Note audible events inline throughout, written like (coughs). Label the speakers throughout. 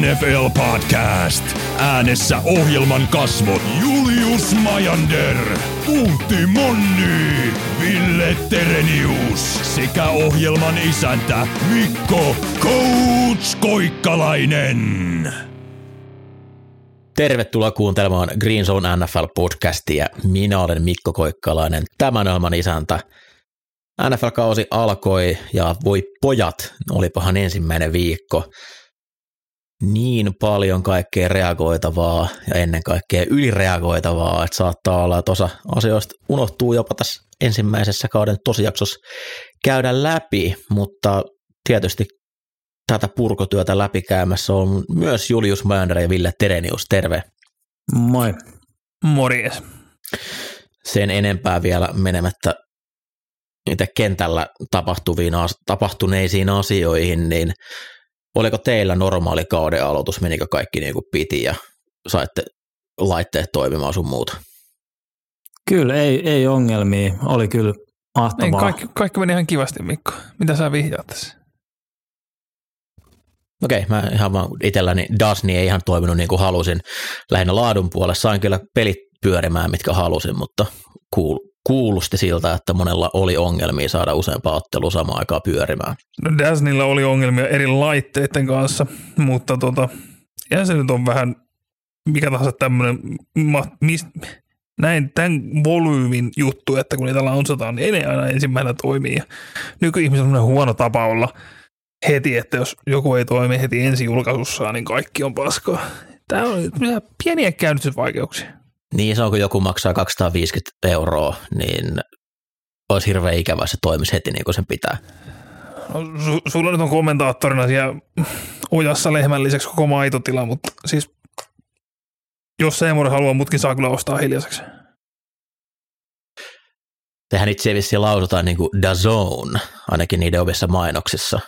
Speaker 1: NFL Podcast. Äänessä ohjelman kasvot Julius Majander, Puutti Monni, Ville Terenius sekä ohjelman isäntä Mikko Coach Koikkalainen.
Speaker 2: Tervetuloa kuuntelemaan Green Zone NFL-podcastia. Minä olen Mikko Koikkalainen, tämän ohjelman isäntä. NFL-kausi alkoi ja voi pojat, olipahan ensimmäinen viikko. Niin paljon kaikkea reagoitavaa ja ennen kaikkea ylireagoitavaa, että saattaa olla, että osa asioista unohtuu jopa tässä ensimmäisessä kauden tosijaksossa käydä läpi, mutta tietysti tätä purkotyötä läpikäymässä on myös Julius Mander ja Ville Terenius. Terve.
Speaker 3: Moi.
Speaker 4: Morjes.
Speaker 2: Sen enempää vielä menemättä niitä kentällä tapahtuviin, tapahtuneisiin asioihin, niin oliko teillä normaali kauden aloitus, menikö kaikki niin kuin piti ja saitte laitteet toimimaan sun muuta?
Speaker 3: Kyllä, ei, ei ongelmia. Oli kyllä mahtavaa.
Speaker 4: Ei, kaikki, kaikki meni ihan kivasti, Mikko. Mitä sä vihjaat tässä?
Speaker 2: Okei, mä ihan vaan itselläni Dasni ei ihan toiminut niin kuin halusin. Lähinnä laadun puolesta sain kyllä pelit pyörimään, mitkä halusin, mutta kuul, kuulosti siltä, että monella oli ongelmia saada useampaa ottelua samaan aikaan pyörimään.
Speaker 4: No Dasnilla oli ongelmia eri laitteiden kanssa, mutta tota, ja se nyt on vähän mikä tahansa tämmöinen, näin tämän volyymin juttu, että kun niitä launsataan, niin ei ne aina ensimmäisenä toimii. Ja nykyihmisellä on huono tapa olla – heti, että jos joku ei toimi heti ensi julkaisussaan, niin kaikki on paskaa. Tämä on pieniä käynnistysvaikeuksia.
Speaker 2: Niin, se on kun joku maksaa 250 euroa, niin olisi hirveän ikävä, se toimisi heti niin kuin sen pitää.
Speaker 4: No, su- sulla nyt on kommentaattorina siellä ojassa lehmän lisäksi koko maitotila, mutta siis jos Seemore haluaa, mutkin saa kyllä ostaa hiljaiseksi.
Speaker 2: Tehän itse vissiin lausutaan niin kuin Dazone, ainakin niiden ovissa mainoksissa.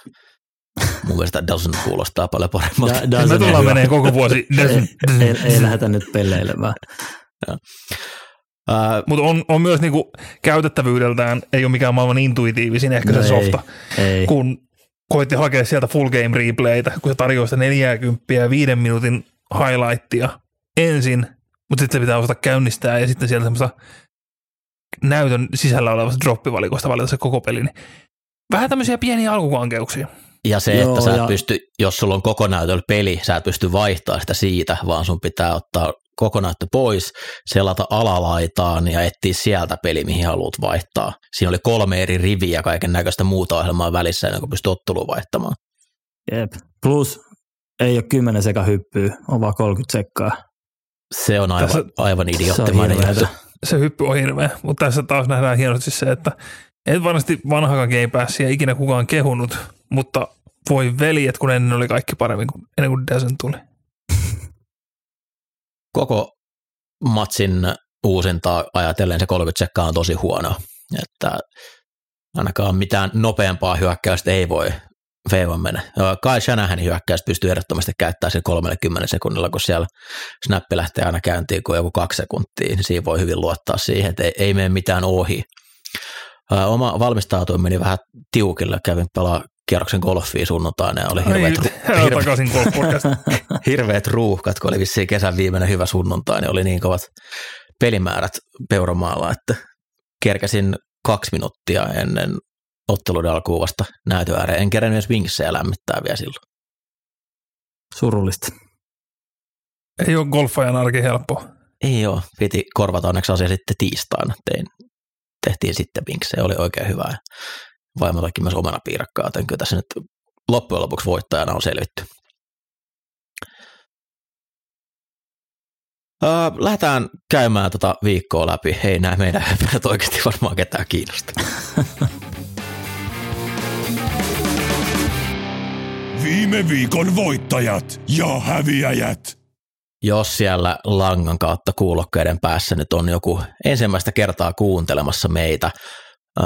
Speaker 2: Mun mielestä doesn't kuulostaa paljon paremmalta.
Speaker 4: Da, Me tullaan menee koko vuosi. (laughs)
Speaker 3: ei, ei, ei lähdetä nyt pelleilemään.
Speaker 4: Uh, Mutta on, on myös niinku käytettävyydeltään, ei ole mikään maailman intuitiivisin ehkä no se ei, softa, ei. kun koitti hakea sieltä full game replaytä, kun se tarjoaa sitä 40 ja viiden minuutin highlightia ensin, mutta sitten se pitää osata käynnistää ja sitten sieltä semmoista näytön sisällä olevasta droppivalikosta valita se koko peli. Niin vähän tämmöisiä pieniä alkukankeuksia.
Speaker 2: Ja se, Joo, että sä et ja... pysty, jos sulla on kokonäytöllä peli, sä et pysty vaihtaa sitä siitä, vaan sun pitää ottaa kokonäyttö pois, selata alalaitaan ja etsiä sieltä peli, mihin haluat vaihtaa. Siinä oli kolme eri riviä kaiken näköistä muuta ohjelmaa välissä ennen kuin pystyy ottelua vaihtamaan.
Speaker 3: Jep. Plus ei ole 10 seka hyppyä, on vaan 30 sekkaa.
Speaker 2: Se on aivan, tässä, aivan idioottimainen juttu.
Speaker 4: Se hyppy on hirveä, mutta tässä taas nähdään hienosti se, että et varmasti vanhakaan Game Passia ikinä kukaan kehunut, mutta voi veljet, kun ennen oli kaikki paremmin kuin ennen kuin Dazen tuli.
Speaker 2: Koko matsin uusintaa ajatellen se 30 sekkaa on tosi huono, että ainakaan mitään nopeampaa hyökkäystä ei voi Feivan mennä. Kai Shanahanin hyökkäystä pystyy ehdottomasti käyttämään sen 30 sekunnilla, kun siellä snappi lähtee aina käyntiin kuin joku kaksi sekuntia, niin siinä voi hyvin luottaa siihen, että ei, ei mene mitään ohi. Oma valmistautuminen meni vähän tiukille, kävin pelaa kierroksen golfia sunnuntaina ja oli hirveät,
Speaker 4: Ai, hirveät, (laughs)
Speaker 2: hirveät (laughs) ruuhkat, kun oli vissiin kesän viimeinen hyvä sunnuntai, niin oli niin kovat pelimäärät Peuramaalla, että kerkäsin kaksi minuuttia ennen otteluiden alkuun vasta näytön ääreen. En kerran edes vinksejä lämmittää vielä silloin.
Speaker 3: Surullista.
Speaker 4: Ei ole golfajan arki helppo.
Speaker 2: Ei ole. Piti korvata onneksi asia sitten tiistaina. Tein, tehtiin sitten vinksejä, oli oikein hyvää. Vaimo teki myös omana piirakkaa, joten kyllä tässä nyt loppujen lopuksi voittajana on selvitty. Uh, lähdetään käymään tota viikkoa läpi. Ei nämä meidän höpät oikeasti varmaan ketään kiinnosta.
Speaker 1: Viime viikon voittajat ja häviäjät.
Speaker 2: Jos siellä langan kautta kuulokkeiden päässä nyt on joku ensimmäistä kertaa kuuntelemassa meitä,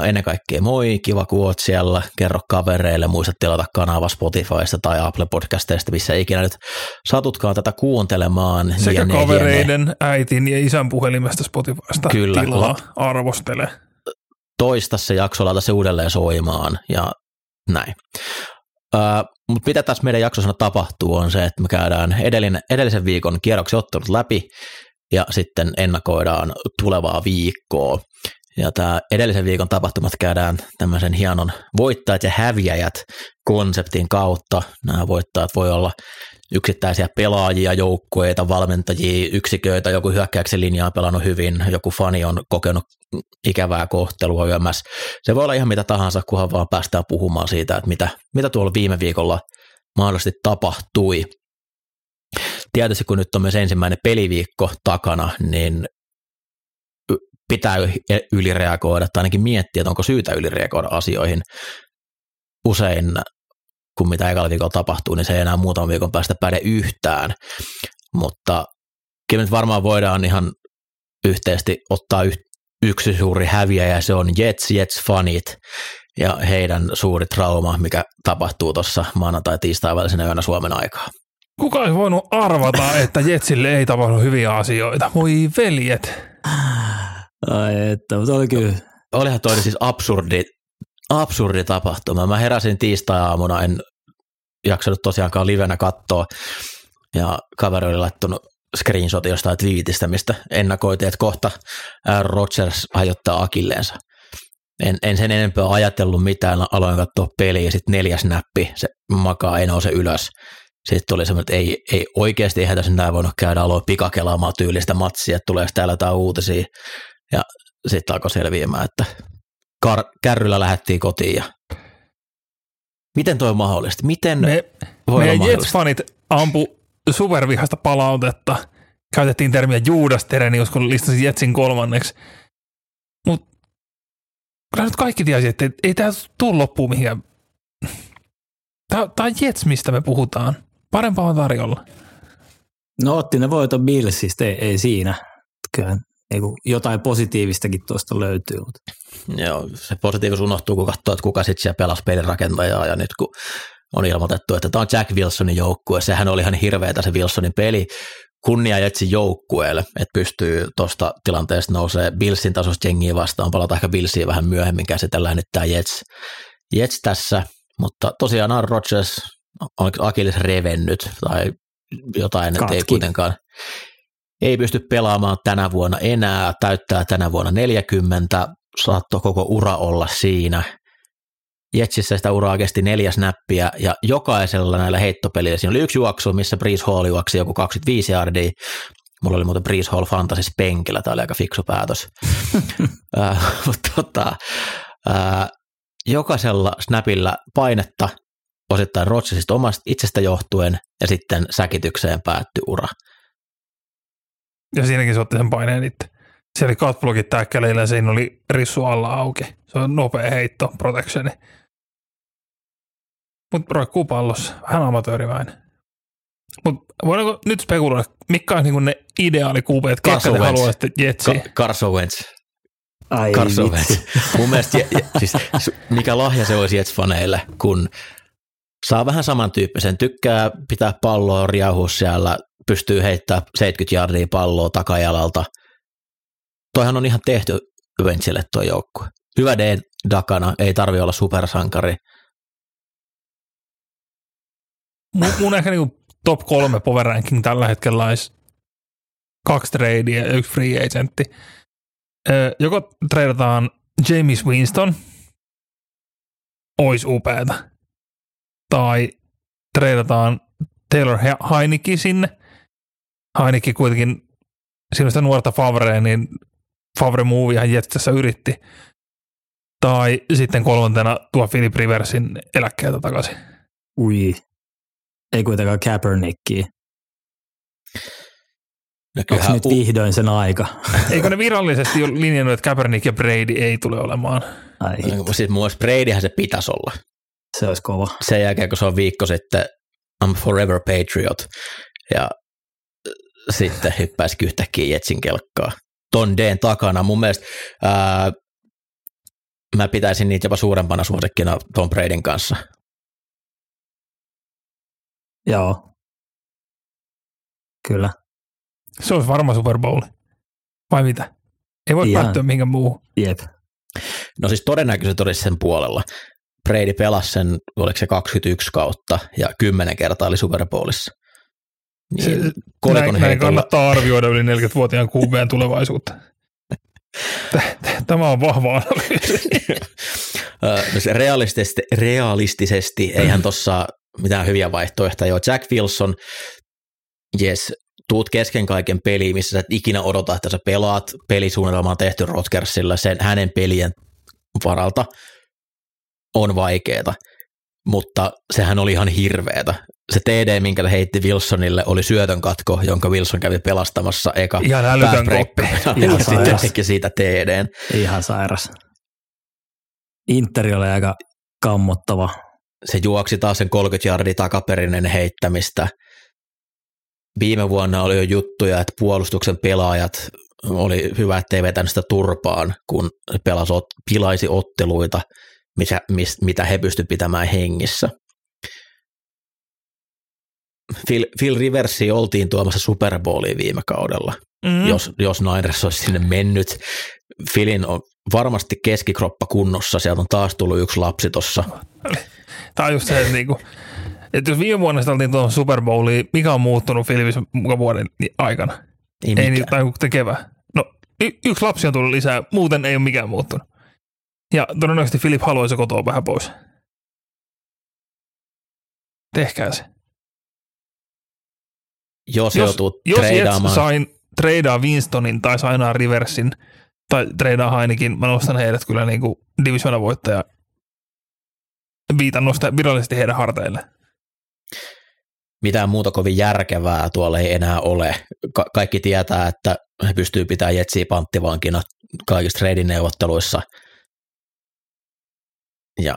Speaker 2: ennen kaikkea moi, kiva kun oot siellä, kerro kavereille, muista tilata kanava Spotifysta tai Apple Podcasteista, missä ikinä nyt satutkaan tätä kuuntelemaan.
Speaker 4: Sekä jne, kavereiden, jne. äitin ja isän puhelimesta Spotifysta Kyllä, tilaa, arvostele.
Speaker 2: Toista se jakso, laita se uudelleen soimaan ja näin. Uh, mutta mitä tässä meidän jaksossa tapahtuu on se, että me käydään edellinen, edellisen viikon kierroksen ottelut läpi ja sitten ennakoidaan tulevaa viikkoa. Ja tämä edellisen viikon tapahtumat käydään tämmöisen hienon voittajat ja häviäjät konseptin kautta. Nämä voittajat voi olla yksittäisiä pelaajia, joukkueita, valmentajia, yksiköitä, joku hyökkäyksen linja on pelannut hyvin, joku fani on kokenut ikävää kohtelua yömässä. Se voi olla ihan mitä tahansa, kunhan vaan päästään puhumaan siitä, että mitä, mitä tuolla viime viikolla mahdollisesti tapahtui. Tietysti kun nyt on myös ensimmäinen peliviikko takana, niin pitää ylireagoida tai ainakin miettiä, että onko syytä ylireagoida asioihin. Usein kun mitä ekalla viikolla tapahtuu, niin se ei enää muutaman viikon päästä päde yhtään. Mutta kyllä nyt varmaan voidaan ihan yhteisesti ottaa yksi suuri häviä ja se on Jets, Jets-fanit ja heidän suuri trauma, mikä tapahtuu tuossa maanantai tiistai välisenä yönä Suomen aikaa.
Speaker 4: Kuka olisi voinut arvata, että Jetsille ei tapahdu hyviä asioita? Voi veljet.
Speaker 3: Ai että, mutta oli kyllä.
Speaker 2: Olihan toinen siis absurdi absurdi tapahtuma. Mä heräsin tiistai-aamuna, en jaksanut tosiaankaan livenä katsoa, ja kaveri oli laittanut screenshotin jostain twiitistä, mistä ennakoitiin, että kohta Rogers hajottaa akilleensa. En, en sen enempää ajatellut mitään, aloin katsoa peliä ja sitten neljäs näppi, se makaa, ei nouse ylös. Sitten tuli semmoinen, että ei, ei oikeasti eihän tässä näin voinut käydä, aloin pikakelaamaan tyylistä matsia, että tuleeko täällä jotain uutisia. Ja sitten alkoi selviämään, että kar- kärryllä lähdettiin kotiin. Ja... Miten toi on mahdollista? Miten
Speaker 4: Me, voi meidän Jets-fanit ampu supervihasta palautetta. Käytettiin termiä Juudas Terenius, kun listasin Jetsin kolmanneksi. Mutta kyllä nyt kaikki tiesi, että ei, ei tämä tule loppuun mihinkään. Tämä on Jets, mistä me puhutaan. Parempaa on tarjolla.
Speaker 3: No otti ne voiton Billsistä, ei, ei siinä. Kyllä jotain positiivistakin tuosta löytyy. Mutta.
Speaker 2: Joo, se positiivisuus unohtuu, kun katsoo, että kuka sitten siellä pelasi pelirakentajaa ja nyt kun on ilmoitettu, että tämä on Jack Wilsonin joukkue, sehän oli ihan hirveätä se Wilsonin peli, kunnia Jetsin joukkueelle, että pystyy tuosta tilanteesta nousee Billsin tasosta jengiä vastaan, palata ehkä Billsiin vähän myöhemmin, käsitellään nyt tämä Jets, Jets tässä, mutta tosiaan Aaron Rodgers on Akilles revennyt tai jotain, että ei kuitenkaan ei pysty pelaamaan tänä vuonna enää, täyttää tänä vuonna 40, saattoi koko ura olla siinä. Jetsissä sitä uraa kesti neljä näppiä ja jokaisella näillä heittopelillä, siinä oli yksi juoksu, missä Breeze Hall juoksi joku 25 yardia, Mulla oli muuten Breeze Hall Fantasy penkillä, tämä oli aika fiksu päätös. (laughs) äh, tota, äh, jokaisella snapilla painetta osittain Rodgersista omasta itsestä johtuen ja sitten säkitykseen päättyi ura.
Speaker 4: Ja siinäkin se otti sen paineen itse. Siellä oli cutblogit täkkäleillä ja siinä oli rissu alla auki. Se on nopea heitto, protectioni. Mutta roikkuu pallossa. Vähän amatööriväinen. Mutta voidaanko nyt spekuloida, mikä on niinku ne ideaalikuupeet, ketkä te haluaisitte jetsiin?
Speaker 2: Ka- Carson Wentz. Ai Carson Wentz. Mun mielestä, je, je, siis, mikä lahja se olisi Jets-faneille, kun saa vähän samantyyppisen, tykkää pitää palloa riahua siellä, pystyy heittämään 70 jardia palloa takajalalta. Toihan on ihan tehty Wentzille tuo joukkue. Hyvä D Dakana, ei tarvi olla supersankari.
Speaker 4: Mun, mun ehkä niinku top kolme power ranking tällä hetkellä olisi kaksi tradea ja yksi free agentti. joko treidataan James Winston, ois upeeta. Tai treidataan Taylor Heineke sinne, Heineke kuitenkin siinä sitä nuorta Favrea, niin Favre Moviehan Jetsissä yritti. Tai sitten kolmantena tuo Philip Riversin eläkkeeltä takaisin.
Speaker 3: Ui, ei kuitenkaan Kaepernickia. No Onko nyt vihdoin sen aika? (laughs)
Speaker 4: Eikö ne (laughs) virallisesti ole linjannut, että Kaepernick ja Brady ei tule olemaan?
Speaker 2: Ai. No, siis mun mielestä Bradyhän se pitäisi olla.
Speaker 3: Se olisi kova.
Speaker 2: Sen jälkeen, kun se on viikko sitten I'm forever patriot. Ja sitten hyppäisi yhtäkkiä Jetsin kelkkaa. Ton Dn takana. Mun mielestä ää, mä pitäisin niitä jopa suurempana suosikkina Tom Bradyn kanssa.
Speaker 3: Joo. Kyllä.
Speaker 4: Se olisi varma Super Bowl. Vai mitä? Ei voi Ihan. päättyä mihinkään muuhun.
Speaker 3: Jep.
Speaker 2: No siis todennäköisesti olisi sen puolella. Brady pelasi sen, oliko se 21 kautta ja 10 kertaa oli Super Bowlissa.
Speaker 4: Niin, se, näin, näin kannattaa arvioida yli 40-vuotiaan QBn tulevaisuutta. Tämä on vahva analyysi.
Speaker 2: no se realistisesti, realistisesti eihän tuossa mitään hyviä vaihtoehtoja ole. Jack Wilson, yes, tuut kesken kaiken peliin, missä sä et ikinä odota, että sä pelaat. Pelisuunnitelma on tehty Rodgersilla sen hänen pelien varalta. On vaikeeta, mutta sehän oli ihan hirveetä. Se TD, minkä he heitti Wilsonille, oli syötön katko, jonka Wilson kävi pelastamassa eka
Speaker 4: Ihan älytön koppi.
Speaker 2: Ja sitten teki siitä TDn.
Speaker 3: Ihan sairas. Interi oli aika kammottava.
Speaker 2: Se juoksi taas sen 30 jardi takaperinen heittämistä – Viime vuonna oli jo juttuja, että puolustuksen pelaajat oli hyvä, ettei vetänyt sitä turpaan, kun pelasi, pilaisi otteluita, missä, mis, mitä he pystyivät pitämään hengissä. Phil, Phil Riversi oltiin tuomassa Super Bowliin viime kaudella, mm-hmm. jos, jos Niners olisi sinne mennyt. Philin on varmasti keskikroppa kunnossa, sieltä on taas tullut yksi lapsi tuossa.
Speaker 4: Tämä on just se, että niinku, että jos viime vuonna sitä oltiin tuohon Super Bowliin, mikä on muuttunut mukaan vuoden aikana?
Speaker 2: Ei, ei
Speaker 4: niin, tai kevää. No y- yksi lapsi on tullut lisää, muuten ei ole mikään muuttunut. Ja todennäköisesti Filip haluaisi kotoa vähän pois. Tehkää se.
Speaker 2: Jos, jos joutuu
Speaker 4: jos treidaamaan. sain treidaa Winstonin tai sainaa Riversin tai treidaa Hainikin, mä nostan heidät kyllä niin kuin divisiona voittaja viitan nostaa virallisesti heidän harteille
Speaker 2: mitään muuta kovin järkevää tuolla ei enää ole. Ka- kaikki tietää, että he pystyy pitämään Jetsiä panttivankina kaikissa trading neuvotteluissa. Ja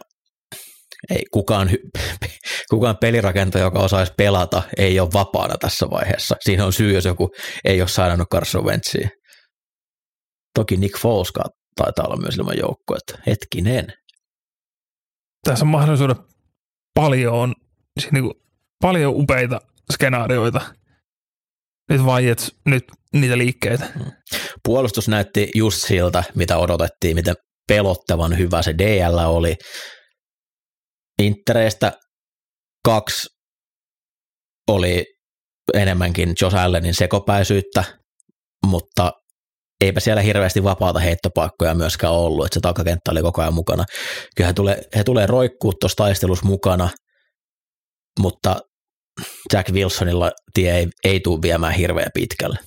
Speaker 2: ei kukaan, (laughs) kukaan pelirakentaja, joka osaisi pelata, ei ole vapaana tässä vaiheessa. Siinä on syy, jos joku ei ole saanut Carson Wentzia. Toki Nick Foles taitaa olla myös ilman joukko, että hetkinen.
Speaker 4: Tässä on mahdollisuuden paljon siis niin kuin paljon upeita skenaarioita. Nyt vaan Jets, nyt niitä liikkeitä. Mm.
Speaker 2: Puolustus näytti just siltä, mitä odotettiin, miten pelottavan hyvä se DL oli. Intereistä kaksi oli enemmänkin Josh Allenin sekopäisyyttä, mutta eipä siellä hirveästi vapaata heittopaikkoja myöskään ollut, että se takakenttä oli koko ajan mukana. Kyllä he tulee, he tulee roikkuu tuossa taistelussa mukana, mutta Jack Wilsonilla tie ei, ei tule viemään hirveän pitkälle.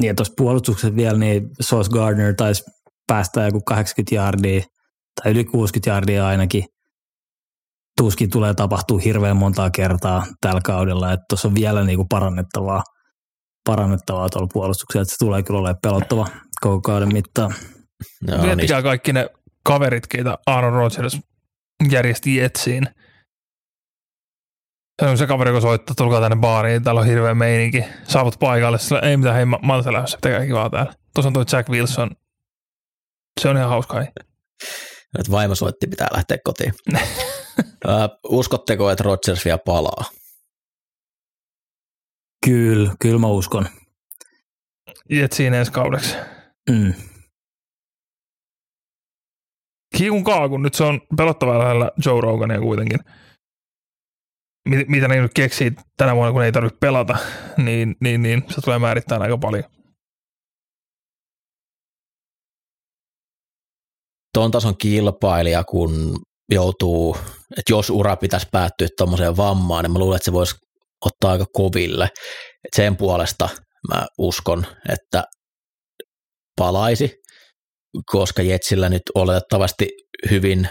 Speaker 3: Niin tuossa puolustuksessa vielä, niin Sauce Gardner taisi päästä joku 80 jardia tai yli 60 jardia ainakin. Tuskin tulee tapahtuu hirveän montaa kertaa tällä kaudella, että tuossa on vielä niinku parannettavaa, parannettavaa tuolla puolustuksella, että se tulee kyllä olemaan pelottava koko kauden mittaan.
Speaker 4: No, Miettikää niin. kaikki ne kaverit, keitä Aaron Rodgers järjesti Jetsiin – se on se kaveri, kun soittaa, tulkaa tänne baariin, täällä on hirveä meininki. Saavut paikalle, sillä ei mitään, hei mä, mä oon lähdössä, pitäkää kivaa täällä. Tuossa on toi Jack Wilson. Se on ihan hauska.
Speaker 2: Nyt vaimo soitti, pitää lähteä kotiin. (laughs) uskotteko, että Rodgers vielä palaa?
Speaker 3: Kyllä, kyllä mä uskon.
Speaker 4: Jetsiin ensi kaudeksi.
Speaker 3: Mm.
Speaker 4: Kiikun kaakun, nyt se on pelottavaa lähellä Joe Rogania kuitenkin mit, mitä ne nyt keksii tänä vuonna, kun ei tarvitse pelata, niin, niin, niin se tulee määrittämään aika paljon.
Speaker 2: Tuon tason kilpailija, kun joutuu, että jos ura pitäisi päättyä tuommoiseen vammaan, niin mä luulen, että se voisi ottaa aika koville. Et sen puolesta mä uskon, että palaisi, koska Jetsillä nyt oletettavasti hyvin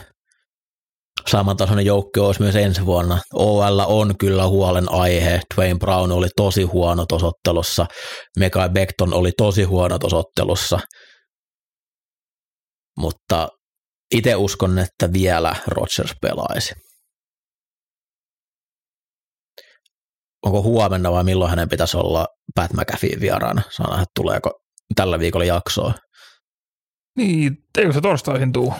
Speaker 2: samantasoinen joukko olisi myös ensi vuonna. OL on kyllä huolen aihe. Dwayne Brown oli tosi huono tosottelussa. Mekai Beckton oli tosi huono tosottelussa. Mutta itse uskon, että vielä Rodgers pelaisi. Onko huomenna vai milloin hänen pitäisi olla Pat McAfee vieraana? Saa että tuleeko tällä viikolla jaksoa.
Speaker 4: Niin, eikö se torstaisin tuu?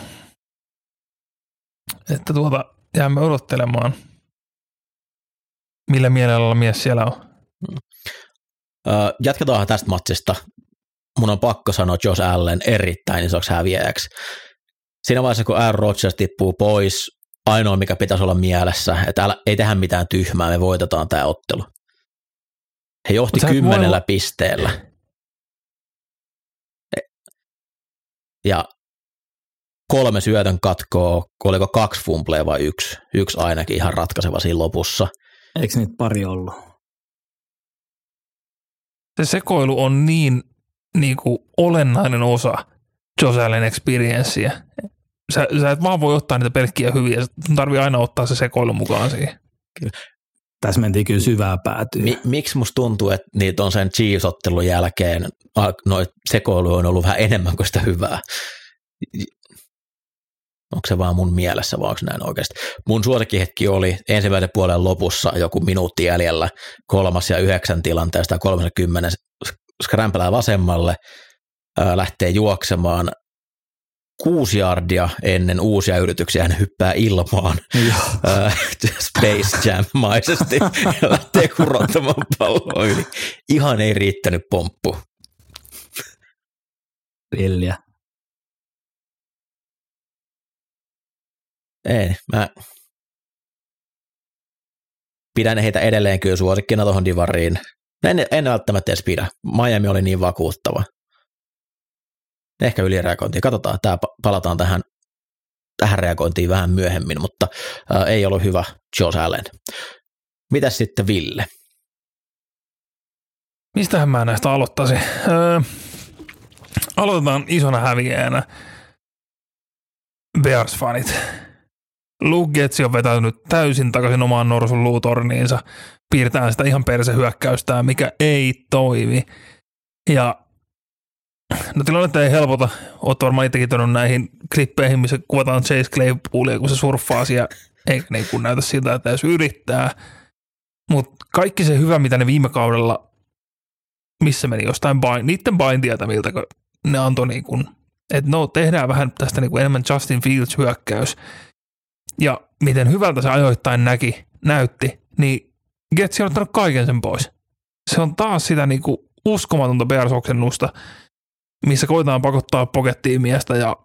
Speaker 4: että tuota, jäämme odottelemaan, millä mielellä mies siellä on.
Speaker 2: jatketaan tästä matsista. Mun on pakko sanoa Josh Allen erittäin isoksi häviäjäksi. siinä vaiheessa, kun Aaron Rodgers tippuu pois, ainoa mikä pitäisi olla mielessä, että älä, ei tehdä mitään tyhmää, me voitetaan tämä ottelu. He johti kymmenellä voi... pisteellä. Ja kolme syötön katkoa, oliko kaksi fumblea vai yksi? Yksi ainakin ihan ratkaiseva siinä lopussa.
Speaker 3: Eikö niitä pari ollut?
Speaker 4: Se sekoilu on niin, niin kuin olennainen osa Josh Allen experiencea. Sä, sä et vaan voi ottaa niitä pelkkiä hyviä, sun tarvii aina ottaa se sekoilu mukaan siihen.
Speaker 3: Kyllä. Tässä mentiin kyllä syvää päätyä. Mi-
Speaker 2: miksi musta tuntuu, että niitä on sen Chiefs-ottelun jälkeen, noit sekoilu on ollut vähän enemmän kuin sitä hyvää. Onko se vaan mun mielessä vai onko näin oikeasti? Mun suosikkihetki oli ensimmäisen puolen lopussa joku minuutti jäljellä kolmas ja yhdeksän tilanteesta ja 30 skrämpelää vasemmalle, lähtee juoksemaan kuusi jardia ennen uusia yrityksiä hän hyppää ilmaan Space Jam-maisesti ja lähtee kurottamaan palloa yli. Ihan ei riittänyt pomppu.
Speaker 3: Vilja.
Speaker 2: Ei, mä pidän heitä edelleen kyllä suosikkina tuohon divariin. En, en välttämättä edes pidä. Miami oli niin vakuuttava. Ehkä ylireagointia. Katsotaan, tämä palataan tähän, tähän reagointiin vähän myöhemmin, mutta ää, ei ollut hyvä Josh Allen. Mitäs sitten Ville?
Speaker 4: Mistähän mä näistä aloittaisin? Öö, aloitetaan isona häviäjänä Bears-fanit. Luke Getsi on vetänyt täysin takaisin omaan norsun luutorniinsa, piirtää sitä ihan persehyökkäystä, mikä ei toimi. Ja no tilannetta ei helpota. Oot varmaan itsekin näihin klippeihin, missä kuvataan Chase Claypoolia, kun se surffaa siellä, eikä niin kuin näytä siltä, että edes yrittää. Mutta kaikki se hyvä, mitä ne viime kaudella, missä meni jostain bain, niiden baintieltä, miltä ne antoi niin kuin, että no tehdään vähän tästä niin kuin enemmän Justin Fields hyökkäys, ja miten hyvältä se ajoittain näki, näytti, niin Getsi on ottanut kaiken sen pois. Se on taas sitä niinku uskomatonta Bears-oksennusta, missä koitetaan pakottaa pokettiin miestä ja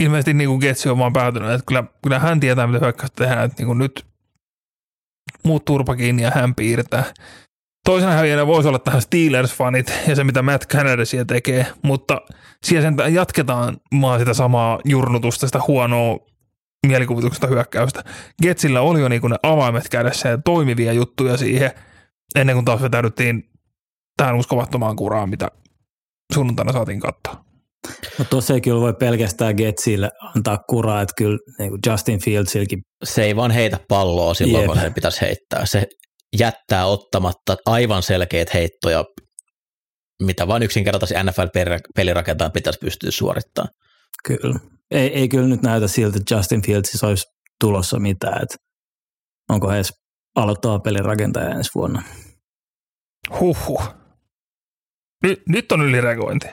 Speaker 4: ilmeisesti niin kuin Getsi on vaan päätynyt, että kyllä, kyllä hän tietää, mitä hyökkäystä tehdään, että niin kuin nyt muut turpa kiinni ja hän piirtää. Toisena häviänä voisi olla tähän Steelers-fanit ja se, mitä Matt Canada siellä tekee, mutta siellä sen jatketaan maan sitä samaa jurnutusta, sitä huonoa mielikuvituksesta hyökkäystä. Getsillä oli jo niin kuin ne avaimet kädessä ja toimivia juttuja siihen, ennen kuin taas vetäydyttiin tähän uskomattomaan kuraan, mitä sunnuntaina saatiin katsoa.
Speaker 3: No tuossa ei kyllä voi pelkästään Getsille antaa kuraa, että kyllä niin kuin Justin Fieldsilläkin.
Speaker 2: Se ei vaan heitä palloa silloin, Jep. kun se pitäisi heittää. Se jättää ottamatta aivan selkeät heittoja, mitä vain yksinkertaisesti NFL-pelirakentajan pitäisi pystyä suorittamaan.
Speaker 3: Kyllä. Ei, ei kyllä nyt näytä siltä, että Justin Fields olisi tulossa mitään. Että onko he edes aloittava pelirakentaja ensi vuonna?
Speaker 4: Huhhuh. Ny, nyt on ylireagointi.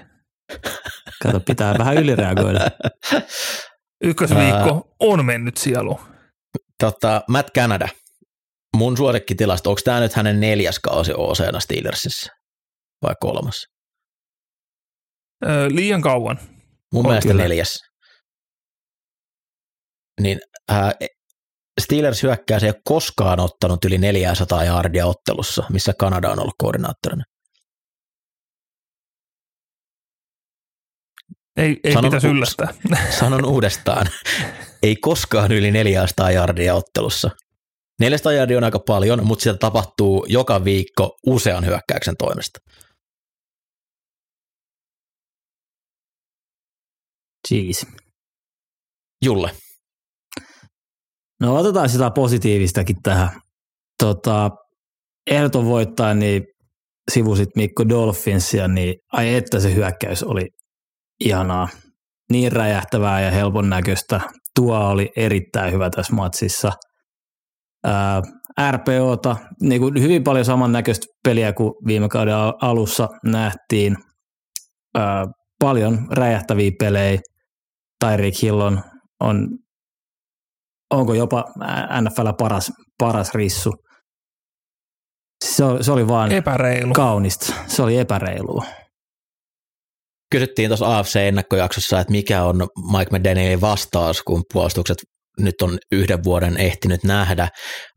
Speaker 3: Kato, pitää vähän ylireagoida.
Speaker 4: Ykkösviikko on mennyt sielu.
Speaker 2: Tota, Matt Canada – mun suosikkitilasta, onko tämä nyt hänen neljäs kausi OCna Steelersissä vai kolmas?
Speaker 4: Öö, liian kauan.
Speaker 2: Mun on mielestä kyllä. neljäs. Niin äh, Steelers hyökkää se ei ole koskaan ottanut yli 400 jardia ottelussa, missä Kanada on ollut koordinaattorina.
Speaker 4: Ei, ei sanon, pitäisi yllästää. (laughs)
Speaker 2: Sanon uudestaan. Ei koskaan yli 400 jardia ottelussa. 400 jardia on aika paljon, mutta sitä tapahtuu joka viikko usean hyökkäyksen toimesta.
Speaker 3: Jeez.
Speaker 2: Julle.
Speaker 3: No otetaan sitä positiivistakin tähän. Tota, ehdoton voittaa, niin sivusit Mikko Dolphinsia, niin ai että se hyökkäys oli ihanaa. Niin räjähtävää ja helpon näköistä. Tuo oli erittäin hyvä tässä matsissa – RPOta, niin kuin hyvin paljon samannäköistä peliä kuin viime kauden alussa nähtiin. paljon räjähtäviä pelejä. Tyreek Hill on, on onko jopa NFL paras, paras rissu. Se, se oli vaan
Speaker 4: Epäreilu.
Speaker 3: kaunista. Se oli epäreilua.
Speaker 2: kysyttiin tuossa AFC-ennakkojaksossa, että mikä on Mike McDanielin vastaus, kun puolustukset nyt on yhden vuoden ehtinyt nähdä.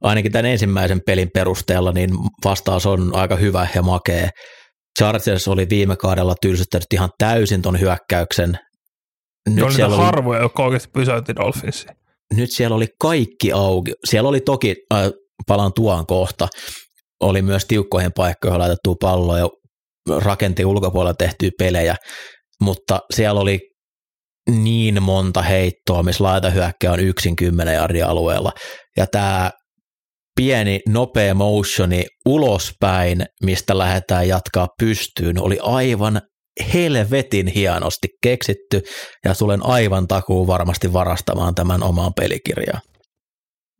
Speaker 2: Ainakin tämän ensimmäisen pelin perusteella niin vastaus on aika hyvä ja makea. Chargers oli viime kaudella tylsyttänyt ihan täysin ton hyökkäyksen.
Speaker 4: Nyt oli siellä oli, harvoja, jotka oikeasti pysäytti Dolphinsia.
Speaker 2: Nyt siellä oli kaikki auki. Siellä oli toki, äh, palaan tuon kohta, oli myös tiukkoihin paikkoihin laitettu palloa ja rakenteen ulkopuolella tehtyä pelejä, mutta siellä oli niin monta heittoa, missä laitahyökkä on yksin 10 jardia alueella. Ja tämä pieni nopea motioni ulospäin, mistä lähdetään jatkaa pystyyn, oli aivan helvetin hienosti keksitty ja tulen aivan takuu varmasti varastamaan tämän omaan pelikirjaan.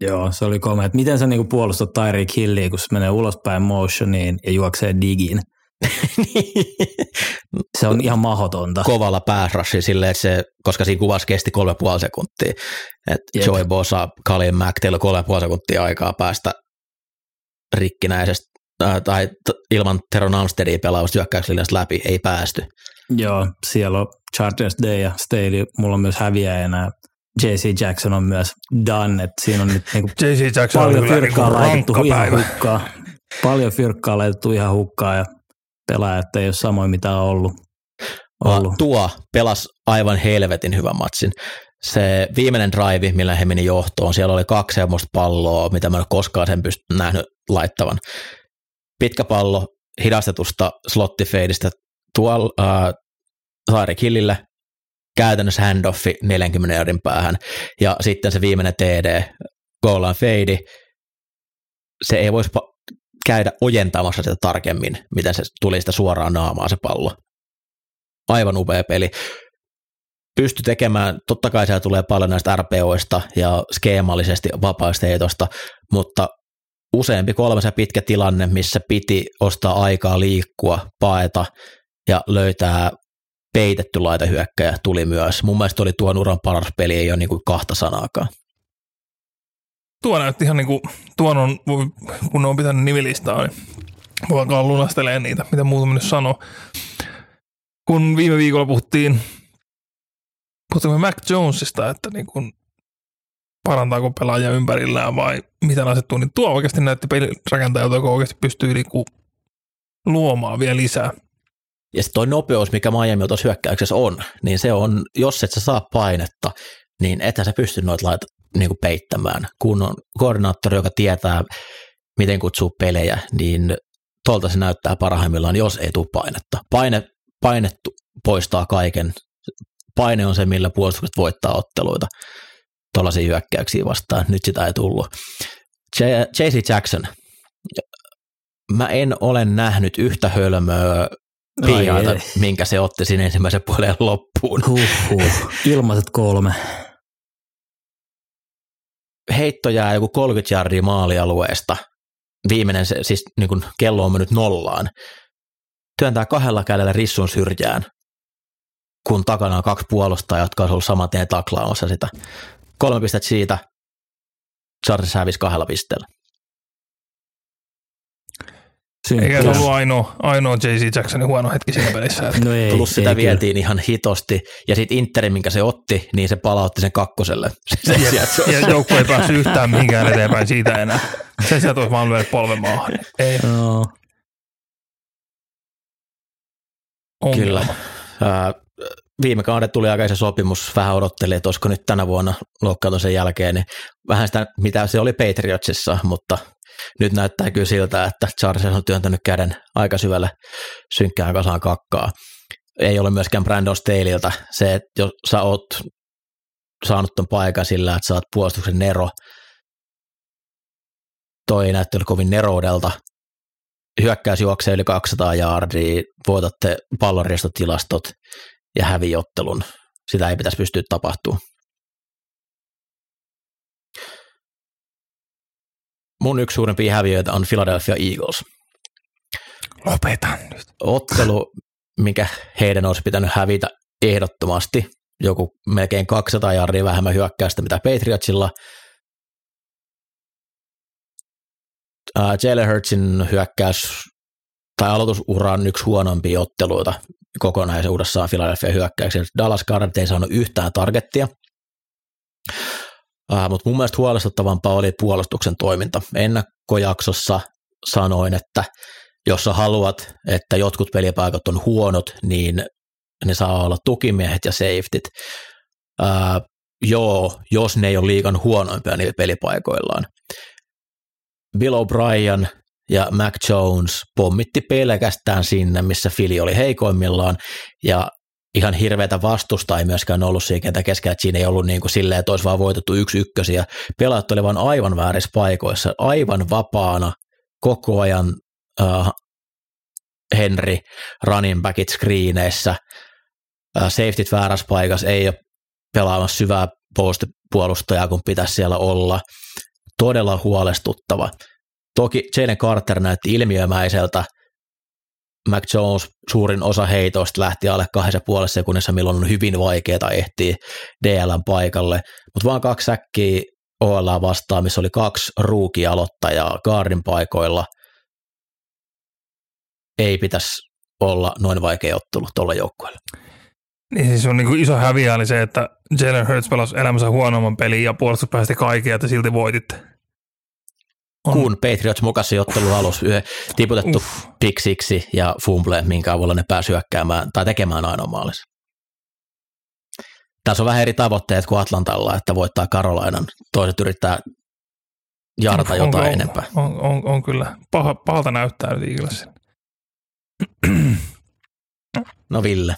Speaker 3: Joo, se oli komea. Miten sä niinku puolustat Tyreek Hilliä, kun se menee ulospäin motioniin ja juoksee digin? (laughs) se on ihan mahdotonta.
Speaker 2: Kovalla pääsrassi silleen, että se, koska siinä kuvassa kesti kolme puoli sekuntia. Että Joey Bosa, Kalin Mac, teillä on kolme puoli sekuntia aikaa päästä rikkinäisestä äh, tai t- ilman Teron Amstedia pelausta hyökkäyslinjasta läpi, ei päästy.
Speaker 3: Joo, siellä on Chargers Day ja Staley, mulla on myös häviäjänä JC Jackson on myös done, että siinä on nyt (laughs) niinku
Speaker 4: JC Jackson paljon
Speaker 3: on fyrkkaa niinku laitettu ihan hukkaa. Paljon fyrkkaa laitettu ihan hukkaa ja pelaajat ei ole samoin mitä on ollut.
Speaker 2: ollut. Tuo pelas aivan helvetin hyvän matsin. Se viimeinen drive, millä he meni johtoon, siellä oli kaksi semmoista palloa, mitä mä en ole koskaan sen pystynyt nähnyt laittavan. Pitkä pallo hidastetusta slottifeidistä tuolla äh, Saari Killille, käytännössä handoffi 40 eurin päähän, ja sitten se viimeinen TD, goal line fade, se ei voisi käydä ojentamassa sitä tarkemmin, miten se tuli sitä suoraan naamaa se pallo. Aivan upea peli. Pysty tekemään, totta kai siellä tulee paljon näistä RPOista ja skeemallisesti vapaista heitosta, mutta useampi kolmessa pitkä tilanne, missä piti ostaa aikaa liikkua, paeta ja löytää peitetty laitahyökkäjä tuli myös. Mun mielestä oli tuon uran paras peli, ei ole niin kuin kahta sanaakaan
Speaker 4: tuo näytti ihan kuin, tuon on, kun ne on pitänyt nimilistaa, niin voi alkaa lunastelemaan niitä, mitä muuta nyt sanoo. Kun viime viikolla puhuttiin, puhuttiin Mac Jonesista, että niin kuin parantaako pelaaja ympärillään vai mitä asettuu, niin tuo oikeasti näytti pelirakentajalta, joka oikeasti pystyy niin kuin luomaan vielä lisää.
Speaker 2: Ja sitten toi nopeus, mikä Miami tuossa hyökkäyksessä on, niin se on, jos et sä saa painetta, niin ethän sä pysty noita laita, niin kuin peittämään. Kun on koordinaattori, joka tietää, miten kutsuu pelejä, niin tuolta se näyttää parhaimmillaan, jos ei tule painetta. Paine, paine poistaa kaiken. Paine on se, millä puolustukset voittaa otteluita tuollaisia hyökkäyksiä vastaan. Nyt sitä ei tullut. J.C. Jackson. Mä en ole nähnyt yhtä hölmöä piiaita, minkä se otti siinä ensimmäisen puolen loppuun.
Speaker 3: Huhhuh. Ilmaiset kolme
Speaker 2: heitto jää joku 30 jardia maalialueesta, viimeinen se, siis niin kuin kello on mennyt nollaan, työntää kahdella kädellä rissun syrjään, kun takana on kaksi puolustajaa, jotka on ollut saman tien taklaamassa sitä. Kolme pistettä siitä, Chargers hävisi kahdella pisteellä.
Speaker 4: Eikä se ollut ainoa, ainoa J.C. Jacksonin huono hetki siinä pelissä. (laughs)
Speaker 2: No ei, Plus sitä ei vietiin kyllä. ihan hitosti. Ja sitten Interi, minkä se otti, niin se palautti sen kakkoselle. (laughs)
Speaker 4: ja, ja joukko ei päässyt yhtään mihinkään (laughs) eteenpäin siitä enää. Sen sieltä olisi vaan lyödä polven maahan. Ei. No.
Speaker 2: Kyllä. Äh, viime kauden tuli aika sopimus, vähän odotteli, että olisiko nyt tänä vuonna loukkaantumisen jälkeen, niin vähän sitä, mitä se oli Patriotsissa, mutta nyt näyttää kyllä siltä, että Charles on työntänyt käden aika syvälle synkkään kasaan kakkaa. Ei ole myöskään Brandon Stalilta se, että jos sä oot saanut ton paikan sillä, että sä oot puolustuksen nero, toi ei näyttänyt kovin neroudelta. Hyökkäys juoksee yli 200 jaardia, voitatte pallonristotilastot ja häviottelun. Sitä ei pitäisi pystyä tapahtumaan. Mun yksi suurimpia häviöitä on Philadelphia Eagles.
Speaker 4: Lopetan nyt.
Speaker 2: Ottelu, mikä heidän olisi pitänyt hävitä ehdottomasti, joku melkein 200 jardia vähemmän hyökkäystä, mitä Patriotsilla. Uh, Jalen Hurtsin hyökkäys tai aloitusura on yksi huonompia otteluita kokonaisuudessaan Philadelphia hyökkäyksiä. Dallas Garnet ei saanut yhtään targettia, uh, mutta mun mielestä huolestuttavampaa oli puolustuksen toiminta. Ennakkojaksossa sanoin, että jos sä haluat, että jotkut pelipaikat on huonot, niin ne saa olla tukimiehet ja safetyt. Uh, joo, jos ne ei ole liikan huonoimpia niillä pelipaikoillaan. Bill O'Brien ja Mac Jones pommitti pelkästään sinne, missä Fili oli heikoimmillaan, ja ihan hirveätä vastusta ei myöskään ollut siinä kentän keskellä, että siinä ei ollut niin kuin silleen, että olisi vaan voitettu yksi ykkösiä. Pelaajat olivat aivan väärissä paikoissa, aivan vapaana koko ajan uh, Henry running backit screeneissä, uh, safetyt väärässä paikassa, ei ole pelaamassa syvää post-puolustajaa, kun pitäisi siellä olla. Todella huolestuttava. Toki Jalen Carter näytti ilmiömäiseltä. Mac Jones suurin osa heitoista lähti alle kahdessa puolessa sekunnissa, milloin on hyvin vaikeaa ehtiä DLn paikalle. Mutta vaan kaksi säkkiä OL vastaan, missä oli kaksi ruukialoittajaa Gardin paikoilla. Ei pitäisi olla noin vaikea ottelu tuolla joukkueella.
Speaker 4: Niin siis on niin iso häviä oli se, että Jalen Hurts pelasi elämänsä huonomman pelin ja puolustus päästi kaikkia, että silti voititte.
Speaker 2: On. Kun Patriots mukassa ottelu alussa tiputettu pick siksi ja fumble, minkä avulla ne pääsi hyökkäämään tai tekemään ainoa maalissa. Tässä on vähän eri tavoitteet kuin Atlantalla, että voittaa Karolainan. Toiset yrittää jarta on, jotain
Speaker 4: on,
Speaker 2: enempää.
Speaker 4: On, on, on, kyllä. Paha, pahalta näyttää nyt Eaglesin. (clears throat)
Speaker 2: No Ville.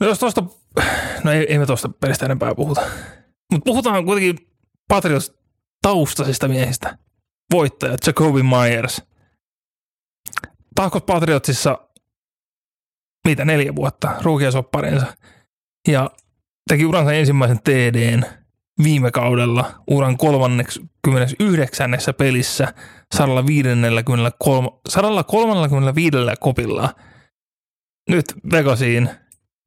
Speaker 4: No jos tuosta, no ei, ei me tuosta pelistä enempää puhuta. Mutta puhutaan kuitenkin Patriots taustaisista miehistä. Voittajat, Jacoby Myers. Tahkos Patriotsissa mitä neljä vuotta ruukiasopparinsa. Ja teki uransa ensimmäisen TDn viime kaudella uran 39. pelissä 153, 135 kopilla. Nyt Vegasiin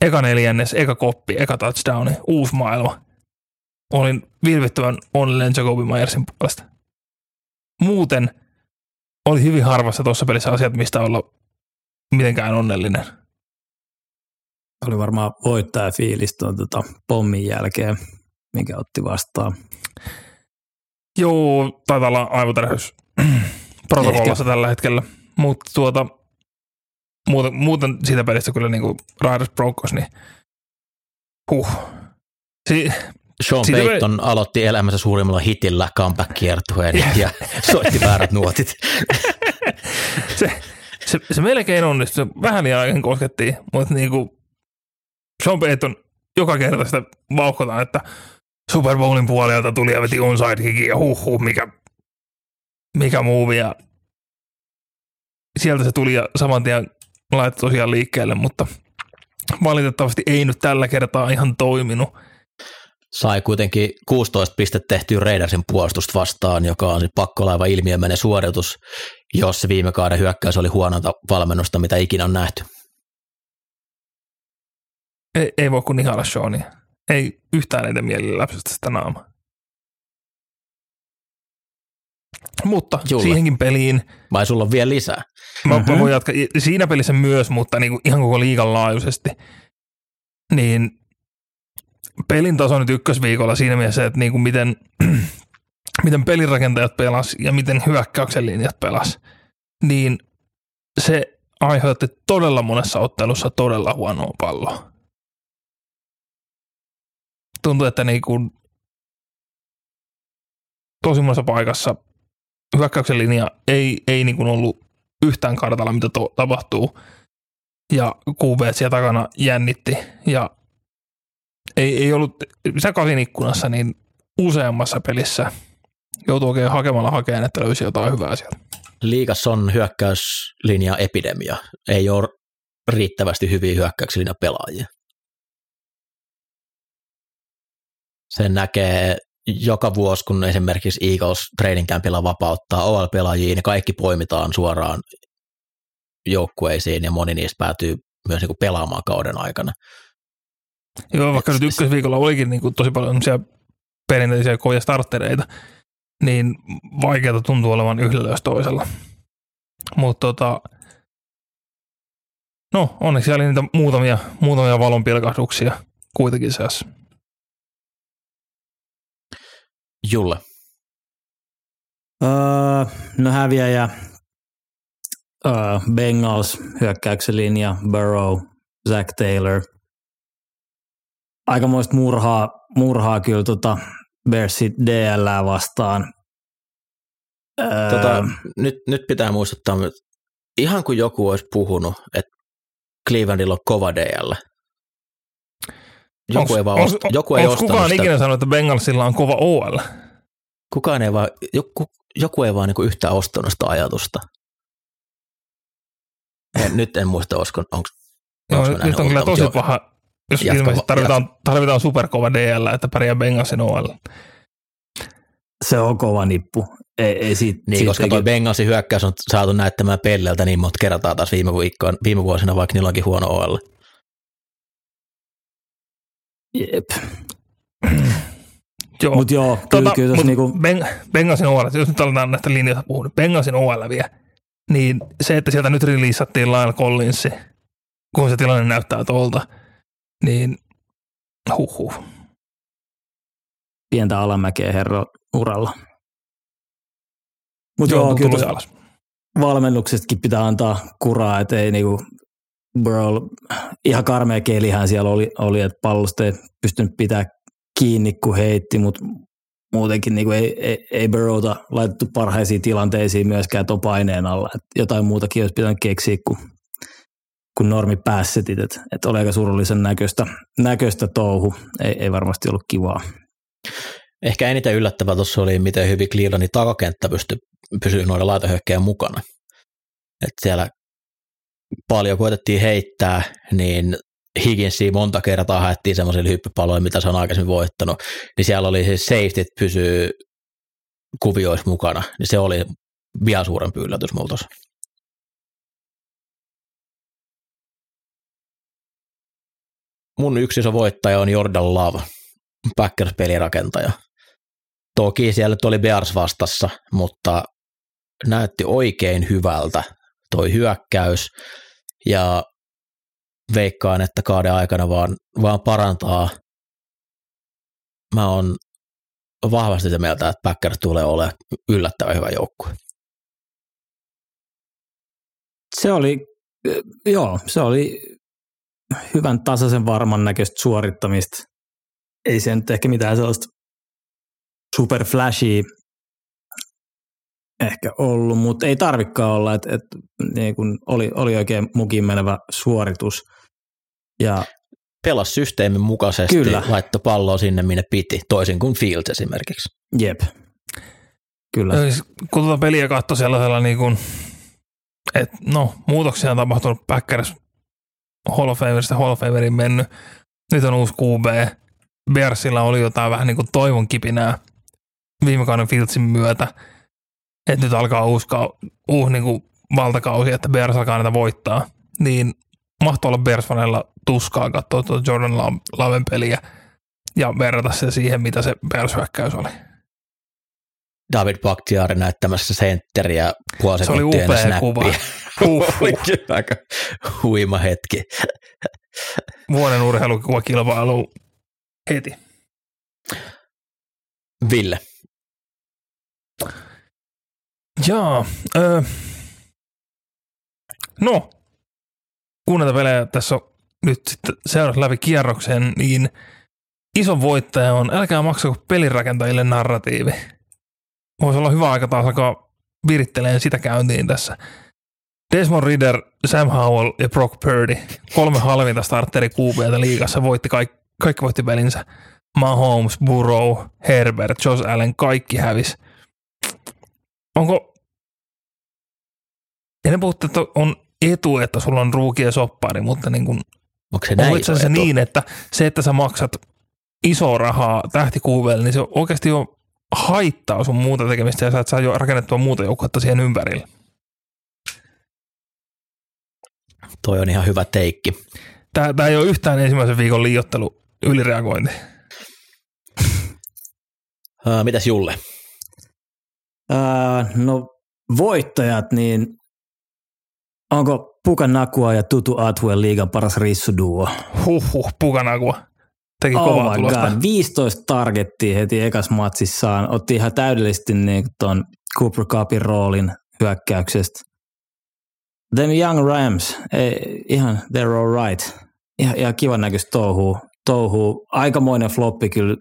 Speaker 4: eka neljännes, eka koppi, eka touchdowni, uusi maailma. Olin vilvittävän onnellinen Jacobi Myersin puolesta. Muuten oli hyvin harvassa tuossa pelissä asiat, mistä olla mitenkään onnellinen.
Speaker 3: Oli varmaan voittaja fiilis tuon tota, pommin jälkeen, minkä otti vastaan.
Speaker 4: Joo, taitaa olla aivoterveys (clears throat) protokollassa tällä hetkellä, mutta tuota, muuten, muuten siitä pelistä kyllä niin kuin Riders Broncos, niin huh.
Speaker 2: Si- Sean Payton me... aloitti elämänsä suurimmalla hitillä comeback-kiertueen yeah. ja soitti väärät nuotit. (laughs)
Speaker 4: se, se, se, melkein onnistui. Vähän liian aikaan koskettiin, mutta niin kuin Sean Payton joka kerta sitä vauhkotaan, että Super Bowlin puolelta tuli ja veti onside kickin ja huh, mikä, mikä ja sieltä se tuli ja saman tien laittoi tosiaan liikkeelle, mutta valitettavasti ei nyt tällä kertaa ihan toiminut.
Speaker 2: Sai kuitenkin 16 pistettä tehtyä Raidersin puolustusta vastaan, joka on pakkolaiva ilmiömäinen suoritus, jos se viime kauden hyökkäys oli huonota valmennusta, mitä ikinä on nähty.
Speaker 4: Ei, ei voi kuin ihailla Seania. Ei yhtään mielellä läpsystä sitä naamaa. Mutta Julle. siihenkin peliin.
Speaker 2: Vai sulla on vielä lisää?
Speaker 4: Mä, mm-hmm. mä voin jatkaa siinä pelissä myös, mutta niin kuin ihan koko liigan laajuisesti. Niin pelin taso nyt ykkösviikolla siinä mielessä, että niin kuin miten, (clears throat) miten pelirakentajat pelas ja miten hyökkäyksen linjat pelas, niin se aiheutti todella monessa ottelussa todella huonoa palloa. Tuntuu, että niin kuin tosi monessa paikassa hyökkäyksen linja ei, ei niin kuin ollut yhtään kartalla, mitä to, tapahtuu. Ja QB siellä takana jännitti. Ja ei, ei ollut, kasin ikkunassa, niin useammassa pelissä joutuu oikein hakemalla hakeen, että löysi jotain hyvää sieltä.
Speaker 2: Liikassa on hyökkäyslinja epidemia. Ei ole riittävästi hyviä hyökkäyslinja pelaajia. Sen näkee joka vuosi, kun esimerkiksi Eagles training campilla vapauttaa OL-pelaajia, niin kaikki poimitaan suoraan joukkueisiin ja moni niistä päätyy myös niin kuin pelaamaan kauden aikana.
Speaker 4: Joo, vaikka nyt ykkösviikolla olikin niin kuin tosi paljon perinteisiä kovia startereita, niin vaikeata tuntuu olevan yhdellä jos toisella. Mutta tota, no onneksi siellä oli niitä muutamia, muutamia valonpilkahduksia kuitenkin seassa.
Speaker 2: Julle.
Speaker 3: Öö, no häviäjä öö, Bengals hyökkäyksen linja, Burrow, Zach Taylor. Aikamoista murhaa, murhaa kyllä tota Bearsit DL vastaan.
Speaker 2: Öö, tota, nyt, nyt pitää muistuttaa, että ihan kuin joku olisi puhunut, että Clevelandilla on kova DL.
Speaker 4: Joku onks, ei vaan onks, joku ei ostanut kukaan sitä. ikinä sanonut, että Bengalsilla on kova OL?
Speaker 2: Kukaan ei vaan, joku, joku ei vaan niin yhtään ostanut sitä ajatusta. En, nyt en muista, olisiko, onko
Speaker 4: no, nyt on kyllä tosi jo, paha, jos ilmeisesti tarvitaan, tarvitaan superkova DL, että pärjää Bengalsin OL.
Speaker 3: Se on kova nippu. Ei, ei siitä,
Speaker 2: niin, siitä koska tuo Bengalsin hyökkäys on saatu näyttämään pelleltä niin monta kertaa taas viime, viikkoon, viime vuosina, vaikka niillä onkin huono OL.
Speaker 3: Jep. joo. Mutta joo, kyllä, tota, kyllä mut niinku...
Speaker 4: ben, Bengalsin OL, jos nyt aletaan näistä linjoista puhua, niin Bengalsin OL vielä, niin se, että sieltä nyt releasattiin Lyle Collinsi, kun se tilanne näyttää tuolta, niin huhhuh.
Speaker 3: Pientä alamäkeä herro uralla.
Speaker 4: Mutta joo, joo kyllä alas.
Speaker 3: valmennuksestakin pitää antaa kuraa, että ei niinku Burrow, ihan karmea kelihän siellä oli, oli että pallosta ei pystynyt pitää kiinni, kun heitti, mutta muutenkin niin ei, ei, ei Burrowta laitettu parhaisiin tilanteisiin myöskään tuon paineen alla. Et jotain muutakin olisi pitänyt keksiä kuin, kuin normi päässetit, että et oli aika surullisen näköistä, näköistä touhu. Ei, ei varmasti ollut kivaa.
Speaker 2: Ehkä eniten yllättävää tuossa oli, miten hyvin Clevelandin takakenttä pystyi pysyä noiden laitohyökkäjän mukana. Et siellä paljon koetettiin heittää, niin Higginsia monta kertaa haettiin semmoisille hyppypaloille, mitä se on aikaisemmin voittanut, niin siellä oli siis safety pysyy kuvioissa mukana, niin se oli vielä suurempi yllätys multa. Mun yksi iso voittaja on Jordan Love, Packers-pelirakentaja. Toki siellä oli Bears vastassa, mutta näytti oikein hyvältä toi hyökkäys ja veikkaan, että kauden aikana vaan, vaan parantaa. Mä oon vahvasti sitä mieltä, että Packers tulee olemaan yllättävän hyvä joukkue.
Speaker 3: Se oli, joo, se oli hyvän tasaisen varman näköistä suorittamista. Ei se nyt ehkä mitään sellaista super flashy ehkä ollut, mutta ei tarvikaan olla, että et, niin kun oli, oli oikein mukin menevä suoritus. Ja
Speaker 2: Pelas systeemin mukaisesti, Kyllä. laittoi palloa sinne, minne piti, toisin kuin Fields esimerkiksi.
Speaker 3: Jep. Kyllä.
Speaker 4: Ja siis, kun tuota peliä katsoi sellaisella niin kuin, että no, muutoksia on tapahtunut Packers Hall of Famerista Hall of Famerin mennyt. Nyt on uusi QB. Bearsilla oli jotain vähän niin kuin toivon kipinää viime kauden Fieldsin myötä että nyt alkaa uusi, uusi niin kuin valtakausi, että Bears alkaa näitä voittaa, niin mahtoi olla bears tuskaa katsoa tuota Jordan Laven peliä ja verrata se siihen, mitä se Bears-hyökkäys oli.
Speaker 2: David Bakhtiari näyttämässä sentteriä puoli
Speaker 4: Se oli upea kuva. (laughs)
Speaker 2: oli kyllä aika huima hetki.
Speaker 4: Vuoden urheilukuvakilpailu heti.
Speaker 2: Ville.
Speaker 4: Jaa, öö, no, kun näitä pelejä tässä on nyt sitten seurassa läpi kierroksen, niin iso voittaja on, älkää maksako pelirakentajille narratiivi. Voisi olla hyvä aika taas alkaa viritteleen sitä käyntiin tässä. Desmond Ritter, Sam Howell ja Brock Purdy, kolme halvinta starteri QBtä liigassa, voitti kaikki, kaikki voitti pelinsä. Mahomes, Burrow, Herbert, Josh Allen, kaikki hävis. Onko ja ne puhutte, että on etu, että sulla on ruuki ja soppari, mutta niin kuin,
Speaker 2: Onko se näin
Speaker 4: se etu? niin, että se, että sä maksat iso rahaa tähtikuuvelle, niin se oikeasti on haittaa sun muuta tekemistä ja sä et saa jo rakennettua muuta joukkuetta siihen ympärille.
Speaker 2: Toi on ihan hyvä teikki.
Speaker 4: Tämä, tämä ei ole yhtään ensimmäisen viikon liiottelu ylireagointi.
Speaker 2: Uh, mitäs Julle?
Speaker 3: Uh, no voittajat, niin Onko Pukanakua ja Tutu Atwell liigan paras rissuduo?
Speaker 4: Huhhuh, Pukanakua. Teki
Speaker 3: oh
Speaker 4: kovaa tulosta.
Speaker 3: God. 15 targettia heti ekas matsissaan. Otti ihan täydellisesti niin tuon Cooper Cupin roolin hyökkäyksestä. Them Young Rams, ei, ihan they're all right. Ihan, ihan kivan näköistä touhuu. touhuu. Aikamoinen floppi kyllä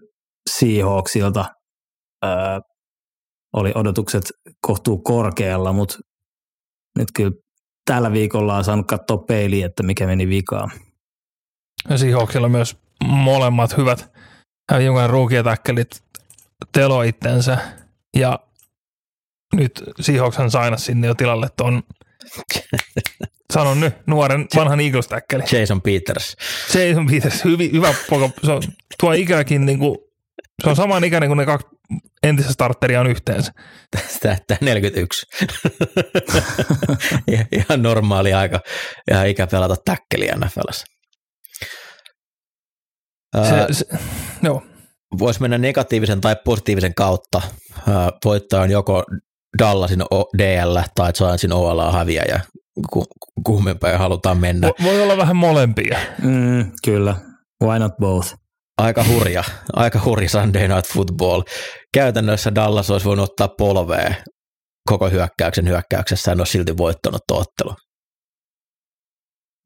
Speaker 3: Seahawksilta. Öö, oli odotukset kohtuu korkealla, mutta nyt kyllä tällä viikolla on saanut katsoa peiliin, että mikä meni vikaan.
Speaker 4: Ja Seahawksilla myös molemmat hyvät jokainen ruukietäkkelit telo itsensä ja nyt Seahawkshan saina sinne jo tilalle tuon (laughs) Sanon nyt, nuoren vanhan eagles täkkeli.
Speaker 2: Jason Peters.
Speaker 4: Jason Peters, hyvin, hyvä poka. Se on, tuo ikäkin, niin kuin, se on saman ikäinen kuin ne kaksi entistä starteria on yhteensä.
Speaker 2: Tästä 41. (laughs) ihan normaali aika, ihan ikä pelata täkkeliä NFLssä.
Speaker 4: Se, se, joo.
Speaker 2: Voisi mennä negatiivisen tai positiivisen kautta. Voittaja on joko Dallasin DL tai Giantsin OL häviäjä, kummempaa halutaan mennä.
Speaker 4: Voi olla vähän molempia.
Speaker 3: Mm, kyllä, why not both?
Speaker 2: Aika hurja, aika hurja Sunday Night Football. Käytännössä Dallas olisi voinut ottaa polvea koko hyökkäyksen hyökkäyksessä, en ole silti voittanut ottelu.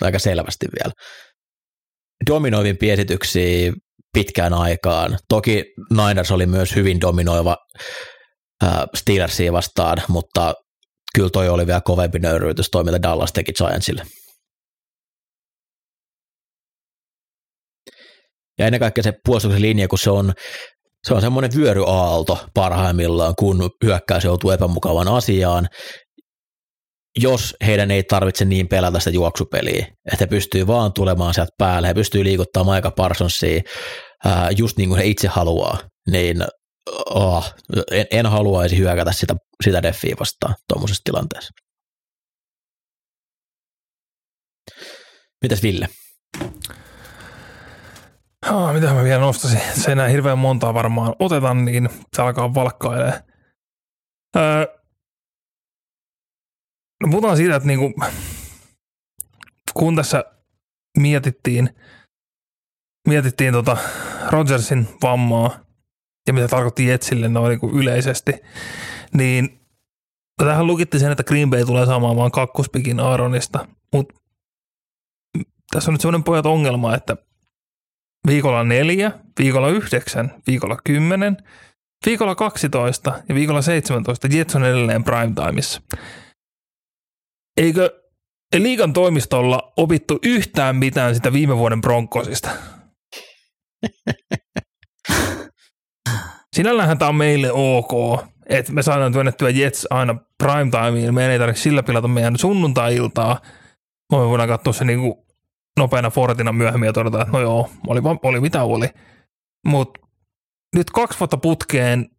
Speaker 2: Aika selvästi vielä. Dominoivin piesityksiä pitkään aikaan. Toki Niners oli myös hyvin dominoiva Steelersia vastaan, mutta kyllä toi oli vielä kovempi nöyryytys toi, mitä Dallas teki Giantsille. Ja ennen kaikkea se puolustuksen linja, kun se on, se on semmoinen vyöryaalto parhaimmillaan, kun hyökkäys joutuu epämukavan asiaan, jos heidän ei tarvitse niin pelätä sitä juoksupeliä, että he pystyy vaan tulemaan sieltä päälle, he pystyy liikuttamaan aika Parsonsia just niin kuin he itse haluaa, niin oh, en, en haluaisi hyökätä sitä, sitä deffiä vastaan tuommoisessa tilanteessa. Mitäs Ville?
Speaker 4: Oh, mitä mä vielä nostasin? Se enää hirveän montaa varmaan otetaan, niin se alkaa valkkailemaan. Öö, no puhutaan siitä, että niinku, kun tässä mietittiin, mietittiin tota Rodgersin vammaa, ja mitä tarkoitti Jetsille noin niin kuin yleisesti, niin tähän lukitti sen, että Green Bay tulee saamaan vain kakkospikin Aaronista, mutta tässä on nyt sellainen pojat ongelma, että viikolla neljä, viikolla yhdeksän, viikolla kymmenen, viikolla 12 ja viikolla 17 Jets on edelleen primetimeissa. Eikö liikan toimistolla opittu yhtään mitään sitä viime vuoden Broncosista? (laughs) Sinällähän tämä on meille ok, että me saadaan työnnettyä Jets aina primetimeen, meidän ei tarvitse sillä pilata meidän sunnuntai-iltaa. Me voidaan katsoa se niinku nopeana Fortina myöhemmin ja todeta, että no joo, oli, oli mitä oli. Mutta nyt kaksi vuotta putkeen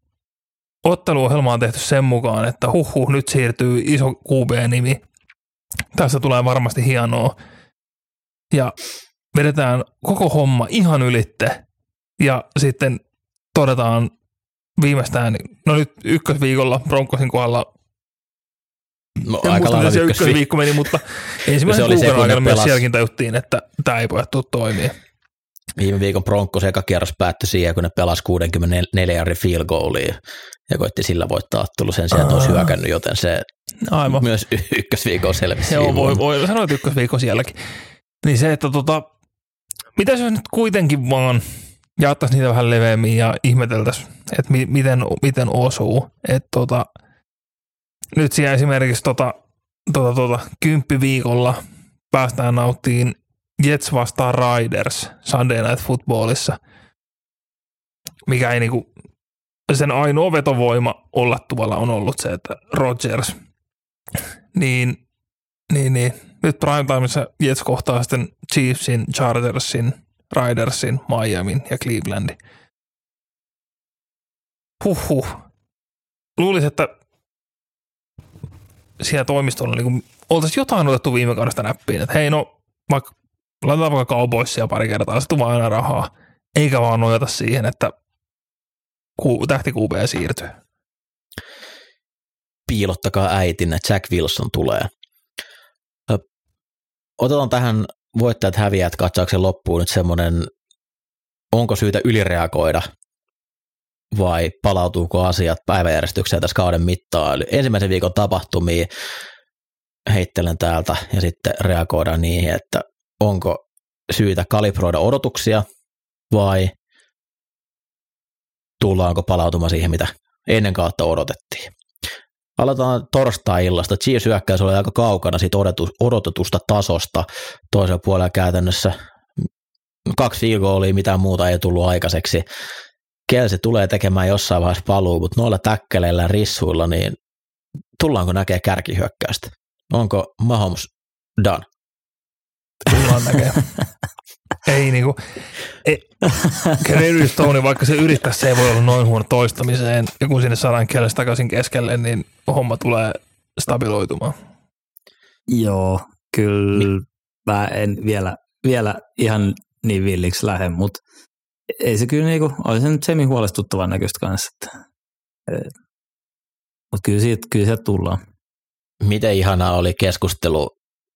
Speaker 4: otteluohjelma on tehty sen mukaan, että huhhuh, nyt siirtyy iso QB-nimi. Tässä tulee varmasti hienoa. Ja vedetään koko homma ihan ylitte. Ja sitten todetaan viimeistään, no nyt ykkösviikolla Broncosin kohdalla
Speaker 2: No, aika lailla
Speaker 4: se ykkösviikko meni, mutta (laughs) ensimmäisen kuukauden aikana myös sielläkin tajuttiin, että tämä ei voi toimia.
Speaker 2: Viime viikon Broncos eka kierros päättyi siihen, kun ne pelasi 64 jardin field goalia ja koitti sillä voittaa ottelu sen sijaan, että olisi hyökännyt, joten se Aivan. myös ykkösviikon selvisi.
Speaker 4: Joo, voi, voi sanoa, että ykkösviikko sielläkin. Niin se, että tota, mitä jos nyt kuitenkin vaan jaettaisiin niitä vähän leveämmin ja ihmeteltäisiin, että mi- miten, miten osuu. Että tota, nyt siellä esimerkiksi tota, tota, tota, kymppiviikolla päästään nauttiin Jets vastaan Riders Sunday Night Footballissa, mikä ei niinku, sen ainoa vetovoima olla tuolla on ollut se, että Rodgers, niin, niin, niin nyt primetimeissa Jets kohtaa sitten Chiefsin, Chargersin, Ridersin, Miamin ja Clevelandin. Huhhuh. Luulisin, että siellä toimistolla niin oltaisiin jotain otettu viime kaudesta näppiin, että hei no, vaikka laitetaan vaikka Cowboysia pari kertaa, se tulee aina rahaa, eikä vaan nojata siihen, että tähti QB siirtyy.
Speaker 2: Piilottakaa äitinä, Jack Wilson tulee. otetaan tähän voittajat häviäjät katsauksen loppuun nyt semmoinen, onko syytä ylireagoida vai palautuuko asiat päiväjärjestykseen tässä kauden mittaan. Eli ensimmäisen viikon tapahtumia heittelen täältä ja sitten reagoidaan niihin, että onko syytä kalibroida odotuksia vai tullaanko palautumaan siihen, mitä ennen kautta odotettiin. Aloitetaan torstai-illasta. Chiefs hyökkäys oli aika kaukana siitä odotetusta tasosta. Toisella puolella käytännössä kaksi field oli mitään muuta ei tullut aikaiseksi. Kelsi tulee tekemään jossain vaiheessa paluu, mutta noilla täkkeleillä rissuilla, niin tullaanko näkee kärkihyökkäystä? Onko Mahomes done?
Speaker 4: Tullaan näkemään. (laughs) ei niinku, ei, Kevin Stone, vaikka se yrittäisi, se ei voi olla noin huono toistamiseen. Ja kun sinne saadaan kielestä takaisin keskelle, niin homma tulee stabiloitumaan.
Speaker 3: Joo, kyllä mä en vielä, vielä ihan niin villiksi lähde, mutta ei se kyllä niinku, oli se nyt semi huolestuttavan näköistä kanssa. Mutta kyllä siitä, kyllä sieltä tullaan.
Speaker 2: Miten ihanaa oli keskustelu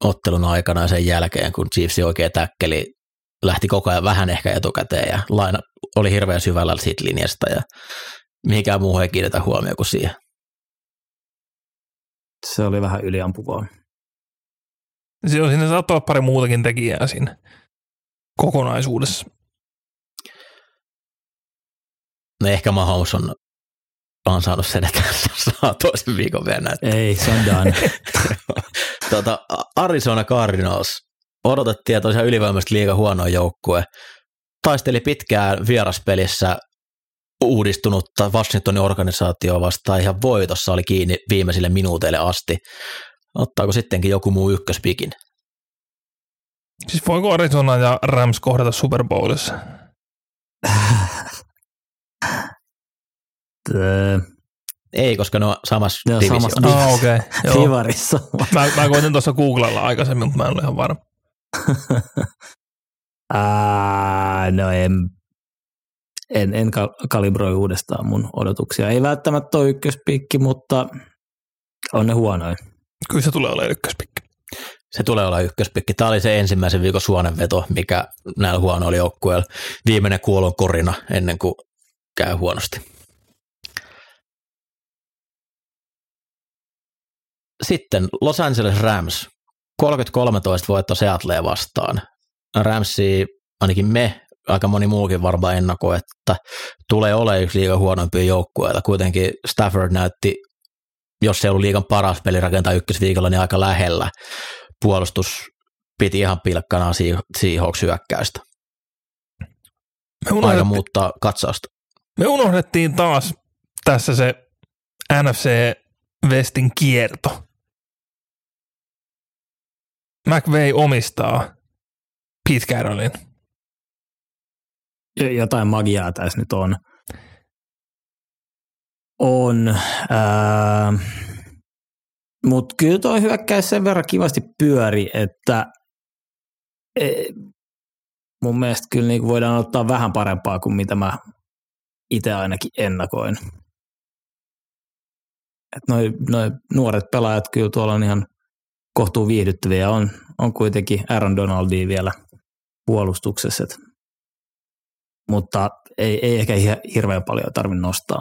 Speaker 2: ottelun aikana sen jälkeen, kun Chiefs oikein täkkeli lähti koko ajan vähän ehkä etukäteen ja laina oli hirveän syvällä siitä linjasta ja mihinkään muuhun ei kiinnitä huomioon kuin siihen.
Speaker 3: Se oli vähän yliampuvaa.
Speaker 4: Siinä, siinä saattaa olla pari muutakin tekijää siinä kokonaisuudessa.
Speaker 2: No ehkä Mahomes on, on saanut sen, että saa toisen viikon vielä näyttää.
Speaker 3: Ei, se on done. (laughs)
Speaker 2: tota, Arizona Cardinals odotettiin, että tosiaan ylivoimaisesti liiga huono joukkue. Taisteli pitkään vieraspelissä uudistunutta Washingtonin organisaatio vastaan ihan voitossa oli kiinni viimeisille minuuteille asti. Ottaako sittenkin joku muu ykköspikin?
Speaker 4: Siis voiko Arizona ja Rams kohdata Super Bowlissa? (laughs)
Speaker 2: Ei, koska ne on samassa divisioonassa.
Speaker 3: Samassa oh, okay. (laughs)
Speaker 4: Mä, mä koitin tuossa googlella aikaisemmin, mutta mä en ole ihan varma. (laughs)
Speaker 3: No en, en, en kalibroi uudestaan mun odotuksia. Ei välttämättä ole ykköspikki, mutta on ne huonoin.
Speaker 4: Kyllä se tulee olemaan ykköspikki.
Speaker 2: Se tulee olla ykköspikki. Tämä oli se ensimmäisen viikon suonenveto, mikä näillä huonoilla joukkueilla viimeinen kuolon korina ennen kuin käy huonosti. Sitten Los Angeles Rams 30-13 voitto Seattleen vastaan. Ramsi, ainakin me, aika moni muukin varmaan ennakoi, että tulee olemaan yksi liigan huonoimpia joukkueita. Kuitenkin Stafford näytti, jos se ei ollut liigan paras peli rakentaa ykkösviikolla, niin aika lähellä. Puolustus piti ihan pilkkana Seahawks hyökkäystä. Aika muuttaa katsausta.
Speaker 4: Me unohdettiin taas tässä se NFC Westin kierto. McVay omistaa Pete Carrollin.
Speaker 3: Jotain magiaa tässä nyt on. On. Mutta kyllä tuo hyökkäys sen verran kivasti pyöri, että e, mun mielestä kyllä niin voidaan ottaa vähän parempaa kuin mitä mä itse ainakin ennakoin. Noin noi nuoret pelaajat kyllä tuolla on ihan kohtuu viihdyttäviä. On, on kuitenkin Aaron Donaldia vielä puolustuksessa, et, mutta ei, ei ehkä hirveän paljon tarvitse nostaa.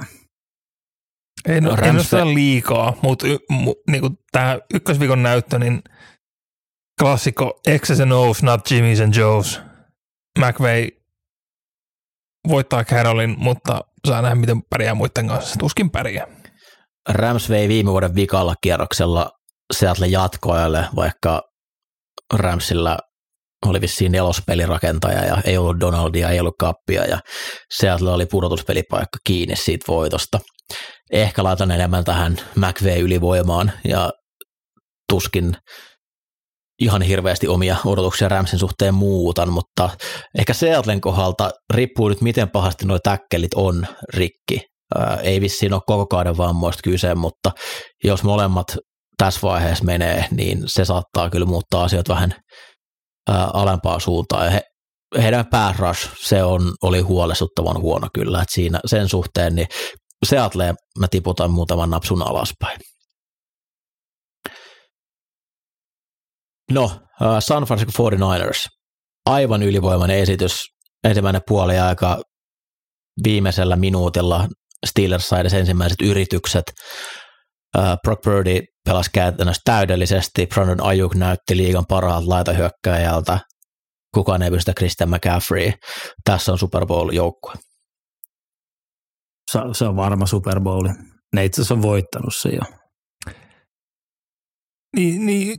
Speaker 4: Ei, no, ei nostaa liikaa, mutta y, mu, niinku tämä ykkösviikon näyttö, niin klassikko X's and O's, not Jimmy's and Joe's. McVay voittaa Carolin, mutta saa nähdä, miten pärjää muiden kanssa. Tuskin pärjää.
Speaker 2: Rams vei viime vuoden vikalla kierroksella Seattle jatkoajalle, vaikka Ramsilla oli vissiin nelospelirakentaja ja ei ollut Donaldia, ei ollut kappia ja Seattle oli pudotuspelipaikka kiinni siitä voitosta. Ehkä laitan enemmän tähän McVay ylivoimaan ja tuskin ihan hirveästi omia odotuksia Ramsin suhteen muutan, mutta ehkä Seattlen kohdalta riippuu nyt miten pahasti nuo täkkelit on rikki. Ää, ei vissiin ole koko kauden vammoista kyse, mutta jos molemmat tässä vaiheessa menee, niin se saattaa kyllä muuttaa asiat vähän ää, alempaa suuntaan. Ja he, heidän päärush, se on, oli huolestuttavan huono kyllä, että siinä sen suhteen, niin Seattle mä tiputan muutaman napsun alaspäin. No, San Francisco 49ers. Aivan ylivoimainen esitys. Ensimmäinen puoli aika viimeisellä minuutilla Steelers sai edes ensimmäiset yritykset. Brock Purdy pelasi käytännössä täydellisesti. Brandon Ayuk näytti liigan parhaalta laitahyökkäjältä. Kukaan ei pystytä Christian McCaffrey. Tässä on Super Bowl-joukkue.
Speaker 3: Se, se on varma Super Bowl. Ne itse asiassa on voittanut se jo.
Speaker 4: Niin, niin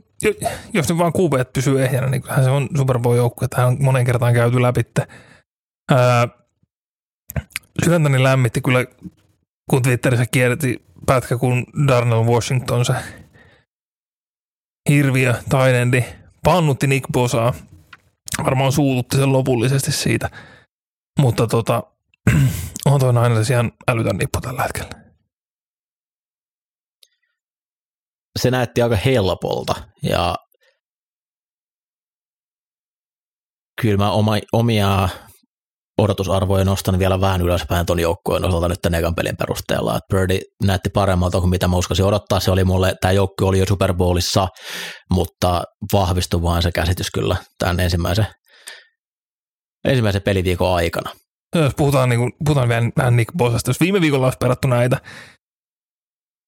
Speaker 4: jos ne vaan QB pysyy ehjänä, niin kyllähän se on Super Bowl-joukkue. Tähän on monen kertaan käyty läpi. Öö, sydäntäni lämmitti kyllä, kun Twitterissä kierti pätkä, kun Darnell Washington se hirviö Tainendi pannutti Nick Bosaa. Varmaan suututti sen lopullisesti siitä. Mutta tota, (clears throat) on toi aina ihan älytön nippu tällä hetkellä.
Speaker 2: Se näytti aika helpolta ja kyllä mä oma, omia odotusarvoja nostan vielä vähän ylöspäin tuon joukkueen osalta nyt tämän ekan pelin perusteella. Että Birdie näytti paremmalta kuin mitä mä uskasin odottaa. Se oli mulle, tämä joukkue oli jo Super Bowlissa, mutta vahvistui vain se käsitys kyllä tämän ensimmäisen, ensimmäisen peliviikon aikana.
Speaker 4: Jos puhutaan, niin kuin, puhutaan vielä vähän Nick Bosasta, jos viime viikolla olisi perattu näitä,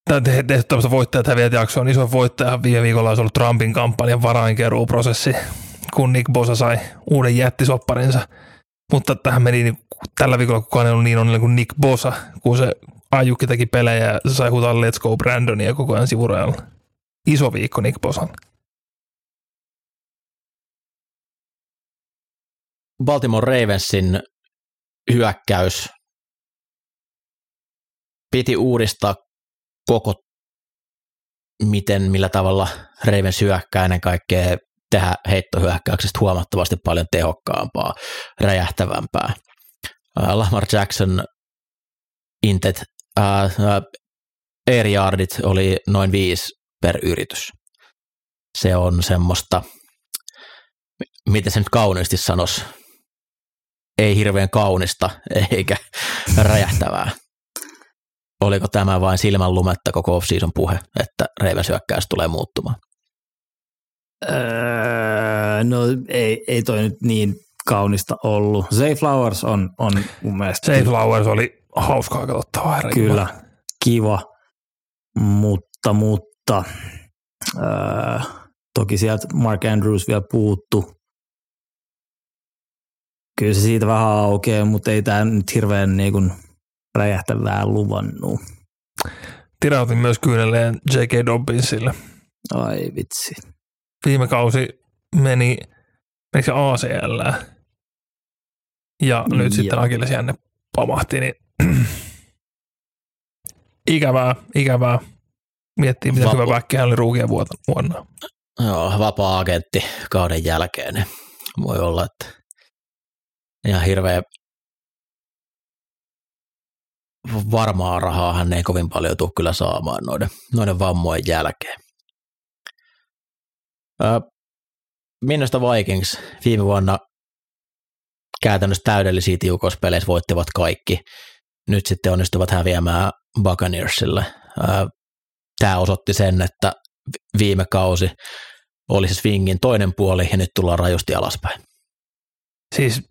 Speaker 4: tämä tehty tämmöistä voittajat häviät jaksoa, niin iso voittaja viime viikolla olisi ollut Trumpin kampanjan varainkeruuprosessi, kun Nick Bosa sai uuden jättisopparinsa – mutta tähän meni niin, tällä viikolla kukaan ei ollut niin onnellinen kuin Nick Bosa, kun se Ajukki teki pelejä ja sai huutaa Let's Go Brandonia koko ajan sivurajalla. Iso viikko Nick Bosan.
Speaker 2: Baltimore Ravensin hyökkäys piti uudistaa koko miten, millä tavalla Ravens hyökkää ennen kaikkea tehdä heittohyökkäyksestä huomattavasti paljon tehokkaampaa, räjähtävämpää. Lamar Jackson intet, äh, air yardit oli noin viisi per yritys. Se on semmoista, miten se nyt kauniisti sanoisi, ei hirveän kaunista eikä (laughs) räjähtävää. Oliko tämä vain silmän lumetta koko off-season puhe, että Ravens tulee muuttumaan?
Speaker 3: Öö, no ei, ei toi nyt niin kaunista ollut. Zay Flowers on, on mun mielestä...
Speaker 4: Zay Flowers oli hauskaa katsottavaa.
Speaker 3: Herra Kyllä, kiva, mutta, mutta öö, toki sieltä Mark Andrews vielä puuttu. Kyllä se siitä vähän aukeaa, mutta ei tämä nyt hirveän niin kuin räjähtävää luvannut.
Speaker 4: Tirautin myös kyynelleen J.K. Dobbinsille.
Speaker 3: Ai vitsi
Speaker 4: viime kausi meni, meni se ACL ja mm, nyt sitten Akilles jänne pamahti, niin (clears throat) ikävää, ikävää. Miettii, miten Vapa- hyvä väkki oli ruukien vuonna.
Speaker 2: Joo, vapaa-agentti kauden jälkeen. Niin voi olla, että ihan hirveä varmaa rahaa hän ei kovin paljon tule kyllä saamaan noiden, noiden vammojen jälkeen. Minusta Vikings viime vuonna käytännössä täydellisiä tiukouspeleissä voittivat kaikki. Nyt sitten onnistuvat häviämään Buccaneersille. Tämä osoitti sen, että viime kausi oli se swingin toinen puoli ja nyt tullaan rajusti alaspäin.
Speaker 4: Siis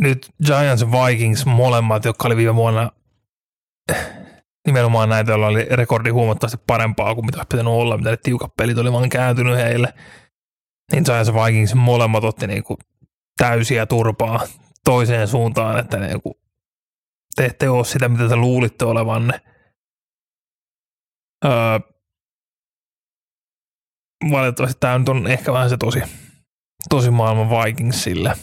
Speaker 4: nyt Giants ja Vikings molemmat, jotka oli viime vuonna nimenomaan näitä, joilla oli rekordi huomattavasti parempaa kuin mitä olisi pitänyt olla, mitä ne tiukat pelit oli vaan kääntynyt heille – niin Giants Vikings molemmat otti niin kuin täysiä turpaa toiseen suuntaan, että niin kuin te ette ole sitä, mitä te luulitte olevanne. Öö, valitettavasti tämä nyt on ehkä vähän se tosi, tosi maailman Vikingsille.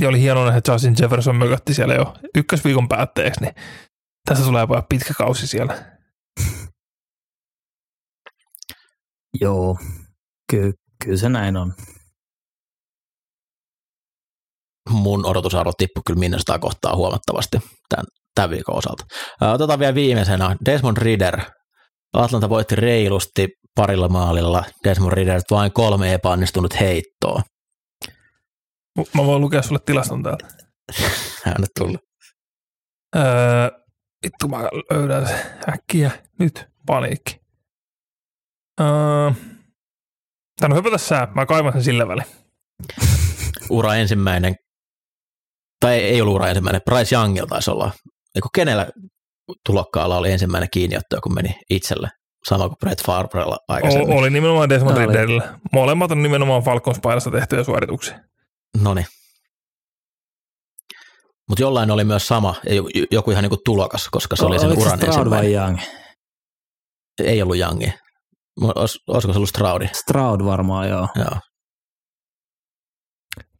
Speaker 4: Ja oli hienoa, että Justin Jefferson mökötti siellä jo ykkösviikon päätteeksi, niin tässä tulee pitkä kausi siellä.
Speaker 3: Joo, ky- kyllä se näin on.
Speaker 2: Mun odotusarvo tippui kyllä Minnesota kohtaa huomattavasti tämän, tämän viikon osalta. Otetaan vielä viimeisenä Desmond Ritter. Atlanta voitti reilusti parilla maalilla. Desmond Ritter vain kolme epäonnistunut heittoa.
Speaker 4: Mä voin lukea sulle tilaston täältä. (laughs)
Speaker 2: Hän tullut.
Speaker 4: Öö, vittu mä löydän äkkiä. Nyt paniikki. Uh, Tämä on hypätä sää, mä kaivan sen sillä väliin.
Speaker 2: Ura ensimmäinen, tai ei ollut ura ensimmäinen, Bryce Youngilla taisi olla. Eikö kenellä tulokkaalla oli ensimmäinen kiinniotto, kun meni itselle? Sama kuin Brett Farbrella aikaisemmin.
Speaker 4: O, oli nimenomaan Desmond Ridderillä. Molemmat on nimenomaan Falcons paidassa tehtyjä suorituksia.
Speaker 2: No niin. Mutta jollain oli myös sama, joku ihan niinku tulokas, koska se o, oli sen uran
Speaker 3: Stroud vai Young?
Speaker 2: Ei ollut Youngi. Olis, olisiko se ollut Straudi?
Speaker 3: Stroud varmaan, joo.
Speaker 2: joo.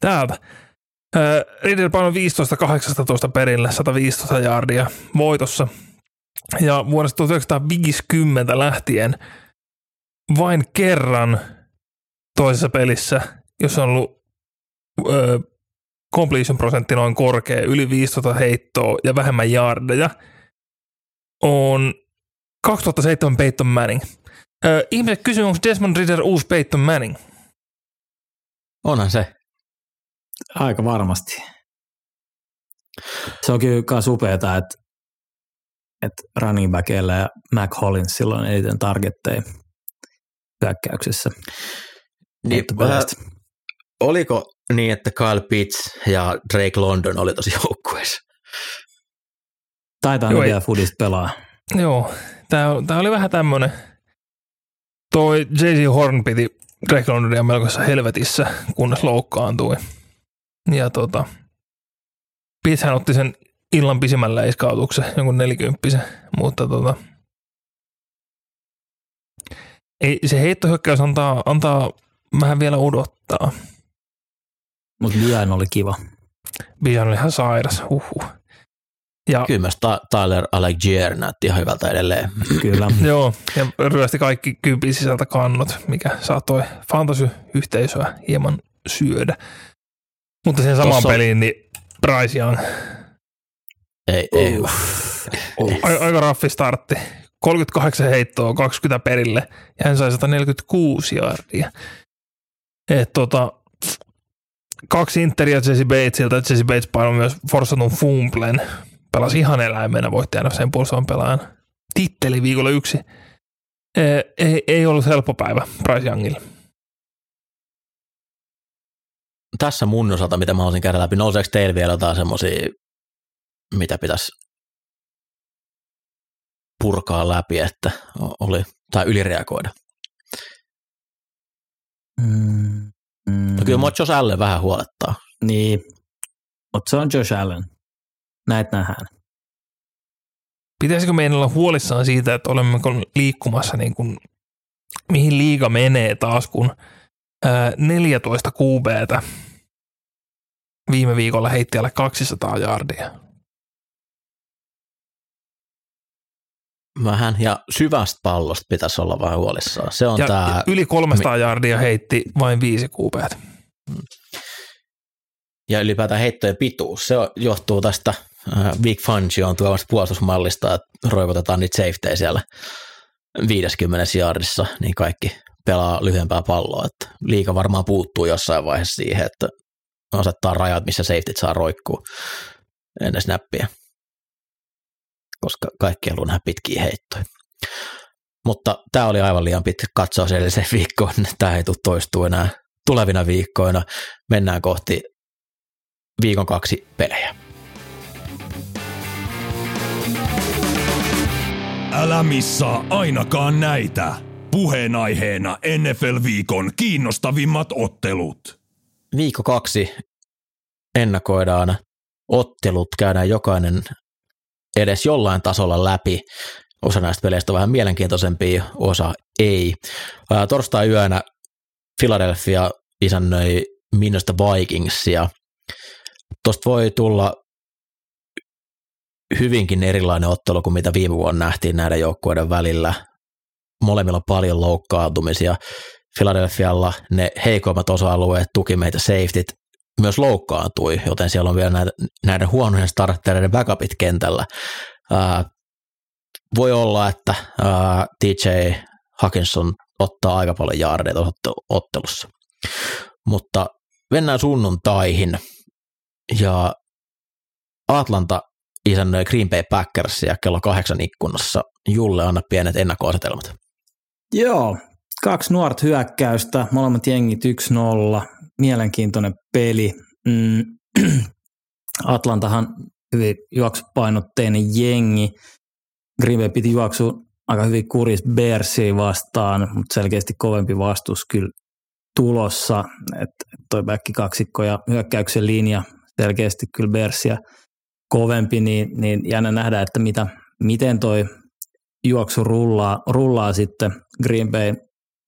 Speaker 4: Täältä. Riddle painoi 15-18 perille, 115 jardia voitossa. Ja vuodesta 1950 lähtien vain kerran toisessa pelissä, jos on ollut ö, completion prosentti noin korkea, yli 15 heittoa ja vähemmän jardeja, on 2007 Peyton Manning. Ö, ihmiset kysyy, onko Desmond Ridder uusi Peyton Manning?
Speaker 2: Onhan se.
Speaker 3: Aika varmasti. Se on kyllä upeeta, että, että running backilla ja Mac Hollinsilla on eniten targetteja hyökkäyksessä.
Speaker 2: Niin, vähän, oliko niin, että Kyle Pitts ja Drake London oli tosi joukkueessa?
Speaker 3: Taitaa Joo, vielä foodista pelaa.
Speaker 4: Joo, tämä oli vähän tämmöinen. Toi J.C. Horn piti Drake Londonia melkoisessa helvetissä, kunnes loukkaantui. Ja tota, Pittshän otti sen illan pisimmän läiskautuksen, jonkun nelikymppisen, mutta tota, ei, se heittohyökkäys antaa, antaa vähän vielä odottaa.
Speaker 3: Mutta Bian oli kiva.
Speaker 4: Bian oli ihan sairas, huhhuh.
Speaker 2: Ja, Kyllä myös Tyler Allegier näytti ihan hyvältä edelleen.
Speaker 3: Kyllä. (laughs)
Speaker 4: Joo, ja ryösti kaikki kympin sisältä kannot, mikä saattoi fantasy-yhteisöä hieman syödä. Mutta sen saman Tossa... peliin, niin Bryce Young.
Speaker 2: Ei, ei. Uh.
Speaker 4: Uh. Aika raffi startti. 38 heittoa, 20 perille, ja hän sai 146 jardia. Et tota, kaksi Interia Jesse Batesilta, Jesse Bates painoi myös forsatun fumblen. Pelasi ihan eläimenä, voitti aina sen puolustavan pelaajan. Titteli viikolla yksi. Ei, ei, ei ollut helppo päivä Bryce Youngille
Speaker 2: tässä mun osalta, mitä mä haluaisin käydä läpi, nouseeko teillä vielä jotain semmoisia, mitä pitäisi purkaa läpi, että oli, tai ylireagoida? Mm, mm. No kyllä mua Josh Allen vähän huolettaa.
Speaker 3: Niin, mutta se on Josh Allen. Näet nähdään.
Speaker 4: Pitäisikö meidän olla huolissaan siitä, että olemmeko liikkumassa niin kuin, mihin liiga menee taas, kun ää, 14 QBtä viime viikolla heitti alle 200 jardia.
Speaker 2: Vähän, ja syvästä pallosta pitäisi olla vähän huolissaan. Se on
Speaker 4: ja,
Speaker 2: tää...
Speaker 4: yli 300 Mi- jardia heitti vain viisi kuupeet. Mm.
Speaker 2: Ja ylipäätään heittojen pituus, se johtuu tästä Big Fangio on tuomasta puolustusmallista, että roikotetaan niitä safetyjä siellä 50 jaardissa, niin kaikki pelaa lyhyempää palloa. Että liika varmaan puuttuu jossain vaiheessa siihen, että asettaa rajat, missä safetyt saa roikkuu ennen snappia, koska kaikki haluaa nähdä pitkiä heittoja. Mutta tämä oli aivan liian pitkä katsoa edelliseen viikkoon. (laughs) Tämä ei tule toistua enää tulevina viikkoina. Mennään kohti viikon kaksi pelejä.
Speaker 1: Älä missaa ainakaan näitä. Puheenaiheena NFL-viikon kiinnostavimmat ottelut
Speaker 2: viikko kaksi ennakoidaan ottelut, käydään jokainen edes jollain tasolla läpi. Osa näistä peleistä on vähän mielenkiintoisempia, osa ei. Torstai yönä Philadelphia isännöi Minusta Vikingsia. Tuosta voi tulla hyvinkin erilainen ottelu kuin mitä viime vuonna nähtiin näiden joukkueiden välillä. Molemmilla on paljon loukkaantumisia. Philadelphialla ne heikoimmat osa-alueet, tukimeitä, safetyt, myös loukkaantui, joten siellä on vielä näitä, näiden huonojen starttereiden backupit kentällä. Voi olla, että ää, TJ Hawkinson ottaa aika paljon jaardeita ottelussa. Mutta mennään sunnuntaihin ja Atlanta isännöi Green Bay Packersia kello kahdeksan ikkunassa. Julle, anna pienet ennakkoasetelmat.
Speaker 3: Joo, kaksi nuorta hyökkäystä, molemmat jengit 1-0, mielenkiintoinen peli. Mm. (clears throat) Atlantahan hyvin juoksupainotteinen jengi. Green Bay piti juoksu aika hyvin kuris Bearsia vastaan, mutta selkeästi kovempi vastus kyllä tulossa. Että toi kaksikko ja hyökkäyksen linja selkeästi kyllä Bearsia kovempi, niin, niin jännä nähdä, että mitä, miten toi juoksu rullaa, rullaa sitten Green Bay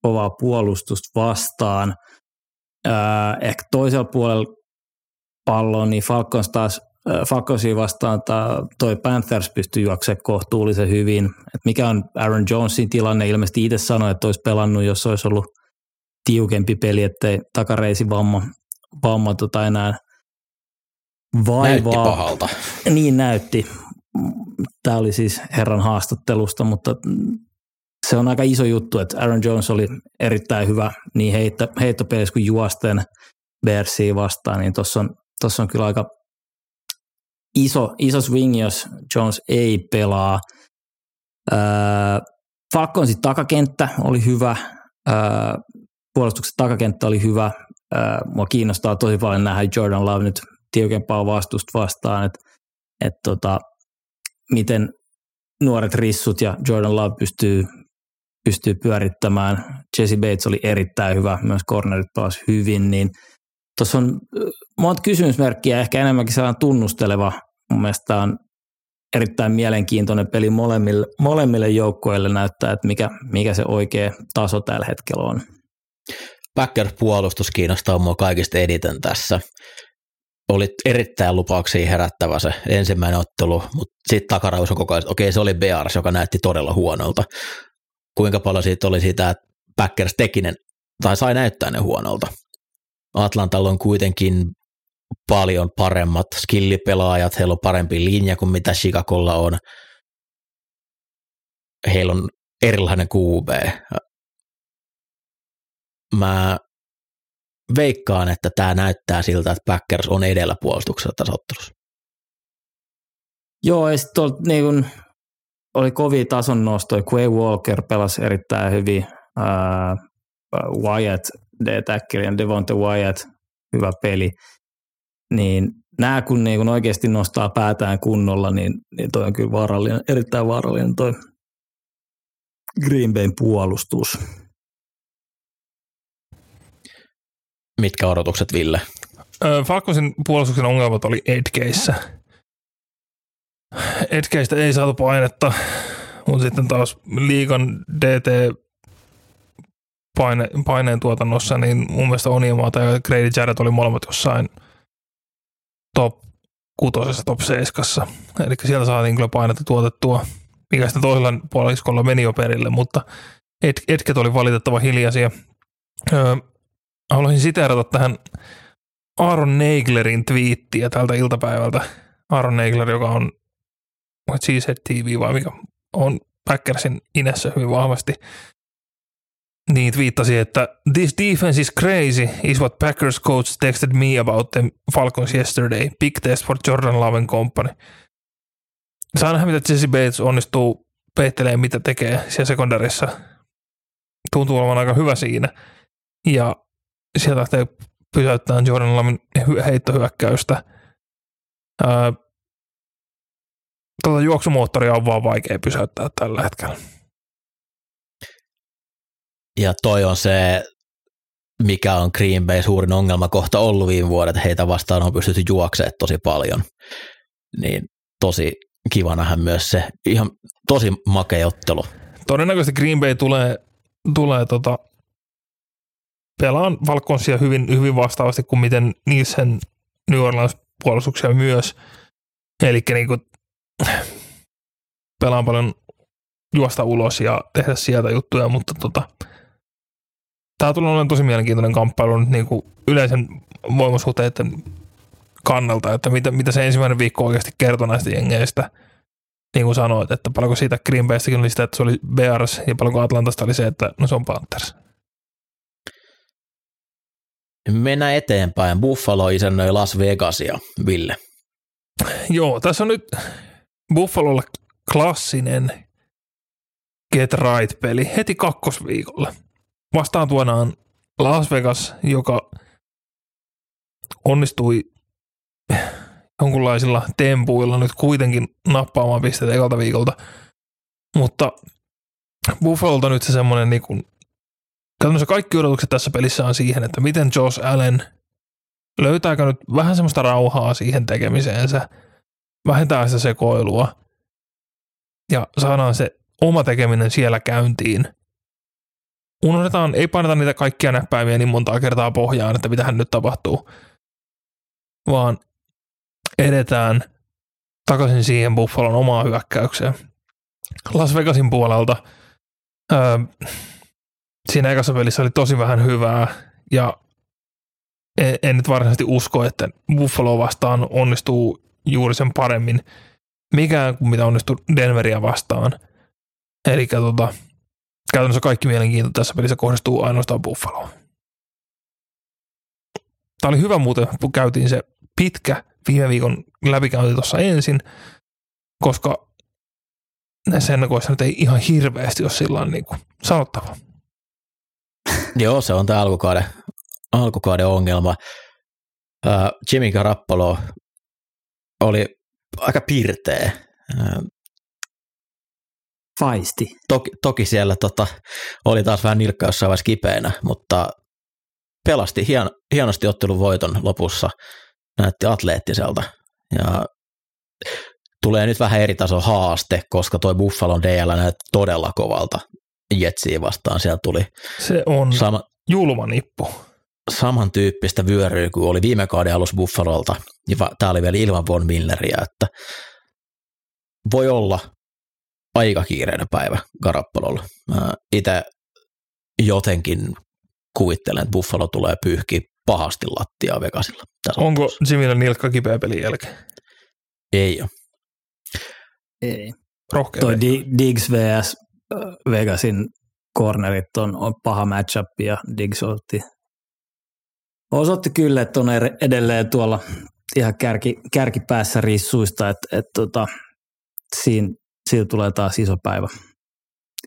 Speaker 3: kovaa puolustusta vastaan. Ää, ehkä toisella puolella palloa, niin Falcons taas Falconsia vastaan toi Panthers pystyi juoksemaan kohtuullisen hyvin. Et mikä on Aaron Jonesin tilanne? Ilmeisesti itse sanoi, että olisi pelannut, jos olisi ollut tiukempi peli, ettei takareisi vamma, vamma tota enää vaivaa.
Speaker 2: Näytti pahalta.
Speaker 3: Niin näytti. Tämä oli siis herran haastattelusta, mutta se on aika iso juttu, että Aaron Jones oli erittäin hyvä niin heitto, heittopelissä kuin juosten Bearsia vastaan, niin tuossa on, tossa on kyllä aika iso, iso swing, jos Jones ei pelaa. Öö, Falconsin takakenttä oli hyvä, öö, puolustuksen takakenttä oli hyvä. Öö, mua kiinnostaa tosi paljon nähdä Jordan Love nyt tiukempaa vastusta vastaan, että et tota, miten nuoret rissut ja Jordan Love pystyy, pystyy pyörittämään. Jesse Bates oli erittäin hyvä, myös cornerit taas hyvin, niin tuossa on monta kysymysmerkkiä, ehkä enemmänkin sellainen tunnusteleva. Mun mielestä on erittäin mielenkiintoinen peli molemmille, molemmille joukkoille näyttää, että mikä, mikä se oikea taso tällä hetkellä on.
Speaker 2: Packers-puolustus kiinnostaa mua kaikista eniten tässä oli erittäin lupauksia herättävä se ensimmäinen ottelu, mutta sitten takaraus on koko ajan, okei se oli Bears, joka näytti todella huonolta. Kuinka paljon siitä oli sitä, että Packers tekinen tai sai näyttää ne huonolta. Atlantalla on kuitenkin paljon paremmat skillipelaajat, heillä on parempi linja kuin mitä Chicagolla on. Heillä on erilainen QB. Mä veikkaan, että tämä näyttää siltä, että Packers on edellä puolustuksessa tässä ottelussa.
Speaker 3: Joo, ja sitten niin kun, oli kovia tason nostoja. Quay Walker pelasi erittäin hyvin. Uh, Wyatt, d ja Devonte Wyatt, hyvä peli. Niin nämä kun, niin kun oikeasti nostaa päätään kunnolla, niin, niin toi on kyllä vaarallinen, erittäin vaarallinen toi Green Bayn puolustus.
Speaker 2: Mitkä odotukset, Ville?
Speaker 4: Falconsin puolustuksen ongelmat oli Edgeissä. Edgeistä ei saatu painetta, mutta sitten taas liikan DT paine, paineen tuotannossa, niin mun mielestä Oniemaata ja Grady Jarrett oli molemmat jossain top kutosessa, top seiskassa. Eli sieltä saatiin kyllä painetta tuotettua, mikä sitten toisella puoliskolla meni jo perille, mutta Edget oli valitettava hiljaisia haluaisin siteerata tähän Aaron Neiglerin twiittiä tältä iltapäivältä. Aaron Neigler, joka on Cheesehead TV vai mikä on Packersin inessä hyvin vahvasti, niin twiittasi, että This defense is crazy is what Packers coach texted me about the Falcons yesterday. Big test for Jordan Love and company. Saa nähdä, mitä Jesse Bates onnistuu peittelemään, mitä tekee siellä sekundarissa. Tuntuu olevan aika hyvä siinä. Ja sieltä lähtee pysäyttämään Jordan Lamin heittohyökkäystä. Ää, tuota juoksumuottoria on vaan vaikea pysäyttää tällä hetkellä.
Speaker 2: Ja toi on se, mikä on Green Bay suurin ongelma kohta ollut viime vuodet, heitä vastaan on pystytty juoksemaan tosi paljon. Niin tosi kiva nähdä myös se ihan tosi makea ottelu.
Speaker 4: Todennäköisesti Green Bay tulee, tulee tota pelaan Falconsia hyvin, hyvin vastaavasti kuin miten Nielsen New Orleans puolustuksia myös. Eli niin kuin, pelaan paljon juosta ulos ja tehdä sieltä juttuja, mutta tota, tämä tulee olemaan tosi mielenkiintoinen kamppailu nyt niin kuin yleisen voimasuhteiden kannalta, että mitä, mitä se ensimmäinen viikko oikeasti kertoo näistä jengeistä. Niin kuin sanoit, että paljonko siitä Green Baystäkin oli sitä, että se oli Bears ja paljonko Atlantasta oli se, että no se on Panthers.
Speaker 2: Mennään eteenpäin. Buffalo isännöi Las Vegasia, Ville.
Speaker 4: Joo, tässä on nyt Buffalolla klassinen Get Right-peli heti kakkosviikolla. vastaan tuodaan Las Vegas, joka onnistui jonkunlaisilla tempuilla nyt kuitenkin nappaamaan pisteitä ekalta viikolta. Mutta Buffalolta nyt se semmoinen niin käytännössä kaikki odotukset tässä pelissä on siihen, että miten Josh Allen löytääkö nyt vähän semmoista rauhaa siihen tekemiseensä, vähentää sitä sekoilua ja saadaan se oma tekeminen siellä käyntiin. Unohdetaan, ei paineta niitä kaikkia näppäimiä niin montaa kertaa pohjaan, että mitähän nyt tapahtuu, vaan edetään takaisin siihen Buffalon omaan hyökkäykseen. Las Vegasin puolelta öö, siinä ekassa pelissä oli tosi vähän hyvää ja en, en nyt varsinaisesti usko, että Buffalo vastaan onnistuu juuri sen paremmin mikään kuin mitä onnistui Denveria vastaan. Eli tota, käytännössä kaikki mielenkiinto tässä pelissä kohdistuu ainoastaan Buffaloon. Tämä oli hyvä muuten, kun käytiin se pitkä viime viikon läpikäynti tuossa ensin, koska näissä ennakoissa nyt ei ihan hirveästi ole sillä niin kuin sanottava. (coughs)
Speaker 2: Joo, se on tämä alkukauden, alkukauden ongelma. Uh, Jimmy Garoppolo oli aika pirteä. Uh,
Speaker 3: Faisti.
Speaker 2: Toki, toki siellä tota, oli taas vähän nilkka jossain vaiheessa kipeänä, mutta pelasti hien, hienosti ottelun voiton lopussa näytti atleettiselta. Ja tulee nyt vähän eri taso haaste, koska toi Buffalon DL näytti todella kovalta Jetsiä vastaan. Siellä tuli
Speaker 4: Se on sama, julma nippu.
Speaker 2: Samantyyppistä vyöryä kuin oli viime kauden alussa Buffalolta. Ja tämä oli vielä ilman Von Milleriä, että voi olla aika kiireinen päivä Garappalolla. Itse jotenkin kuvittelen, että Buffalo tulee pyyhki pahasti lattiaa Vegasilla.
Speaker 4: Onko Jimmillä nilkka kipeä pelin jälkeen?
Speaker 2: Ei ole.
Speaker 3: Ei.
Speaker 4: Rohkea
Speaker 3: Toi Diggs vs. Vegasin cornerit on, on paha matchup ja Diggs otti, osoitti kyllä, että on edelleen tuolla ihan kärki, kärkipäässä rissuista, että, että tota, siinä, tulee taas iso päivä,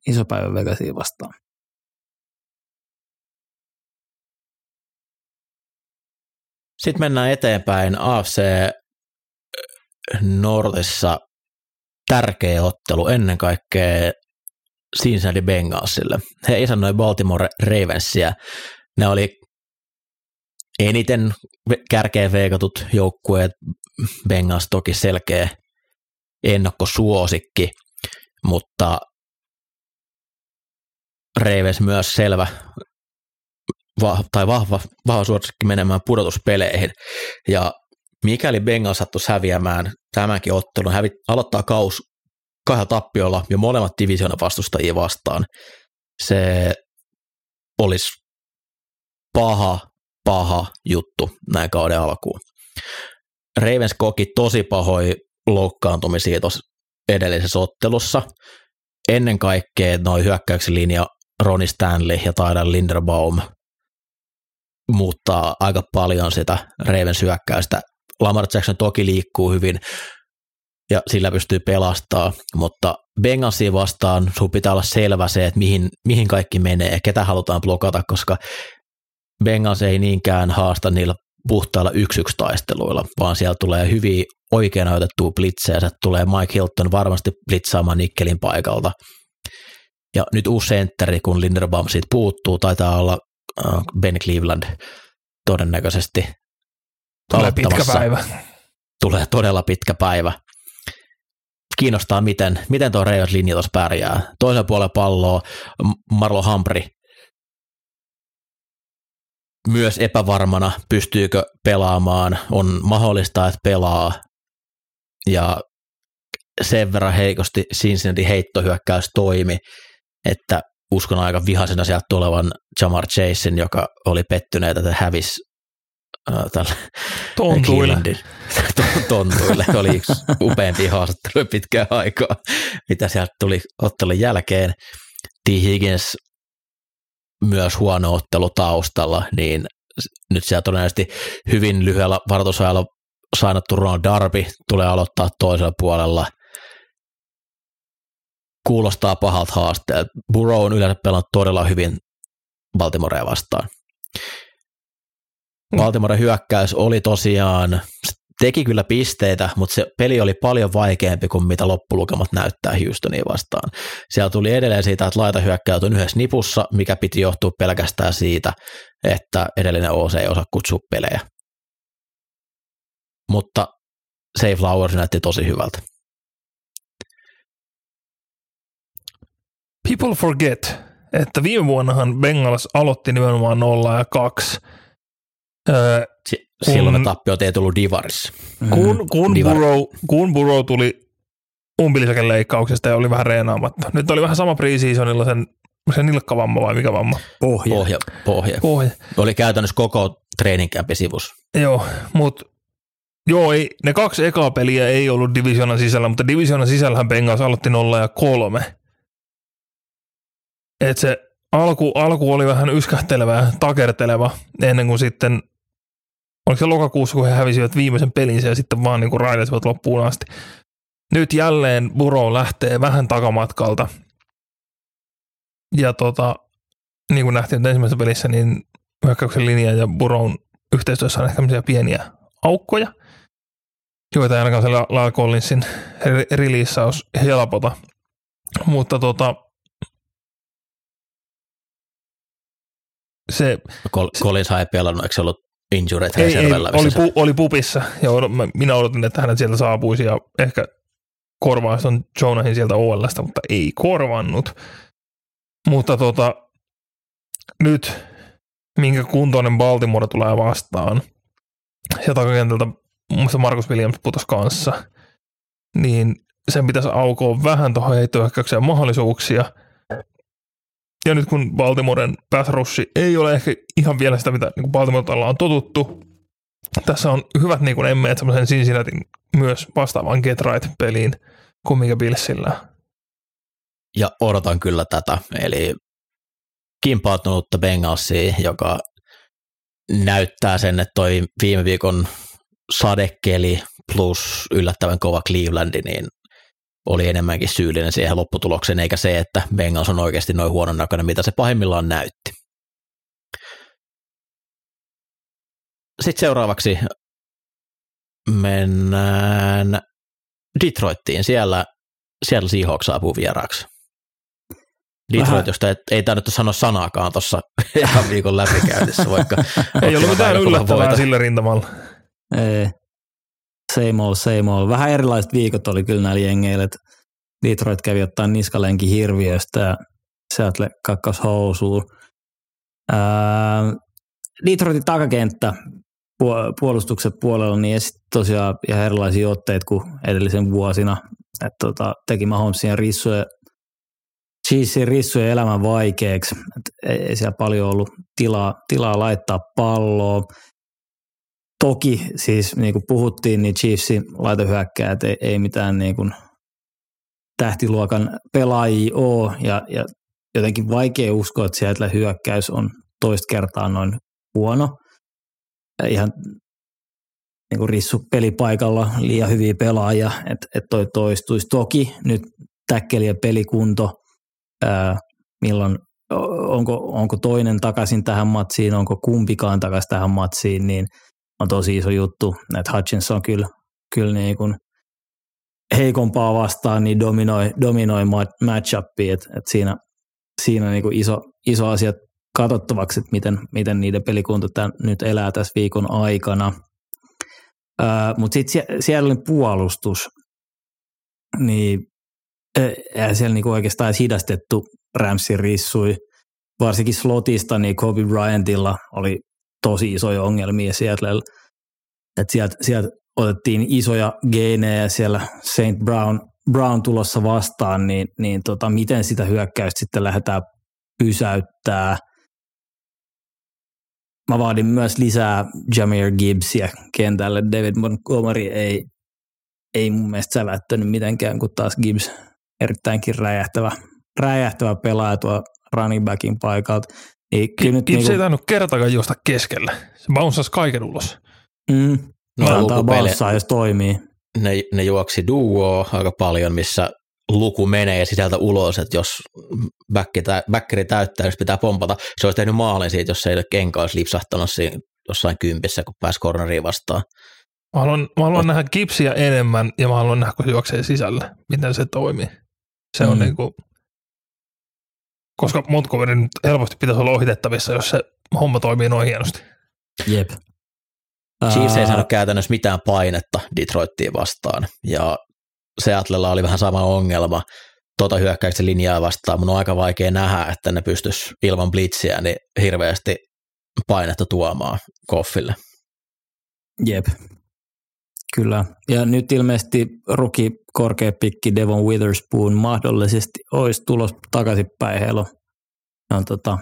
Speaker 3: iso päivä Vegasiin vastaan.
Speaker 2: Sitten mennään eteenpäin AFC Nordissa tärkeä ottelu ennen kaikkea Cincinnati Bengalsille. He isännoi Baltimore Ravensia. Ne oli eniten kärkeä veikatut joukkueet. Bengals toki selkeä ennakkosuosikki, mutta Ravens myös selvä tai vahva, vahva suosikki menemään pudotuspeleihin. Ja mikäli Bengals sattuisi häviämään tämänkin ottelun, hävi, aloittaa kaus kahdella tappiolla ja molemmat divisioonan vastustajia vastaan, se olisi paha, paha juttu näin kauden alkuun. Ravens koki tosi pahoja loukkaantumisia tuossa edellisessä ottelussa. Ennen kaikkea noin hyökkäyksen linja Ronnie Stanley ja Tyler Linderbaum muuttaa aika paljon sitä Ravens hyökkäystä. Lamar Jackson toki liikkuu hyvin ja sillä pystyy pelastaa, mutta Bengalsiin vastaan sun pitää olla selvä se, että mihin, mihin kaikki menee, ketä halutaan blokata, koska Bengals ei niinkään haasta niillä puhtailla yksi yksi taisteluilla, vaan siellä tulee hyvin oikein otettua blitzejä, se tulee Mike Hilton varmasti blitzaamaan Nikkelin paikalta. Ja nyt uusi sentteri, kun Linderbaum siitä puuttuu, taitaa olla Äh, ben Cleveland todennäköisesti
Speaker 4: Tulee pitkä päivä.
Speaker 2: Tulee todella pitkä päivä. Kiinnostaa, miten, miten tuo Ravens linja tuossa pärjää. Toisen puolen palloa Marlo Humphrey. Myös epävarmana, pystyykö pelaamaan, on mahdollista, että pelaa, ja sen verran heikosti Cincinnati heittohyökkäys toimi, että uskon aika vihaisena sieltä tulevan Jamar Chasen, joka oli pettyneet, että hävisi tälle
Speaker 4: Tontuille. (laughs)
Speaker 2: Tontuille. Oli yksi upeampi haastattelu pitkään aikaa, mitä sieltä tuli ottelun jälkeen. T. Higgins myös huono ottelu taustalla, niin nyt siellä todennäköisesti hyvin lyhyellä varoitusajalla sainattu Ron Darby tulee aloittaa toisella puolella – kuulostaa pahalta haasteelta. Burrow on yleensä pelannut todella hyvin Baltimorea vastaan. Baltimoren hyökkäys oli tosiaan, teki kyllä pisteitä, mutta se peli oli paljon vaikeampi kuin mitä loppulukemat näyttää Houstonia vastaan. Siellä tuli edelleen siitä, että laita hyökkäytyi yhdessä nipussa, mikä piti johtua pelkästään siitä, että edellinen OC ei osaa kutsua pelejä. Mutta Save Flowers näytti tosi hyvältä.
Speaker 4: People forget, että viime vuonnahan Bengals aloitti nimenomaan 0 ja 2.
Speaker 2: Öö, Silloin kun, tappiot ei tullut Divarissa.
Speaker 4: Kun, kun, Divar. Burrow, kun Burrow tuli umpilisäken leikkauksesta ja oli vähän reenaamatta. Nyt oli vähän sama preseasonilla sen, sen nilkkavamma vai mikä vamma?
Speaker 2: Pohja. Pohja. Pohja.
Speaker 4: Pohja.
Speaker 2: Oli käytännössä koko treeninkämpi sivus.
Speaker 4: Joo, mutta Joo, ei, ne kaksi ekaa peliä ei ollut divisionan sisällä, mutta divisionan sisällähän Bengals aloitti 0 ja 3. Et se alku, alku oli vähän yskähtelevä ja takerteleva ennen kuin sitten, oliko se lokakuussa, kun he hävisivät viimeisen pelinsä ja sitten vaan niin raidasivat loppuun asti. Nyt jälleen Buro lähtee vähän takamatkalta. Ja tota, niin kuin nähtiin ensimmäisessä pelissä, niin hyökkäyksen linja ja Buron yhteistyössä on ehkä pieniä aukkoja, joita ei ainakaan se Lyle Collinsin releaseaus helpota. Mutta tota, se...
Speaker 2: Col- Collins ei pelannut, eikö se ollut injured
Speaker 4: ei, ei, oli, pu, oli pupissa ja minä odotin, että hänet sieltä saapuisi ja ehkä korvaisi on Jonahin sieltä OLstä, mutta ei korvannut. Mutta tota, nyt minkä kuntoinen Baltimore tulee vastaan ja takakentältä muista Markus Williams putos kanssa, niin sen pitäisi aukoa vähän tuohon heittohyökkäykseen mahdollisuuksia – ja nyt kun Baltimoren pass ei ole ehkä ihan vielä sitä, mitä niin Baltimorella on totuttu, tässä on hyvät niin kuin emmeet semmoisen Cincinnatin myös vastaavan Get Right-peliin kuin mikä Billsillä.
Speaker 2: Ja odotan kyllä tätä, eli kimpauttunutta Bengalsia, joka näyttää sen, että toi viime viikon sadekeli plus yllättävän kova Clevelandi, niin oli enemmänkin syyllinen siihen lopputulokseen, eikä se, että Bengals on oikeasti noin huonon näköinen, mitä se pahimmillaan näytti. Sitten seuraavaksi mennään Detroittiin. Siellä, siellä Seahawks saapuu vieraaksi. Detroit, Vähän. josta ei, ei tainnut sanoa sanaakaan tuossa ihan (laughs) viikon läpikäynnissä, vaikka
Speaker 4: ei ollut mitään yllättävää sillä rintamalla.
Speaker 3: Ei same old, same old. Vähän erilaiset viikot oli kyllä näillä jengeillä, että Detroit kävi ottaa niskalenki hirviöstä ja Seattle kakkas housuun. Detroitin takakenttä puolustuksen puolella, niin sitten tosiaan ihan erilaisia otteita kuin edellisen vuosina. että tota, teki Mahomesien rissuja, Cheesein rissujen elämän vaikeaksi. Et ei siellä paljon ollut tilaa, tilaa laittaa palloa. Toki siis niin kuin puhuttiin, niin Chiefsin laitohyökkäät ei, ei mitään niin kuin tähtiluokan pelaajia ole ja, ja jotenkin vaikea uskoa, että sieltä hyökkäys on toista kertaa noin huono. Ihan niin kuin rissu pelipaikalla liian hyviä pelaajia, että et toi toistuisi. Toki nyt täkkeli ja pelikunto, ää, milloin onko, onko toinen takaisin tähän matsiin, onko kumpikaan takaisin tähän matsiin, niin on tosi iso juttu. Että Hutchinson kyllä, kyllä niin kuin heikompaa vastaan niin dominoi, dominoi matchupia, että et siinä, siinä niin kuin iso, iso asia katsottavaksi, että miten, miten niiden pelikunta tämän, nyt elää tässä viikon aikana. Mutta sitten sie, siellä oli puolustus, niin eihän siellä niinku oikeastaan edes hidastettu Ramsin rissui. Varsinkin slotista, niin Kobe Bryantilla oli tosi isoja ongelmia Seattlella. Et sieltä, sieltä otettiin isoja geenejä siellä St. Brown, Brown tulossa vastaan, niin, niin tota, miten sitä hyökkäystä sitten lähdetään pysäyttää. Mä vaadin myös lisää Jameer Gibbsia kentälle. David Montgomery ei, ei mun mielestä sävättänyt mitenkään, kun taas Gibbs erittäinkin räjähtävä, räjähtävä pelaaja tuo running backin paikalta.
Speaker 4: Niin kyllä nyt Gibbs niinku... ei tainnut kertakaan juosta keskellä. Se bouncasi kaiken ulos.
Speaker 3: Mm. No, antaa bounceaa, jos toimii.
Speaker 2: Ne, ne juoksi duo aika paljon, missä luku menee sisältä ulos, että jos backeri täyttää, jos pitää pompata, se olisi tehnyt maalin siitä, jos se ei ole kenkä olisi lipsahtanut siinä jossain kympissä, kun pääsi corneriin vastaan.
Speaker 4: Mä haluan, mä haluan nähdä kipsiä enemmän ja mä haluan nähdä, kun juoksee sisälle, miten se toimii. Se on mm. niin kuin, koska Montgomery nyt helposti pitäisi olla ohitettavissa, jos se homma toimii noin hienosti.
Speaker 3: Jep.
Speaker 2: Chiefs ei saanut käytännössä mitään painetta Detroittiin vastaan, ja Seatlella oli vähän sama ongelma tuota hyökkäyksen linjaa vastaan. Mun on aika vaikea nähdä, että ne pystyisi ilman blitsiä niin hirveästi painetta tuomaan Koffille.
Speaker 3: Jep, kyllä. Ja nyt ilmeisesti ruki korkea pikki Devon Witherspoon mahdollisesti olisi tulos takaisinpäin. Heillä on tota,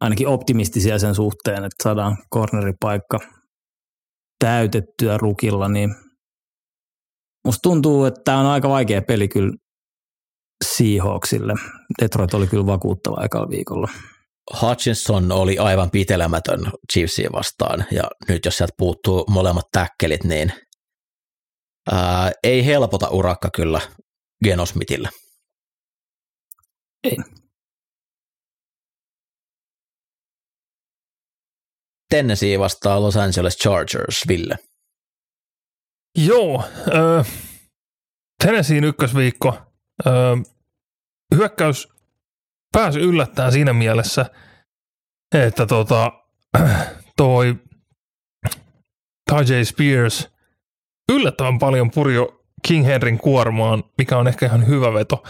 Speaker 3: ainakin optimistisia sen suhteen, että saadaan corneripaikka täytettyä rukilla, niin musta tuntuu, että tämä on aika vaikea peli kyllä Seahawksille. Detroit oli kyllä vakuuttava aikalla viikolla.
Speaker 2: Hutchinson oli aivan pitelemätön Chiefsia vastaan, ja nyt jos sieltä puuttuu molemmat täkkelit, niin ää, ei helpota urakka kyllä Genosmitille.
Speaker 3: Ei.
Speaker 2: Tennessee vastaa Los Angeles Chargers, Ville.
Speaker 4: Joo, äh, Tennesseein ykkösviikko. Äh, hyökkäys pääsi yllättäen siinä mielessä, että tota, (clears throat) toi Tajay Spears yllättävän paljon purjo King Henryn kuormaan, mikä on ehkä ihan hyvä veto.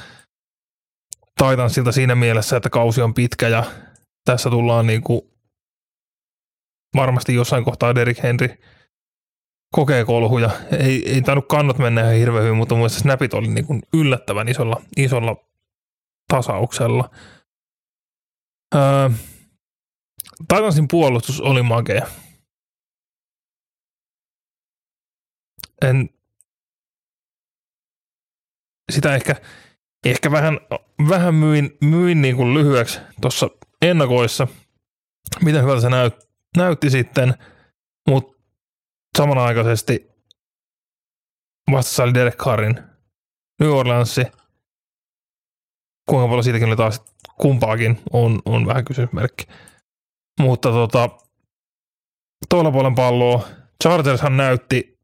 Speaker 4: Taitan siltä siinä mielessä, että kausi on pitkä ja tässä tullaan niinku varmasti jossain kohtaa Derek Henry kokee kolhuja. Ei, ei tainnut kannot mennä ihan hirveän hyvin, mutta mun snapit oli niin kuin yllättävän isolla, isolla tasauksella. Öö, Titansin puolustus oli makea. En, sitä ehkä, ehkä vähän, vähän myin, myin niin kuin lyhyeksi tuossa ennakoissa, miten hyvältä se näyt, näytti sitten, mutta samanaikaisesti vastassa oli Derek Carrin New Orleansi. Kuinka paljon siitäkin oli taas kumpaakin on, on vähän kysymysmerkki. Mutta tota, tuolla puolen palloa Chargershan näytti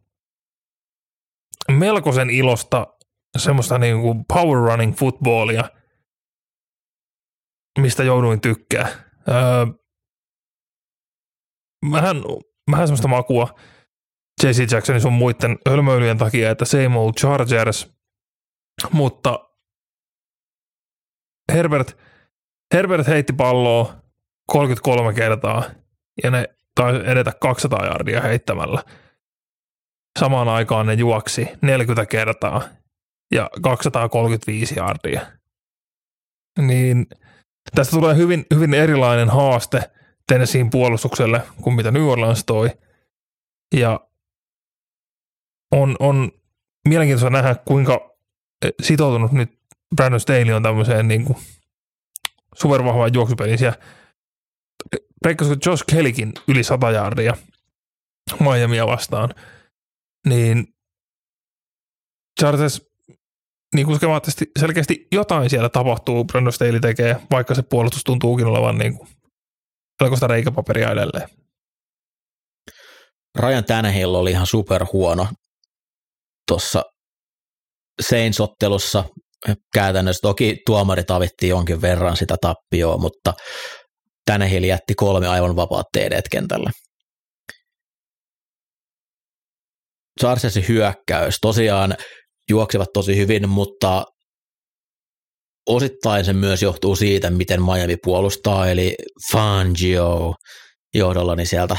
Speaker 4: melkoisen ilosta semmoista niin kuin power running footballia, mistä jouduin tykkää. Öö, vähän, vähän semmoista makua JC Jacksonin sun muiden hölmöilyjen takia, että same old Chargers, mutta Herbert, Herbert heitti palloa 33 kertaa ja ne taisi edetä 200 jardia heittämällä. Samaan aikaan ne juoksi 40 kertaa ja 235 jardia. Niin tästä tulee hyvin, hyvin erilainen haaste Tennesseein puolustukselle kuin mitä New Orleans toi. Ja on, on mielenkiintoista nähdä, kuinka sitoutunut nyt Brandon Staley on tämmöiseen niin kuin supervahvaan juoksupeliin. Siellä Reikkasiko Josh Kellykin yli 100 jardia Miamia vastaan, niin Chargers niin kuin selkeästi jotain siellä tapahtuu, Brandon Staley tekee, vaikka se puolustus tuntuukin olevan niin kuin melkoista reikäpaperia edelleen.
Speaker 2: Ryan Tannehill oli ihan superhuono tuossa Saints-ottelussa käytännössä. Toki tuomarit avittiin jonkin verran sitä tappioa, mutta Tannehill jätti kolme aivan vapaat TD kentällä. Chargersin hyökkäys tosiaan juoksivat tosi hyvin, mutta osittain se myös johtuu siitä, miten Miami puolustaa, eli Fangio johdolla, niin sieltä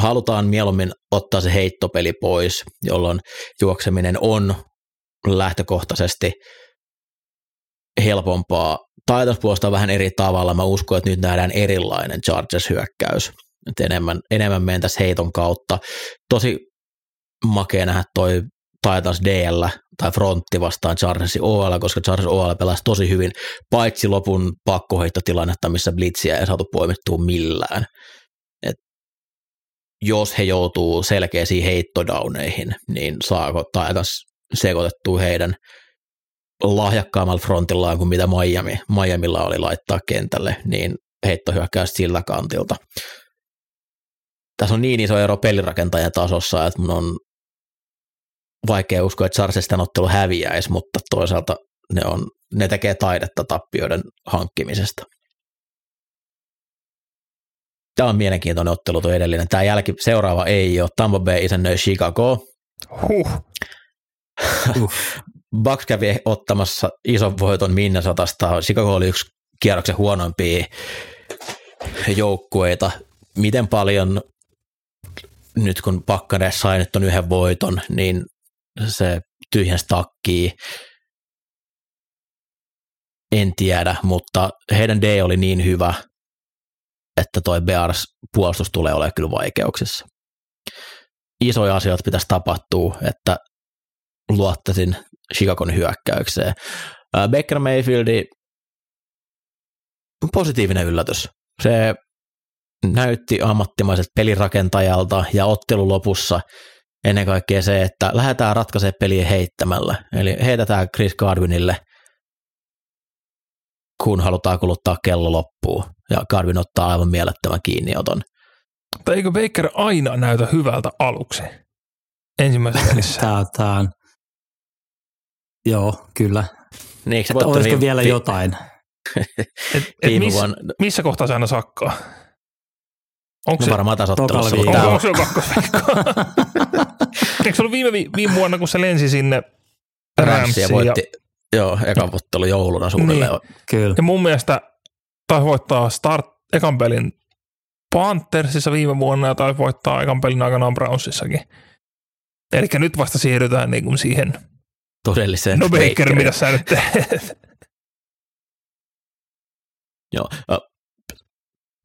Speaker 2: halutaan mieluummin ottaa se heittopeli pois, jolloin juokseminen on lähtökohtaisesti helpompaa. Puolustaa vähän eri tavalla. Mä uskon, että nyt nähdään erilainen Chargers-hyökkäys. Että enemmän, enemmän mentäisiin heiton kautta. Tosi makea nähdä toi Titans DL tai frontti vastaan Chargersin OL, koska Chargers OL pelasi tosi hyvin, paitsi lopun pakkoheittotilannetta, missä Blitzia ei saatu poimittua millään jos he joutuu selkeisiin heittodauneihin, niin saako Titans sekoitettua heidän lahjakkaammalla frontillaan kuin mitä Miami, Miamilla oli laittaa kentälle, niin heittohyökkäys sillä kantilta. Tässä on niin iso ero pelirakentajan tasossa, että mun on vaikea uskoa, että Charles tämän ottelu häviäisi, mutta toisaalta ne, on, ne tekee taidetta tappioiden hankkimisesta. Tämä on mielenkiintoinen ottelu tuo edellinen. Tämä jälki, seuraava ei ole. Tampa Bay isännöi Chicago.
Speaker 4: Huh. (laughs)
Speaker 2: uh. Bucks kävi ottamassa ison voiton Minnesotasta. Chicago oli yksi kierroksen huonompia joukkueita. Miten paljon nyt kun Pakkanes sai nyt on yhden voiton, niin se tyhjens takkii. En tiedä, mutta heidän D oli niin hyvä, että toi Bears puolustus tulee olemaan kyllä vaikeuksissa. Isoja asioita pitäisi tapahtua, että luottaisin Chicagon hyökkäykseen. Baker Mayfieldi positiivinen yllätys. Se näytti ammattimaiset pelirakentajalta ja ottelu lopussa ennen kaikkea se, että lähdetään ratkaisemaan peliä heittämällä. Eli heitetään Chris Garvinille, kun halutaan kuluttaa kello loppuun. Ja Garvin ottaa aivan mielettömän kiinnioton.
Speaker 4: Tai eikö Baker aina näytä hyvältä aluksi? Ensimmäisessä (laughs) pelissä.
Speaker 3: Tämä, tämä on, joo, kyllä.
Speaker 2: Niin,
Speaker 3: että olisiko viime, vielä vi- jotain? (laughs)
Speaker 4: et, et miss, vuonna... Missä kohtaa se aina sakkaa?
Speaker 2: Onko no se varmaan tasottelussa.
Speaker 4: Onko, onko se kakkosviikko? (laughs) Eikö se ollut viime, viime vuonna, kun se lensi sinne Ramsiin? ja voitti,
Speaker 2: ja... joo, ekan voittelu jouluna suunnilleen. Niin.
Speaker 4: Kyllä. Ja mun mielestä taisi voittaa start ekan pelin Panthersissa viime vuonna ja taisi voittaa ekan pelin aikanaan Brownsissakin. Eli nyt vasta siirrytään niin kuin siihen
Speaker 2: todelliseen
Speaker 4: No Baker, mitä sä nyt teet?
Speaker 2: Joo.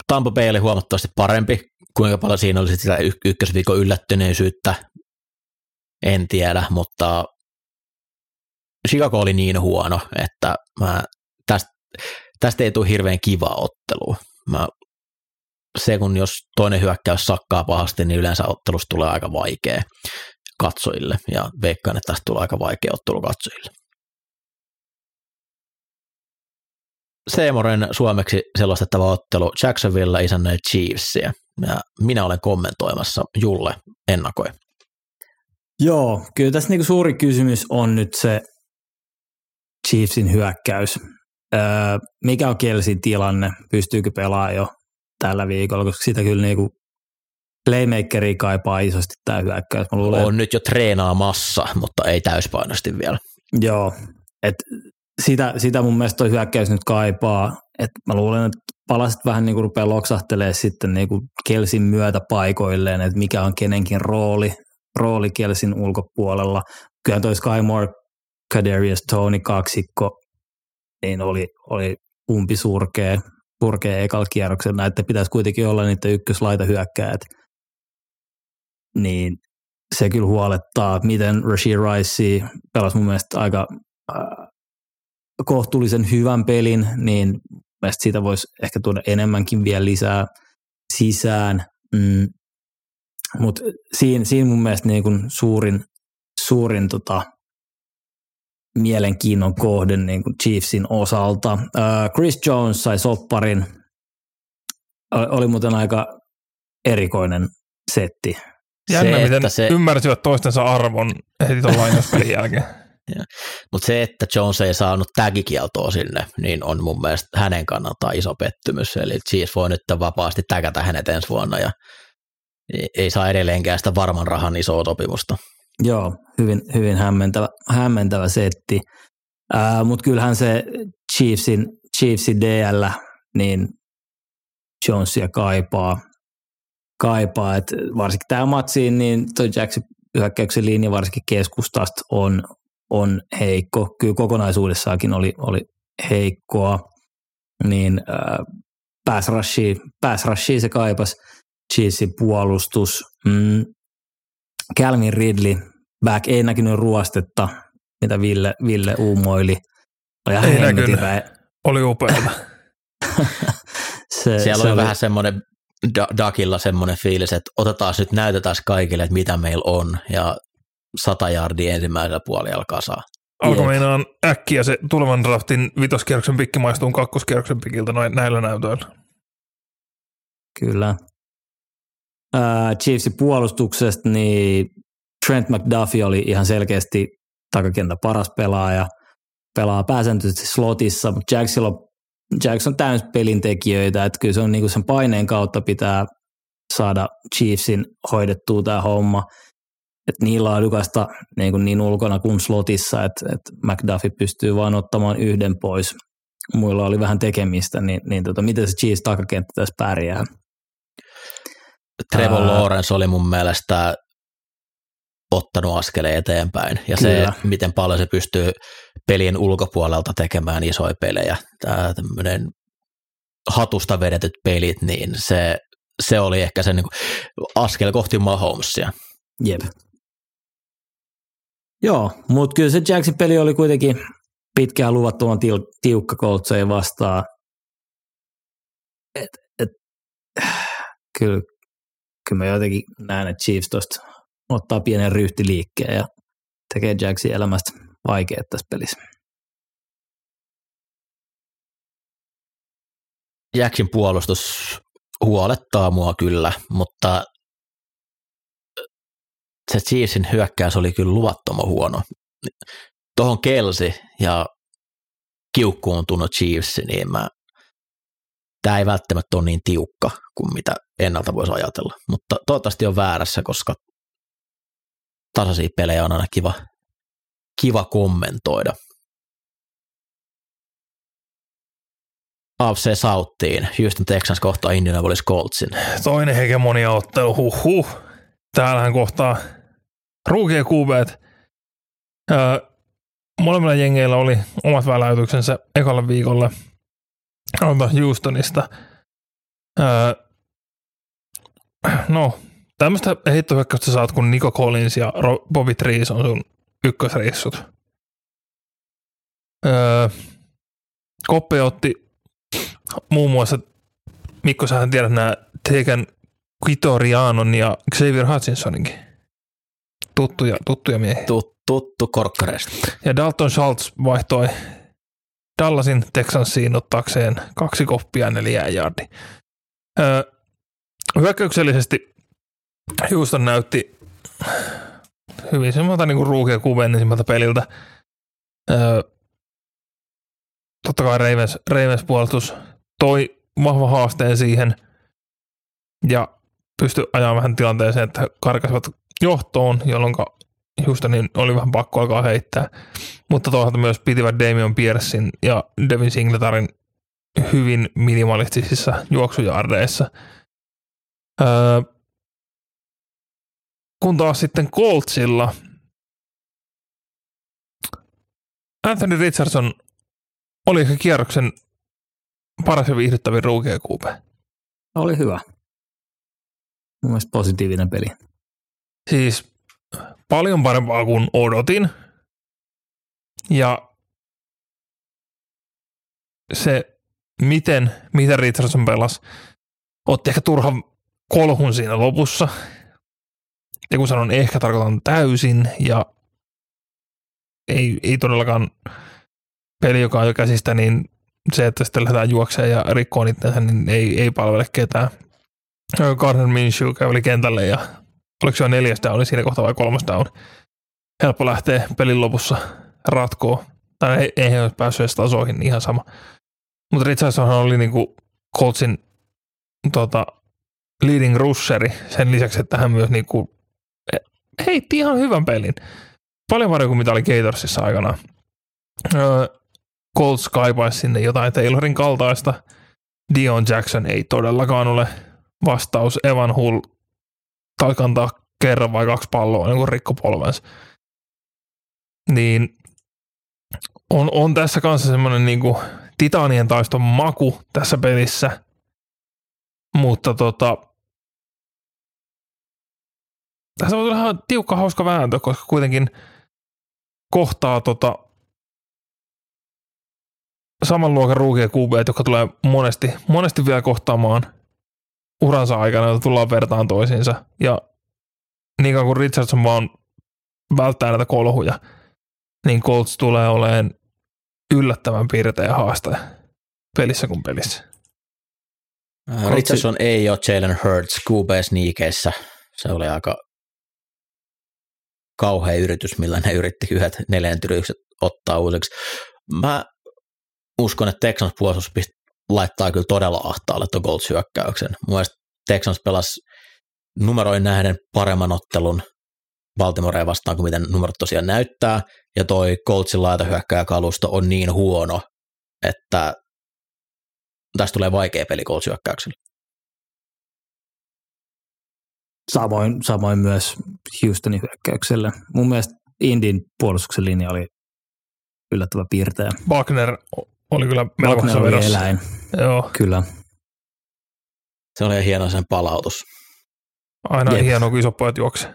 Speaker 2: Tampa Bay oli huomattavasti parempi. Kuinka paljon siinä oli sitä y- ykkösviikon yllättyneisyyttä, en tiedä, mutta Chicago oli niin huono, että mä tästä, tästä ei tule hirveän kiva ottelu. Mä, se kun jos toinen hyökkäys sakkaa pahasti, niin yleensä ottelusta tulee aika vaikea katsojille, ja veikkaan, että tästä tulee aika vaikea ottelu katsojille. Seemoren suomeksi selostettava ottelu Jacksonville isännöi Chiefsia. Ja minä olen kommentoimassa. Julle ennakoi.
Speaker 3: Joo, kyllä tässä niinku suuri kysymys on nyt se Chiefsin hyökkäys. Öö, mikä on Kelsin tilanne? Pystyykö pelaamaan jo tällä viikolla, koska sitä kyllä niinku playmakeri kaipaa isosti tämä hyökkäys.
Speaker 2: Mä luulen, on nyt jo treenaamassa, mutta ei täyspainoisesti vielä.
Speaker 3: Joo, et sitä, sitä mun mielestä toi hyökkäys nyt kaipaa. Et mä luulen, että palasit vähän niin kuin rupeaa loksahtelemaan sitten niin kuin Kelsin myötä paikoilleen, että mikä on kenenkin rooli, rooli Kelsin ulkopuolella. Kyllä toi Sky Moore, Kadarius Tony kaksikko, niin oli, oli umpi surkea, surkea ekalla kierroksella. Näette pitäisi kuitenkin olla niitä ykköslaita hyökkäät. Niin se kyllä huolettaa, miten Rashid Rice pelasi mun mielestä aika kohtuullisen hyvän pelin, niin mielestäni siitä voisi ehkä tuoda enemmänkin vielä lisää sisään. Mm. Mutta siinä, siinä mun mielestä niin kun suurin, suurin tota, mielenkiinnon kohde niin kuin Chiefsin osalta. Uh, Chris Jones sai sopparin. Oli muuten aika erikoinen setti.
Speaker 4: Jännä, se, miten se... ymmärsivät toistensa arvon heti tuon lainauspelin (laughs) jälkeen.
Speaker 2: Mutta se, että Jones ei saanut tagikieltoa sinne, niin on mun mielestä hänen kannaltaan iso pettymys. Eli Chiefs voi nyt vapaasti täkätä hänet ensi vuonna ja ei saa edelleenkään sitä varman rahan isoa sopimusta.
Speaker 3: Joo, hyvin, hyvin hämmentävä, hämmentävä setti. Mutta kyllähän se Chiefsin, Chiefsin DL, niin Jonesia kaipaa, kaipaa. Et varsinkin tämä matsiin, niin toi Jackson hyökkäyksen linja varsinkin keskustasta on, on heikko. Kyllä kokonaisuudessaakin oli, oli heikkoa, niin äh, rushia se kaipas, Chiefsin puolustus. Mm, Calvin Ridley, back ei näkynyt ruostetta, mitä Ville, Ville uumoili.
Speaker 4: Oli ihan ei näkynyt. Oli upeata. (laughs)
Speaker 2: se, Siellä se oli, oli vähän semmoinen Dakilla semmoinen fiilis, että otetaan nyt, näytetään kaikille, että mitä meillä on, ja sata jardia ensimmäisellä puolella kasaa.
Speaker 4: Alkoi meinaan äkkiä se tulevan draftin vitoskierroksen pikki maistuu kakkoskierroksen pikiltä noin näillä näytöillä.
Speaker 3: Kyllä. Äh, Chiefsin puolustuksesta, niin Trent McDuffie oli ihan selkeästi takakentän paras pelaaja. Pelaa pääsääntöisesti slotissa, mutta Jacksilla Jackson täys pelintekijöitä, että kyllä se on niinku sen paineen kautta pitää saada Chiefsin hoidettua tämä homma – että niin laadukasta niin, kuin niin ulkona kuin slotissa, että, että McDuffie pystyy vain ottamaan yhden pois. Muilla oli vähän tekemistä, niin, niin tota, miten se Cheese takakenttä tässä pärjää?
Speaker 2: Trevor Lawrence oli mun mielestä ottanut askeleen eteenpäin. Ja Kyllä. se, miten paljon se pystyy pelien ulkopuolelta tekemään isoja pelejä, tämä tämmöinen hatusta vedetyt pelit, niin se, se oli ehkä se niin askel kohti Mahomesia.
Speaker 3: Jep. Joo, mutta kyllä se Jacksin peli oli kuitenkin pitkään luvattoman tiukka Coltseja vastaan. Et, et, kyllä, kyllä mä jotenkin näen, että Chiefs ottaa pienen ryhtiliikkeen ja tekee Jacksin elämästä vaikeaa tässä pelissä.
Speaker 2: Jacksin puolustus huolettaa mua kyllä, mutta se Chiefsin hyökkäys oli kyllä luvattoman huono. Tuohon Kelsi ja kiukkuuntunut Chiefs, niin mä, tämä ei välttämättä ole niin tiukka kuin mitä ennalta voisi ajatella. Mutta toivottavasti on väärässä, koska tasaisia pelejä on aina kiva, kiva kommentoida. AFC Southiin, Houston Texans kohtaa Indianapolis Coltsin.
Speaker 4: Toinen hegemonia ottelu, huh. Täällähän kohtaa ruukien kuubeet. Öö, molemmilla jengeillä oli omat väläytyksensä ekalle viikolle Houstonista. Öö, no, tämmöistä heittohyökkäystä saat, kun Nico Collins ja Bobby Trees on sun ykkösreissut. Öö, Koppe otti muun muassa, Mikko sähän tiedät nämä Tegan Quitorianon ja Xavier Hutchinsoninkin tuttuja, tuttuja miehiä.
Speaker 2: Tut, tuttu korkkareista.
Speaker 4: Ja Dalton Schultz vaihtoi Dallasin Texansiin ottaakseen kaksi koppia ja neljä jardi. Öö, hyökkäyksellisesti Houston näytti hyvin semmoista niin ruukia kuvennisimmältä peliltä. Öö, totta kai Ravens, Ravens puolustus toi vahva haasteen siihen ja pystyi ajamaan vähän tilanteeseen, että karkasivat johtoon, jolloin Houstonin oli vähän pakko alkaa heittää. Mutta toisaalta myös pitivät Damian Piercein ja Devin Singletarin hyvin minimalistisissa juoksujardeissa. Öö, kun taas sitten Coltsilla Anthony Richardson oli ehkä kierroksen paras ja viihdyttävin ruukea
Speaker 3: Oli hyvä. Mun mielestä positiivinen peli.
Speaker 4: Siis paljon parempaa kuin odotin. Ja se, miten, miten Richardson pelasi, otti ehkä turhan kolhun siinä lopussa. Ja kun sanon ehkä, tarkoitan täysin. Ja ei, ei todellakaan peli, joka on jo käsistä, niin se, että sitten lähdetään juoksemaan ja rikkoon itsensä, niin ei, ei palvele ketään. Gardner Minshew käveli kentälle ja oliko se jo neljäs down siinä kohtaa vai kolmas down. Helppo lähteä pelin lopussa ratkoa. Tai ei, ei olisi päässyt edes tasoihin, niin ihan sama. Mutta Richardson oli niinku Coltsin tota, leading rusheri sen lisäksi, että hän myös niinku heitti ihan hyvän pelin. Paljon paremmin kuin mitä oli Gatorsissa aikana. Colts kaipaisi sinne jotain Taylorin kaltaista. Dion Jackson ei todellakaan ole vastaus. Evan Hull tai kantaa kerran vai kaksi palloa niin kuin rikkopolvensa. Niin on, on tässä kanssa semmoinen niin titanien taiston maku tässä pelissä, mutta tota, tässä on ihan tiukka hauska vääntö, koska kuitenkin kohtaa tota, saman luokan ruukia QB, jotka tulee monesti, monesti vielä kohtaamaan uransa aikana, jota tullaan vertaan toisiinsa. Ja niin kauan kuin Richardson vaan välttää näitä kolhuja, niin Colts tulee olemaan yllättävän piirteä haastaja pelissä kuin pelissä.
Speaker 2: Richardson ei ole Jalen Hurts QB sneakeissä. Se oli aika kauhea yritys, millä ne yritti yhdet neljäntyrykset ottaa uusiksi. Mä uskon, että Texans puolustus laittaa kyllä todella ahtaalle tuon Colts hyökkäyksen. Mun Texans pelasi numeroin nähden paremman ottelun Baltimorea vastaan kuin miten numerot tosiaan näyttää, ja toi Coltsin laitahyökkääjäkalusto on niin huono, että tästä tulee vaikea peli Colts hyökkäyksellä.
Speaker 3: Samoin, samoin myös Houstonin hyökkäyksellä. Mun mielestä Indin puolustuksen linja oli yllättävä piirteä.
Speaker 4: Wagner oli kyllä melkoisessa
Speaker 3: vedossa. eläin.
Speaker 4: Joo.
Speaker 3: Kyllä.
Speaker 2: Se oli hieno sen palautus.
Speaker 4: Aina Jep. hieno, kun isot pojat juokse.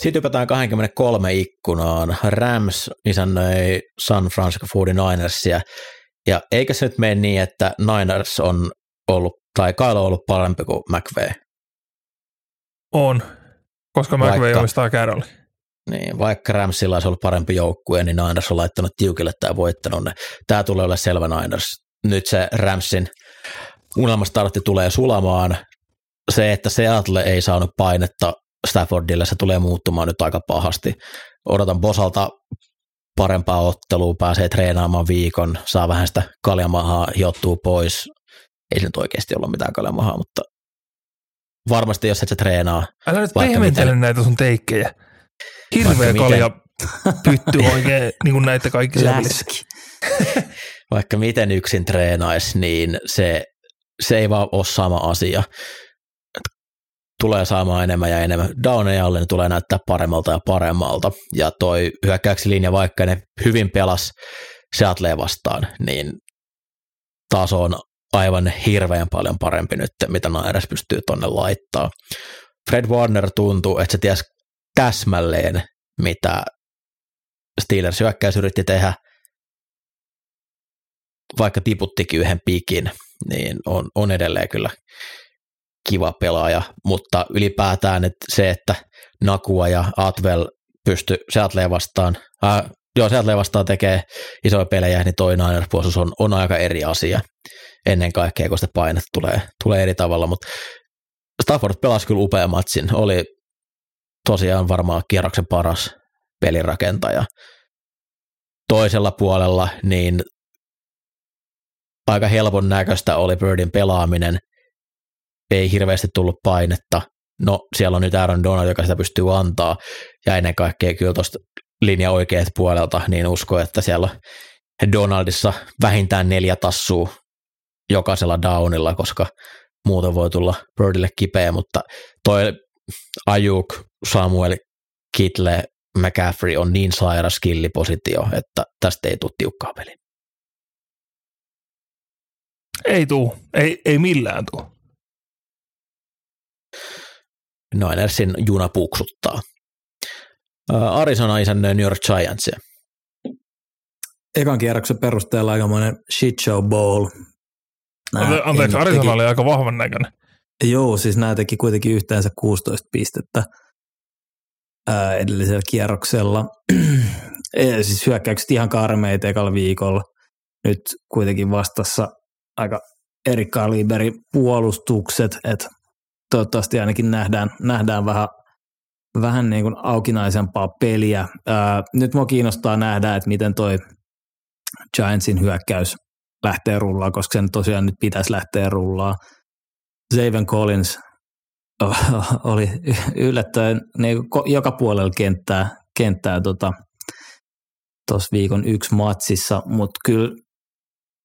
Speaker 2: Sitten hypätään 23 ikkunaan. Rams isännöi San Francisco 49ersia. Ja eikä se nyt mene niin, että Niners on ollut, tai Kyle on ollut parempi kuin McVay?
Speaker 4: On, koska McVay vaikka, omistaa Carroll.
Speaker 2: Niin, vaikka Ramsilla olisi ollut parempi joukkue, niin Niners on laittanut tiukille tai voittanut ne. Tämä tulee olla selvä Niners. Nyt se Ramsin unelmastartti tulee sulamaan. Se, että Seattle ei saanut painetta Staffordille, se tulee muuttumaan nyt aika pahasti. Odotan Bosalta parempaa ottelua, pääsee treenaamaan viikon, saa vähän sitä kaljamahaa, hiottuu pois. Ei se nyt oikeasti ollut mitään kaljamahaa, mutta varmasti jos et se treenaa.
Speaker 4: Älä nyt pehmentele miten... näitä sun teikkejä. Hirveä kalja pytty (laughs) oikein niin kuin näitä kaikki (laughs)
Speaker 2: Vaikka miten yksin treenaisi, niin se, se ei vaan ole sama asia tulee saamaan enemmän ja enemmän downeja alle, niin tulee näyttää paremmalta ja paremmalta. Ja toi hyökkäyksi linja, vaikka ne hyvin pelas Seattleen vastaan, niin taso on aivan hirveän paljon parempi nyt, mitä Niners pystyy tonne laittaa. Fred Warner tuntuu, että se ties täsmälleen, mitä Steelers hyökkäys yritti tehdä, vaikka tiputtikin yhden pikin, niin on, on edelleen kyllä kiva pelaaja, mutta ylipäätään että se, että Nakua ja Atvel pysty Seattleen vastaan, äh, joo, Seattleen vastaan tekee isoja pelejä, niin toi Niners on, on aika eri asia ennen kaikkea, kun sitä painetta tulee, tulee eri tavalla, mutta Stafford pelasi kyllä upean matsin, oli tosiaan varmaan kierroksen paras pelirakentaja. Toisella puolella niin aika helpon näköistä oli Birdin pelaaminen – ei hirveästi tullut painetta. No siellä on nyt Aaron Donald, joka sitä pystyy antaa, ja ennen kaikkea kyllä tuosta linja oikeat puolelta, niin usko, että siellä on Donaldissa vähintään neljä tassua jokaisella downilla, koska muuten voi tulla Birdille kipeä, mutta toi Ajuk, Samuel, Kitle, McCaffrey on niin sairas killipositio, että tästä ei tule tiukkaa peliä.
Speaker 4: Ei tuu, ei, ei millään tuu.
Speaker 2: Ninersin juna puksuttaa. Arizona isännöi New York Giantsia.
Speaker 3: Ekan kierroksen perusteella aikamoinen shit show bowl.
Speaker 4: Anteeksi, Arizona teki, oli aika vahvan näköinen.
Speaker 3: Joo, siis nämä teki kuitenkin yhteensä 16 pistettä ää, edellisellä kierroksella. (clears throat) siis hyökkäykset ihan karmeita ekalla viikolla. Nyt kuitenkin vastassa aika eri kaliberi puolustukset, että toivottavasti ainakin nähdään, nähdään vähän, vähän niin kuin aukinaisempaa peliä. Ää, nyt mua kiinnostaa nähdä, että miten toi Giantsin hyökkäys lähtee rullaa, koska sen tosiaan nyt pitäisi lähteä rullaa. Zaven Collins oli yllättäen niin joka puolella kenttää, kenttää tuossa tota, viikon yksi matsissa, mutta kyllä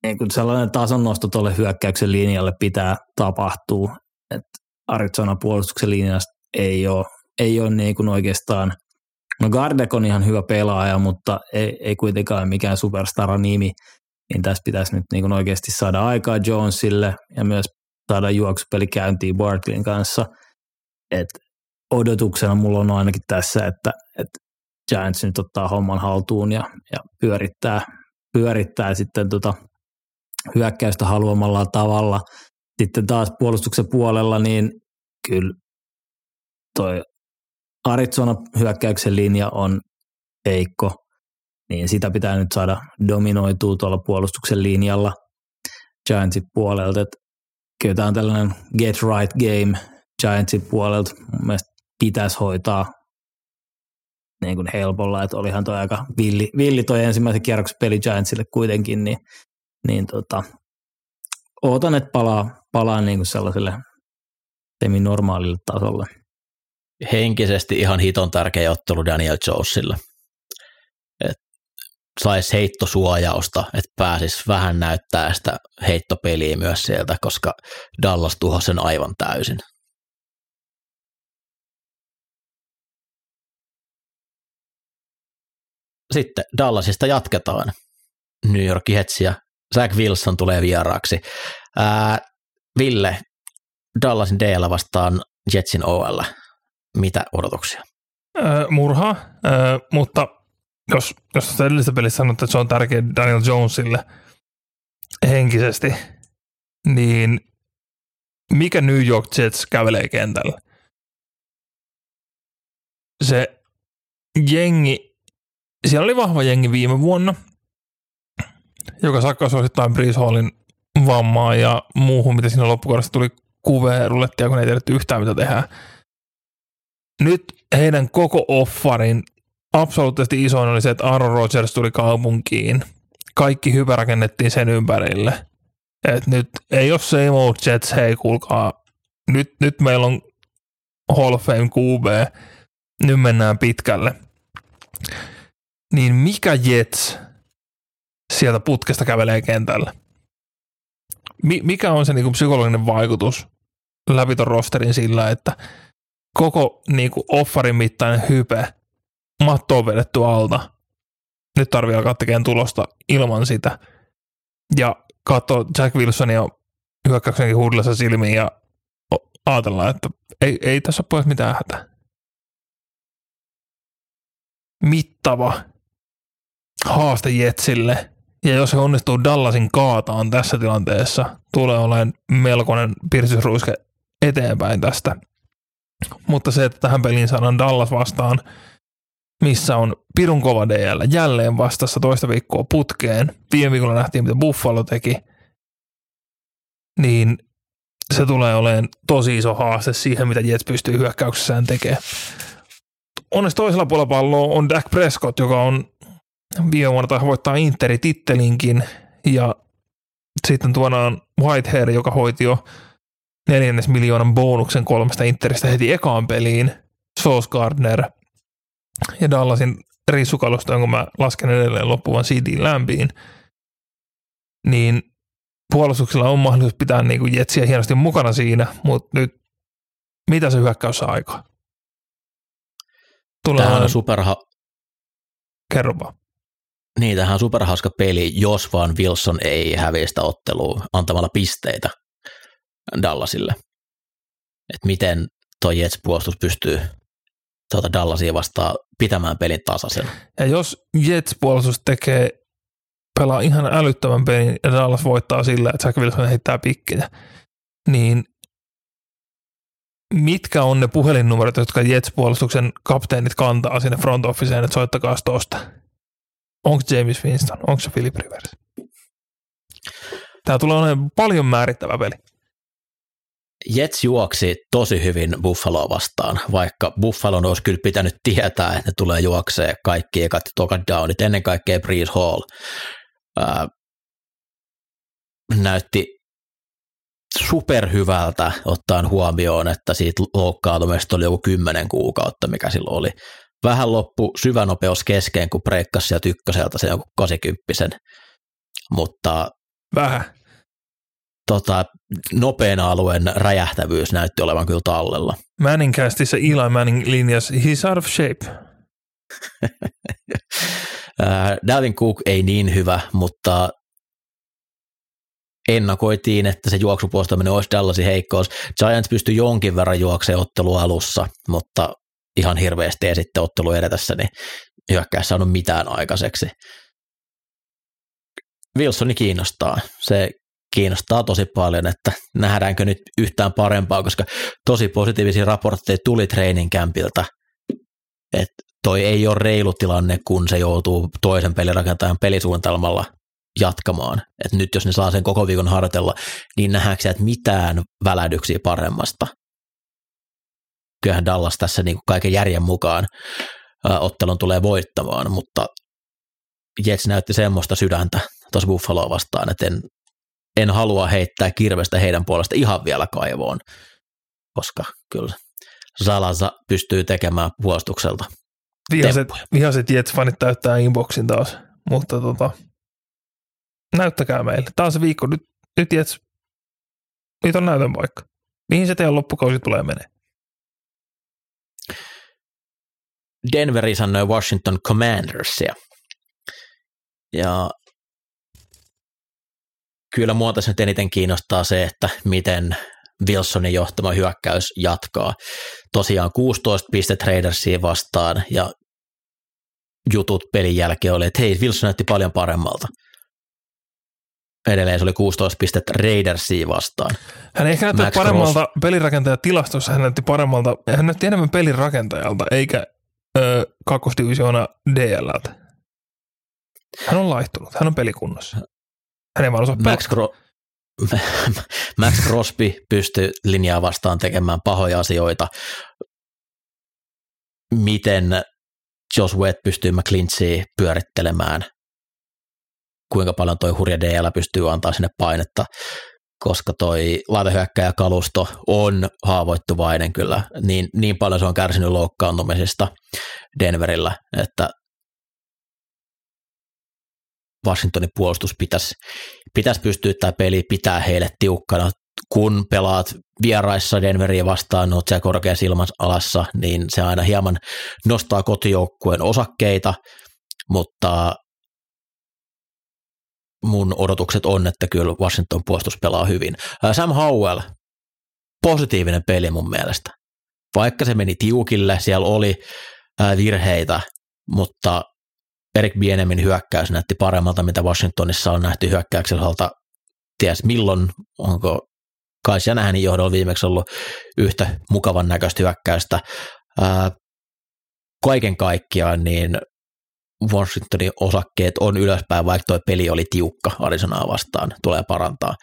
Speaker 3: niin kuin sellainen tason nosto tuolle hyökkäyksen linjalle pitää tapahtua. että Arizona puolustuksen linjasta ei ole, ei ole niin kuin oikeastaan, no Gardek on ihan hyvä pelaaja, mutta ei, ei kuitenkaan mikään superstara nimi, niin tässä pitäisi nyt niin kuin oikeasti saada aikaa Jonesille ja myös saada juoksupeli käyntiin Barkleyn kanssa. Et odotuksena mulla on ainakin tässä, että, että Giants nyt ottaa homman haltuun ja, ja pyörittää, pyörittää sitten tota hyökkäystä haluamalla tavalla – sitten taas puolustuksen puolella, niin kyllä toi Arizona hyökkäyksen linja on heikko, niin sitä pitää nyt saada dominoitua tuolla puolustuksen linjalla Giantsin puolelta. Että kyllä tämä on tällainen get right game Giantsin puolelta. Mun mielestä pitäisi hoitaa niin kuin helpolla, että olihan toi aika villi, villi toi ensimmäisen kierroksen peli Giantsille kuitenkin, niin, niin tota, ootan, että palaa, palaa niin kuin sellaiselle semi-normaalille tasolle.
Speaker 2: Henkisesti ihan hiton tärkeä ottelu Daniel Jonesille. Saisi heittosuojausta, että pääsis vähän näyttää sitä heittopeliä myös sieltä, koska Dallas tuhosi sen aivan täysin. Sitten Dallasista jatketaan. New York Jets ja Zach Wilson tulee vieraaksi. Ää, Ville, Dallasin DL vastaan Jetsin OL. Mitä odotuksia?
Speaker 4: Murha, mutta jos, jos tuosta edellisestä pelissä sanot, että se on tärkeä Daniel Jonesille henkisesti, niin mikä New York Jets kävelee kentällä? Se jengi, siellä oli vahva jengi viime vuonna, joka sakkas osittain Breeze Hallin vammaan ja muuhun, mitä siinä loppukohdassa tuli kuveen rullettia, kun ei tiedetty yhtään mitä tehdään. Nyt heidän koko offarin absoluuttisesti isoin oli se, että Aaron Rodgers tuli kaupunkiin. Kaikki hyvä rakennettiin sen ympärille. Et nyt ei ole same old Jets, hei kuulkaa, nyt, nyt meillä on Hall of Fame QB, nyt mennään pitkälle. Niin mikä Jets sieltä putkesta kävelee kentällä? mikä on se niin kuin psykologinen vaikutus läpi rosterin sillä, että koko niin kuin offarin mittainen hype, matto on vedetty alta. Nyt tarvii alkaa tekemään tulosta ilman sitä. Ja katso Jack Wilsonia hyökkäyksenkin huudellessa silmiin ja ajatellaan, että ei, ei tässä pois mitään hätää. Mittava haaste Jetsille ja jos se onnistuu Dallasin kaataan tässä tilanteessa, tulee olemaan melkoinen pirsysruiske eteenpäin tästä. Mutta se, että tähän peliin saadaan Dallas vastaan, missä on pirun kova DL jälleen vastassa toista viikkoa putkeen. Viime viikolla nähtiin, mitä Buffalo teki. Niin se tulee olemaan tosi iso haaste siihen, mitä Jets pystyy hyökkäyksessään tekemään. Onneksi toisella puolella palloa on Dak Prescott, joka on viime vuonna voittaa Interi tittelinkin ja sitten tuodaan Whitehair, joka hoiti jo neljännes miljoonan bonuksen kolmesta Interistä heti ekaan peliin, Sauce Gardner ja Dallasin rissukalusta, jonka mä lasken edelleen loppuvan CD lämpiin, niin puolustuksella on mahdollisuus pitää niin kuin jetsiä hienosti mukana siinä, mutta nyt mitä se hyökkäys saa aikaa?
Speaker 2: Tulee Tämä on superha...
Speaker 4: Kerro vaan.
Speaker 2: Niin, tähän on superhauska peli, jos vaan Wilson ei häviä sitä ottelua antamalla pisteitä Dallasille. Että miten tuo Jets-puolustus pystyy tuota Dallasia vastaan pitämään pelin tasaisen.
Speaker 4: Ja jos Jets-puolustus tekee, pelaa ihan älyttömän pelin ja Dallas voittaa sillä, että Zach Wilson heittää pikkejä, niin mitkä on ne puhelinnumerot, jotka Jets-puolustuksen kapteenit kantaa sinne front officeen, että soittakaa tuosta? Onko James Winston? Onko se Philip Rivers? Tämä tulee olemaan paljon määrittävä peli.
Speaker 2: Jets juoksi tosi hyvin Buffaloa vastaan, vaikka Buffalo olisi kyllä pitänyt tietää, että ne tulee juoksee kaikki ekat tokat downit, ennen kaikkea Breeze Hall. Ää, näytti superhyvältä ottaen huomioon, että siitä loukkaantumisesta oli joku kymmenen kuukautta, mikä silloin oli vähän loppu syvänopeus kesken, kun breikkasi ja tykköseltä se joku 80 mutta
Speaker 4: vähän.
Speaker 2: Tota, nopean alueen räjähtävyys näytti olevan kyllä tallella.
Speaker 4: Manning se Eli Manning linjas, he's out of shape. (laughs)
Speaker 2: Dalvin Cook ei niin hyvä, mutta ennakoitiin, että se juoksupuolustaminen olisi Dallasin heikkous. Giants pystyi jonkin verran juokseen ottelu alussa, mutta ihan hirveästi ja sitten ottelu edetessä, niin hyökkää saanut mitään aikaiseksi. Wilsoni kiinnostaa. Se kiinnostaa tosi paljon, että nähdäänkö nyt yhtään parempaa, koska tosi positiivisia raportteja tuli training campilta että toi ei ole reilu tilanne, kun se joutuu toisen pelirakentajan pelisuunnitelmalla jatkamaan. Et nyt jos ne saa sen koko viikon harjoitella, niin nähdäänkö että mitään välädyksiä paremmasta. Kyllähän Dallas tässä niin kuin kaiken järjen mukaan ää, ottelun tulee voittamaan, mutta Jets näytti semmoista sydäntä tuossa Buffaloa vastaan, että en, en halua heittää kirvestä heidän puolesta ihan vielä kaivoon, koska kyllä Salasa pystyy tekemään puolustukselta.
Speaker 4: Vihaset, vihaset Jets-fanit täyttää inboxin taas, mutta tota, näyttäkää meille. Tämä on se viikko. Nyt, nyt Jets, nyt on näytön paikka. Mihin se teidän loppukausi tulee menee?
Speaker 2: Denveri sanoi Washington Commandersia. Ja kyllä mua tässä nyt eniten kiinnostaa se, että miten Wilsonin johtama hyökkäys jatkaa. Tosiaan 16 pistet Raidersiin vastaan ja jutut pelin jälkeen oli, että hei, Wilson näytti paljon paremmalta. Edelleen se oli 16 pistettä Raidersiin vastaan.
Speaker 4: Hän ehkä näytti Max paremmalta Cross. pelirakentajan tilastossa, hän näytti paremmalta, hän näytti enemmän pelirakentajalta, eikä ö, kakkosdivisioona DLltä. Hän on laihtunut, hän on pelikunnossa. Hän ei vaan osaa
Speaker 2: Max, Cro- (laughs) Max Crosby pystyi linjaa vastaan tekemään pahoja asioita. Miten Josh Wett pystyy McClinchia pyörittelemään, kuinka paljon toi hurja DL pystyy antaa sinne painetta, koska toi kalusto on haavoittuvainen kyllä, niin, niin paljon se on kärsinyt loukkaantumisesta Denverillä, että Washingtonin puolustus pitäisi, pitäisi pystyä tämä peli pitää heille tiukkana. Kun pelaat vieraissa Denveriä vastaan, olet siellä korkeassa ilman alassa, niin se aina hieman nostaa kotijoukkueen osakkeita, mutta mun odotukset on, että kyllä Washington puolustus pelaa hyvin. Sam Howell, positiivinen peli mun mielestä. Vaikka se meni tiukille, siellä oli virheitä, mutta Erik Bienemin hyökkäys näytti paremmalta, mitä Washingtonissa on nähty hyökkäykseltä. Ties milloin, onko Kai Shanahanin johdolla viimeksi ollut yhtä mukavan näköistä hyökkäystä. Ää, kaiken kaikkiaan niin Washingtonin osakkeet on ylöspäin, vaikka tuo peli oli tiukka Arizonaa vastaan, tulee parantaa.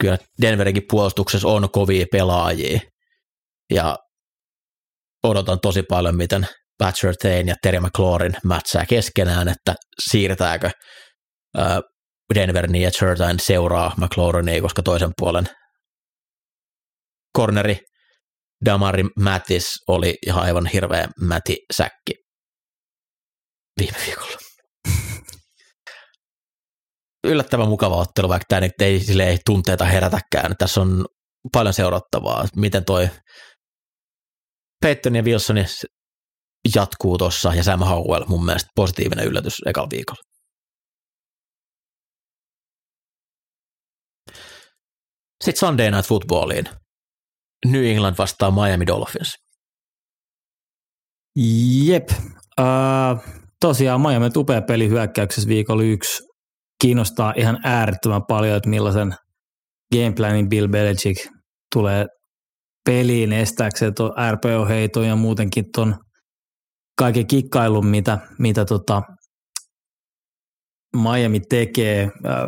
Speaker 2: Kyllä Denverinkin puolustuksessa on kovia pelaajia ja odotan tosi paljon, miten Batcher Tain ja Terry McLaurin mätsää keskenään, että siirtääkö Denver niin, että Shertain seuraa McLaurinia, koska toisen puolen corneri Damari Mattis oli ihan aivan hirveä mäti säkki viime viikolla. (laughs) Yllättävän mukava ottelu, vaikka tämä ei, sille ei tunteita herätäkään. Tässä on paljon seurattavaa, miten toi Peyton ja Wilsonin jatkuu tuossa ja Sam Howell mun mielestä positiivinen yllätys ekalla viikolla. Sitten Sunday Night Footballiin. New England vastaa Miami Dolphins.
Speaker 3: Jep. Uh, tosiaan Miami upea peli hyökkäyksessä viikolla yksi. Kiinnostaa ihan äärettömän paljon, että millaisen gameplanin Bill Belichick tulee peliin estääkseen tuon RPO-heiton ja muutenkin tuon kaiken kikkailun, mitä, mitä tota Miami tekee. Äh,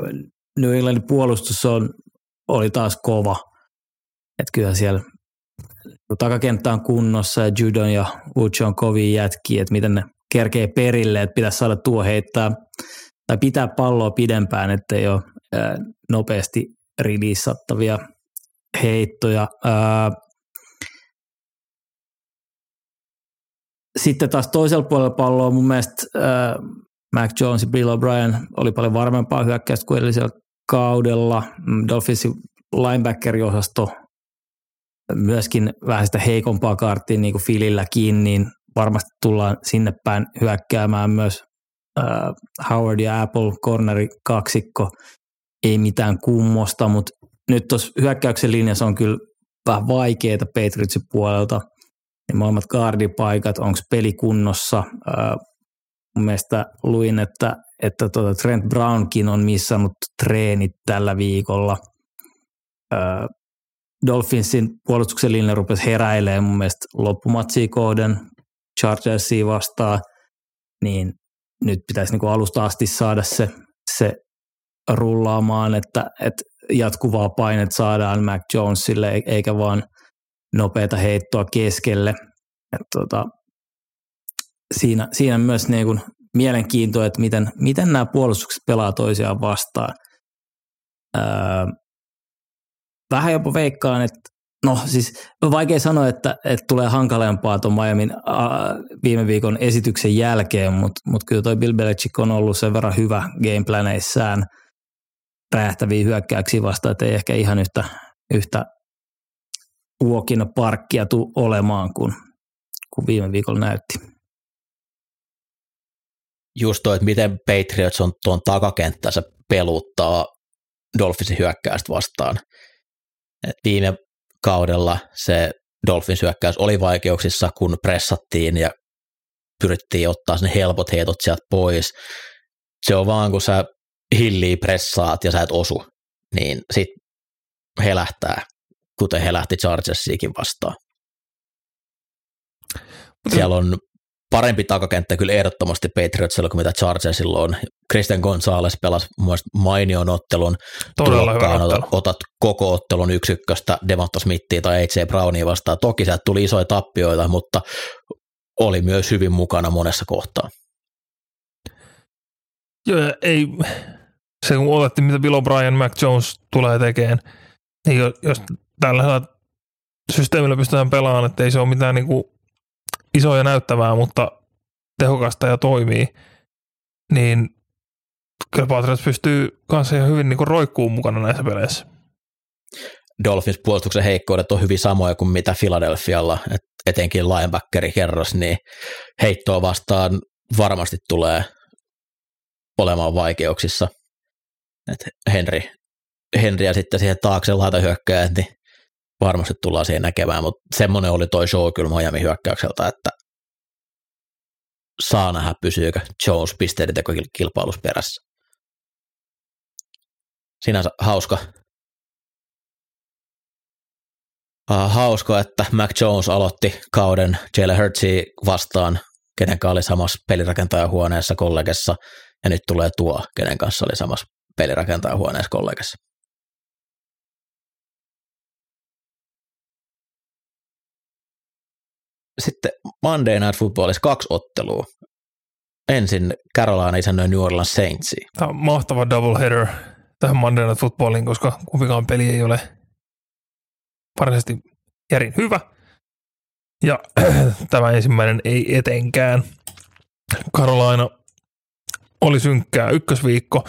Speaker 3: New Englandin puolustus on, oli taas kova. Että kyllä siellä takakenttä on kunnossa ja Judon ja Ucho on kovia jätkiä, että miten ne kerkee perille, että pitäisi saada tuo heittää tai pitää palloa pidempään, ettei ole ää, nopeasti rilissattavia heittoja. Ää, Sitten taas toisella puolella palloa mun mielestä äh, Mac Jones ja Bill O'Brien oli paljon varmempaa hyökkäystä kuin edellisellä kaudella. Mm, Dolphinsin linebacker-osasto myöskin vähän sitä heikompaa karttia niin kuin Fililläkin, niin varmasti tullaan sinne päin hyökkäämään myös äh, Howard ja Apple corneri kaksikko. Ei mitään kummosta, mutta nyt tuossa hyökkäyksen linjassa on kyllä vähän vaikeaa Patriotsin puolelta – niin molemmat guardipaikat, onko peli kunnossa. mun mielestä luin, että, että tuota Trent Brownkin on missannut treenit tällä viikolla. Dolphinsin puolustuksen linja rupesi heräilemään mun mielestä loppumatsia kohden Chargersia vastaan, niin nyt pitäisi niin kuin alusta asti saada se, se rullaamaan, että, että jatkuvaa painet saadaan Mac Jonesille, eikä vaan nopeita heittoa keskelle. Tota, siinä, siinä myös niin kuin mielenkiintoa, että miten, miten nämä puolustukset pelaa toisiaan vastaan. Öö, vähän jopa veikkaan, että no siis vaikea sanoa, että, että tulee hankalempaa tuon Miamin viime viikon esityksen jälkeen, mutta, mutta kyllä toi Bill Belichick on ollut sen verran hyvä gameplaneissään räjähtäviä hyökkäyksiä vastaan, että ei ehkä ihan yhtä, yhtä uokin parkkia tuu olemaan kuin, kuin viime viikolla näytti.
Speaker 2: Just toi, että miten Patriots on tuon takakenttänsä peluttaa Dolphinsin hyökkäystä vastaan. Et viime kaudella se Dolphins hyökkäys oli vaikeuksissa, kun pressattiin ja pyrittiin ottaa ne helpot heitot sieltä pois. Se on vaan, kun sä hilliä pressaat ja sä et osu, niin sit he lähtää, kuten he lähti Chargersiikin vastaan. Siellä on parempi takakenttä kyllä ehdottomasti Patriotsilla kuin mitä Chargersilla on. Christian Gonzalez pelasi mun mainion ottelun.
Speaker 4: Todella hyvä ottelu.
Speaker 2: Otat koko ottelun yksikköstä Devonta Smithia tai AJ Brownia vastaan. Toki sieltä tuli isoja tappioita, mutta oli myös hyvin mukana monessa kohtaa.
Speaker 4: Joo, ei, se kun olettiin, mitä Bill O'Brien, Mac Jones tulee tekemään, niin jos tällä systeemillä pystytään pelaamaan, että ei se ole mitään niin kuin isoja näyttävää, mutta tehokasta ja toimii, niin kyllä Patriots pystyy kanssa ihan hyvin niin roikkuun mukana näissä peleissä.
Speaker 2: Dolphins puolustuksen heikkoudet on hyvin samoja kuin mitä Philadelphialla, et etenkin linebackeri-kerros, niin heittoa vastaan varmasti tulee olemaan vaikeuksissa. Et Henry, Henry ja sitten siihen taakse laita hyökkäjät, niin varmasti tullaan siihen näkemään, mutta semmoinen oli toi show kyllä Miami hyökkäykseltä, että saa nähdä pysyykö Jones pisteiden kilpailussa perässä. Sinänsä hauska, uh, hauska, että Mac Jones aloitti kauden Jalen Hurtsia vastaan, kenen kanssa oli samassa pelirakentajahuoneessa kollegessa, ja nyt tulee tuo, kenen kanssa oli samassa pelirakentajahuoneessa kollegessa. Sitten Monday Night Footballissa kaksi ottelua. Ensin Carolina isännöi New Orleans Saintsiin.
Speaker 4: Tämä on mahtava doubleheader tähän Monday Night Footballiin, koska kumpikaan peli ei ole varsinaisesti järin hyvä. Ja (clears throat) tämä ensimmäinen ei etenkään. Carolina oli synkkää ykkösviikko.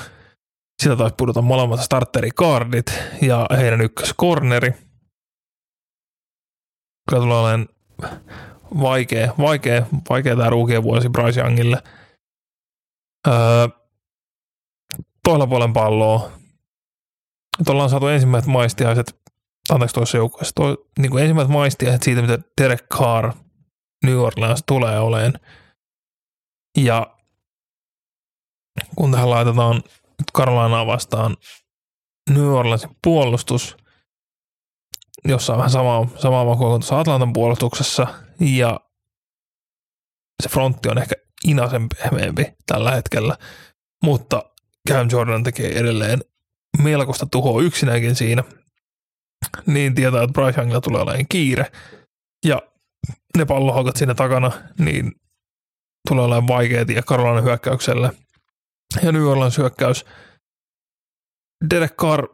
Speaker 4: Sitä taisi pudota molemmat starterikaardit ja heidän ykköskorneri. Kyllä tulee olemaan vaikea, vaikea, vaikea tämä ruukien vuosi Bryce Youngille. Öö, toisella puolen palloa. Nyt ollaan saatu ensimmäiset maistiaiset, anteeksi tuossa joukkueessa, tuo, niin kuin ensimmäiset maistiaiset siitä, mitä Derek Carr New Orleans tulee oleen. Ja kun tähän laitetaan nyt Carolinaa vastaan New Orleansin puolustus, jossa on vähän samaa, samaa makua kuin tuossa Atlantan puolustuksessa, ja se frontti on ehkä inasen pehmeämpi tällä hetkellä, mutta Cam Jordan tekee edelleen melkoista tuhoa yksinäkin siinä, niin tietää, että Bryce Youngilla tulee olemaan kiire, ja ne pallohaukat siinä takana, niin tulee olemaan vaikea tie Carolina hyökkäykselle. Ja New Orleans hyökkäys. Derek Carr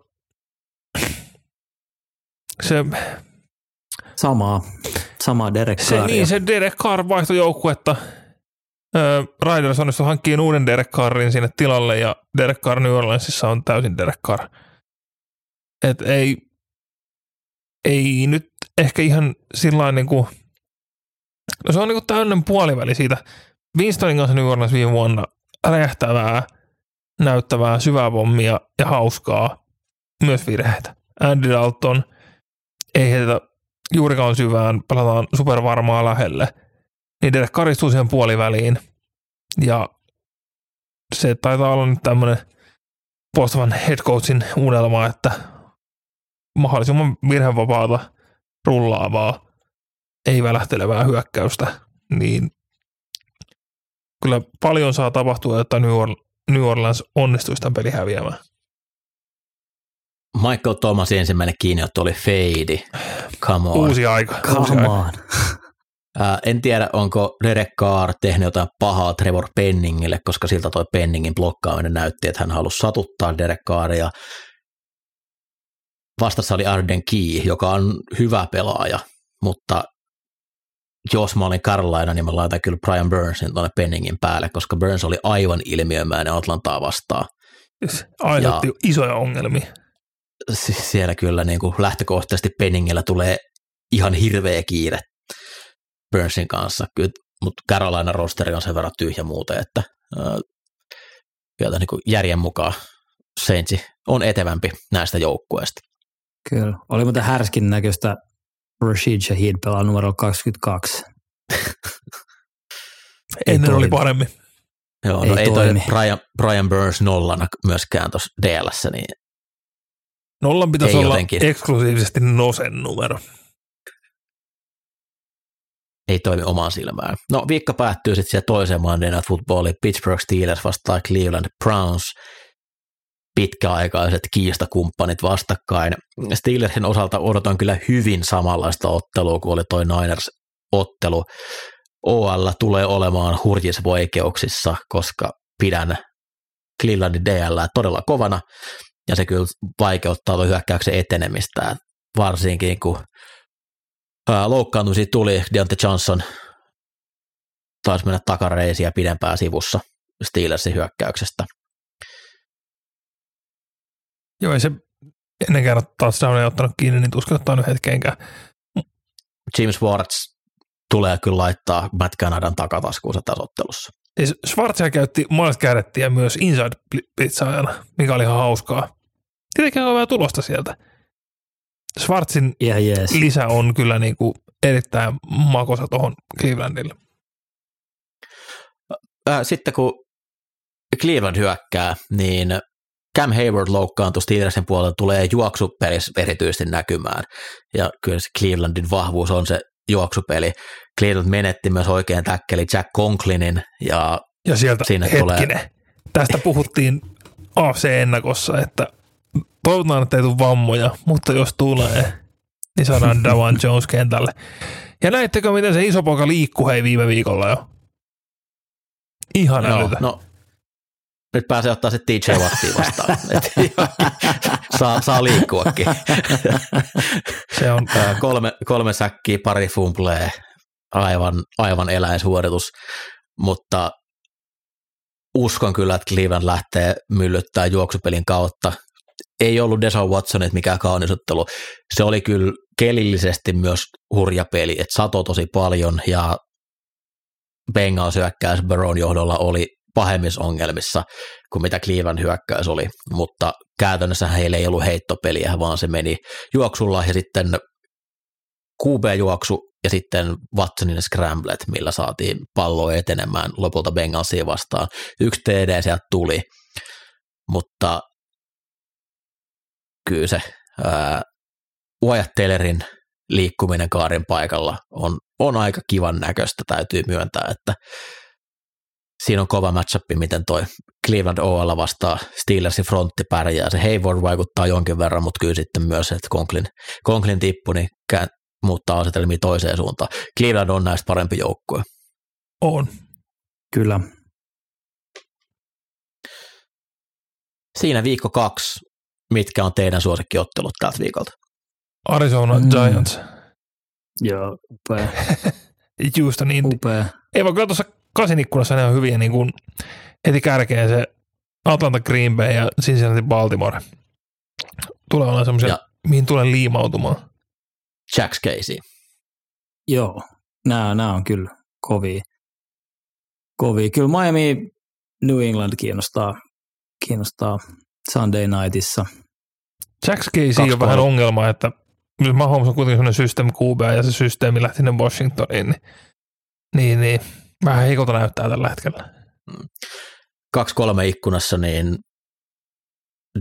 Speaker 4: se...
Speaker 3: Samaa. Sama Derek Carr.
Speaker 4: Se, niin, se Derek Carr vaihtoi joukkuetta. Öö, Raiders onnistui hankkimaan uuden Derek Carrin sinne tilalle ja Derek Carr New Orleansissa on täysin Derek Carr. Et ei, ei nyt ehkä ihan sillä niin kuin, no se on niin kuin täynnä puoliväli siitä. Winstonin kanssa New Orleans viime vuonna räjähtävää, näyttävää syvää pommia ja hauskaa, myös virheitä. Andy Dalton – ei heitä juurikaan syvään, pelataan supervarmaa lähelle, niin Derek karistuu siihen puoliväliin. Ja se taitaa olla nyt tämmöinen poistavan head coachin unelma, että mahdollisimman virhevapaata, rullaavaa, ei välähtelevää hyökkäystä, niin kyllä paljon saa tapahtua, että New Orleans onnistuisi tämän pelin häviämään.
Speaker 2: Michael Thomas ensimmäinen kiinniotto oli feidi. Come on.
Speaker 4: Uusi aika.
Speaker 3: Come
Speaker 4: uusi
Speaker 3: on.
Speaker 4: Aika.
Speaker 2: en tiedä, onko Derek Carr tehnyt jotain pahaa Trevor Penningille, koska siltä toi Penningin blokkaaminen näytti, että hän halusi satuttaa Derek Carria. Vastassa oli Arden Key, joka on hyvä pelaaja, mutta jos mä olin Carolina, niin mä laitan kyllä Brian Burnsin tuonne Penningin päälle, koska Burns oli aivan ilmiömäinen Atlantaa vastaan.
Speaker 4: Aiheutti ja, isoja ongelmia.
Speaker 2: Siellä kyllä niin kuin lähtökohtaisesti Penningillä tulee ihan hirveä kiire Burnsin kanssa, mutta Carolina rosteri on sen verran tyhjä muuten, että äh, niin kuin järjen mukaan Saintsi on etevämpi näistä joukkueista.
Speaker 3: Kyllä. Oli muuten härskin näköistä Rashid Shahid pelaa numero 22. (laughs)
Speaker 4: Ennen oli paremmin.
Speaker 2: Joo, no ei, ei toi Brian, Brian Burns nollana myöskään tuossa DLS, niin
Speaker 4: Nollan pitäisi olla jotenkin. eksklusiivisesti Nosen numero.
Speaker 2: Ei toimi omaan silmään. No viikko päättyy sitten siihen toiseen Monday Night Footballiin. Pittsburgh Steelers vastaa Cleveland Browns pitkäaikaiset kiistakumppanit vastakkain. Steelersin osalta odotan kyllä hyvin samanlaista ottelua kuin oli toi Niners-ottelu. OL tulee olemaan hurjissa vaikeuksissa, koska pidän Clevelandin DL todella kovana, ja se kyllä vaikeuttaa tuon hyökkäyksen etenemistä, varsinkin kun loukkaantumisia tuli, Deontay Johnson taisi mennä takareisiä pidempää sivussa Steelersin hyökkäyksestä.
Speaker 4: Joo, ei se ennenkään taas ei ottanut kiinni, niin tuskin ottanut hetkenkään.
Speaker 2: James Wards tulee kyllä laittaa Matt Canadan takataskuunsa tässä ottelussa.
Speaker 4: Siis Schwarzia käytti Miles myös inside blitzaajana, mikä oli ihan hauskaa. Tietenkin on vähän tulosta sieltä. Schwarzin
Speaker 3: yeah, yes.
Speaker 4: lisä on kyllä niin kuin erittäin makosa tuohon Clevelandille.
Speaker 2: Sitten kun Cleveland hyökkää, niin Cam Hayward loukkaantui Steelersin puolella, tulee juoksupelissä erityisesti näkymään. Ja kyllä se Clevelandin vahvuus on se juoksupeli. Cleveland menetti myös oikein täkkeli Jack Conklinin. Ja,
Speaker 4: ja sieltä siinä hetkinen. Tulee... Tästä puhuttiin AFC-ennakossa, että toivotaan, että ei tule vammoja, mutta jos tulee, niin saadaan Dawan (laughs) Jones kentälle. Ja näittekö, miten se iso poika liikkuu hei viime viikolla jo? Ihan no,
Speaker 2: No, nyt pääsee ottaa se DJ Wattiin vastaan. (laughs) saa, saa liikkuakin.
Speaker 4: Se on
Speaker 2: kolme, kolme säkkiä, pari fumblee, aivan, aivan eläinsuoritus, mutta uskon kyllä, että Cleveland lähtee myllyttää juoksupelin kautta. Ei ollut Deshaun Watsonit mikään kaunisottelu. Se oli kyllä kelillisesti myös hurja peli, että sato tosi paljon ja Bengals hyökkäys Baron johdolla oli pahemmissa ongelmissa kuin mitä Cleveland hyökkäys oli, mutta käytännössä heillä ei ollut heittopeliä, vaan se meni juoksulla ja sitten QB-juoksu ja sitten Watsonin scramblet, millä saatiin palloa etenemään lopulta Bengalsia vastaan. Yksi TD sieltä tuli, mutta kyllä se ää, Wyatt Tellerin liikkuminen kaarin paikalla on, on aika kivan näköistä, täytyy myöntää, että siinä on kova matchup, miten toi Cleveland OL vastaa Steelersin frontti pärjää. Se Hayward vaikuttaa jonkin verran, mutta kyllä sitten myös, että Conklin, Conklin tippu, niin kään, muuttaa asetelmia toiseen suuntaan. Cleveland on näistä parempi joukkue.
Speaker 4: On.
Speaker 3: Kyllä.
Speaker 2: Siinä viikko kaksi. Mitkä on teidän suosikkiottelut tältä viikolta?
Speaker 4: Arizona mm. Giants.
Speaker 3: Joo, upea. (laughs)
Speaker 4: Juusta niin.
Speaker 3: Upea.
Speaker 4: Ei vaan tuossa kasin ikkunassa ne on hyviä niin kuin heti kärkeen se Atlanta Green Bay ja Cincinnati Baltimore. Tulee olla semmoisia, mihin tulee liimautumaan.
Speaker 2: Jack Casey.
Speaker 3: Joo, nämä, nämä on kyllä kovia. kovia. Kyllä Miami New England kiinnostaa, kiinnostaa Sunday Nightissa.
Speaker 4: Jack Casey on vähän ongelma, että Mahomes on kuitenkin sellainen systeemi QB ja se systeemi lähti sinne Washingtoniin, niin, niin, niin Vähän heikolta näyttää tällä hetkellä.
Speaker 2: Kaksi kolme ikkunassa, niin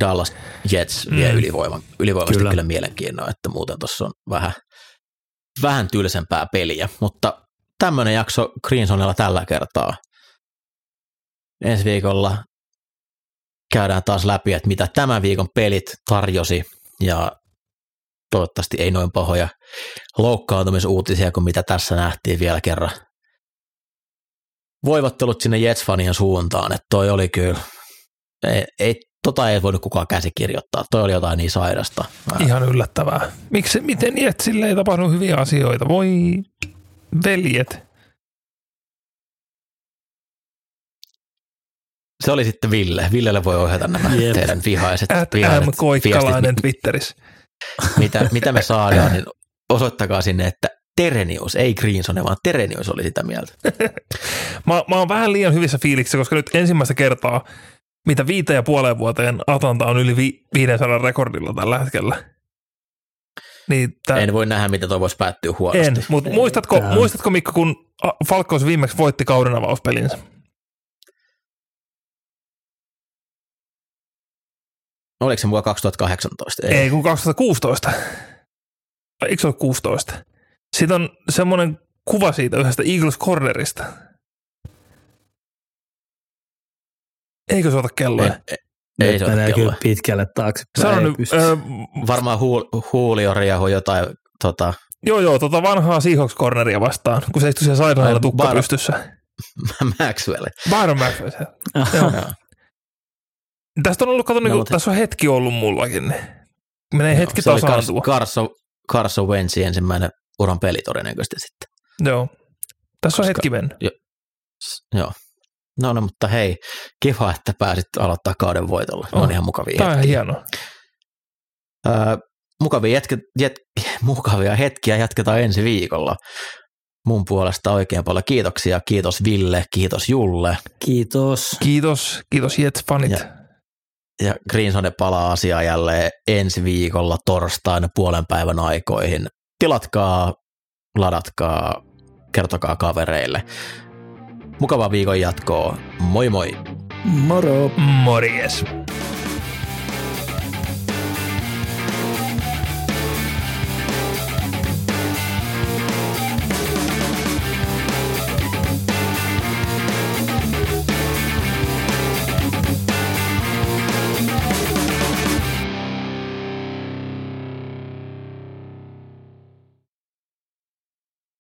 Speaker 2: Dallas Jets vie mm. ylivoiman, ylivoimasti kyllä. kyllä mielenkiinnoa, että muuten tuossa on vähän, vähän tylsempää peliä, mutta tämmöinen jakso Greensonilla tällä kertaa. Ensi viikolla käydään taas läpi, että mitä tämän viikon pelit tarjosi ja toivottavasti ei noin pahoja loukkaantumisuutisia kuin mitä tässä nähtiin vielä kerran. Voivottelut sinne Jets-fanien suuntaan, että toi oli kyllä, ei, ei tota ei voinut kukaan käsikirjoittaa, toi oli jotain niin sairasta.
Speaker 4: Ihan yllättävää. Miksi, miten Jetsille ei tapahdu hyviä asioita? Voi veljet.
Speaker 2: Se oli sitten Ville. Villelle voi ohjata nämä yep. teidän vihaiset.
Speaker 4: At vihaiset Koikkalainen Twitterissä.
Speaker 2: Mitä, mitä me saadaan, niin (laughs) osoittakaa sinne, että Terenius, ei Greensone, vaan Terenius oli sitä mieltä. (laughs)
Speaker 4: mä, mä oon vähän liian hyvissä fiiliksissä, koska nyt ensimmäistä kertaa, mitä viite ja puoleen vuoteen Atlanta on yli vi, 500 rekordilla tällä hetkellä.
Speaker 2: Niin tää... En voi nähdä, miten toi voisi päättyä huonosti.
Speaker 4: En, mutta muistatko, muistatko Mikko, kun Falcons viimeksi voitti kauden avauspelinsä?
Speaker 2: Oliko se vuonna 2018?
Speaker 4: Ei, Ei kun 2016. Eikö se ole 16? Siitä on semmoinen kuva siitä yhdestä Eagles Cornerista. Eikö se ota kelloja? Ei,
Speaker 3: ei, ei se ota kelloja. pitkälle taakse.
Speaker 2: Sano nyt, äh, Varmaan huul, huuli on riehu jotain tota...
Speaker 4: Joo, joo, tota vanhaa Seahawks corneria vastaan, kun se istui siellä sairaalalla tukka pystyssä. (laughs)
Speaker 2: Maxwell.
Speaker 4: Byron Maxwell. (laughs) joo. Tästä on ollut, kato, niin kuin, tässä on hetki ollut mullakin. Menee joo, hetki tasaantua.
Speaker 2: Carson, Carson Wentz ensimmäinen uran peli todennäköisesti sitten.
Speaker 4: Joo, tässä Koska, on hetki mennyt. Jo,
Speaker 2: joo. No, no, mutta hei, kiva, että pääsit aloittaa kauden voitolla. Oh, on ihan mukavia
Speaker 4: Tämä on hienoa.
Speaker 2: Öö, mukavia, jätke, jät, (laughs) mukavia hetkiä jatketaan ensi viikolla. Mun puolesta oikein paljon kiitoksia. Kiitos Ville, kiitos Julle.
Speaker 3: Kiitos.
Speaker 4: Kiitos, kiitos Jets-fanit. Ja
Speaker 2: ja Greensone palaa asiaa jälleen ensi viikolla torstaina puolen päivän aikoihin. Tilatkaa, ladatkaa, kertokaa kavereille. Mukavaa viikon jatkoa. Moi moi.
Speaker 3: Moro.
Speaker 4: Morjes.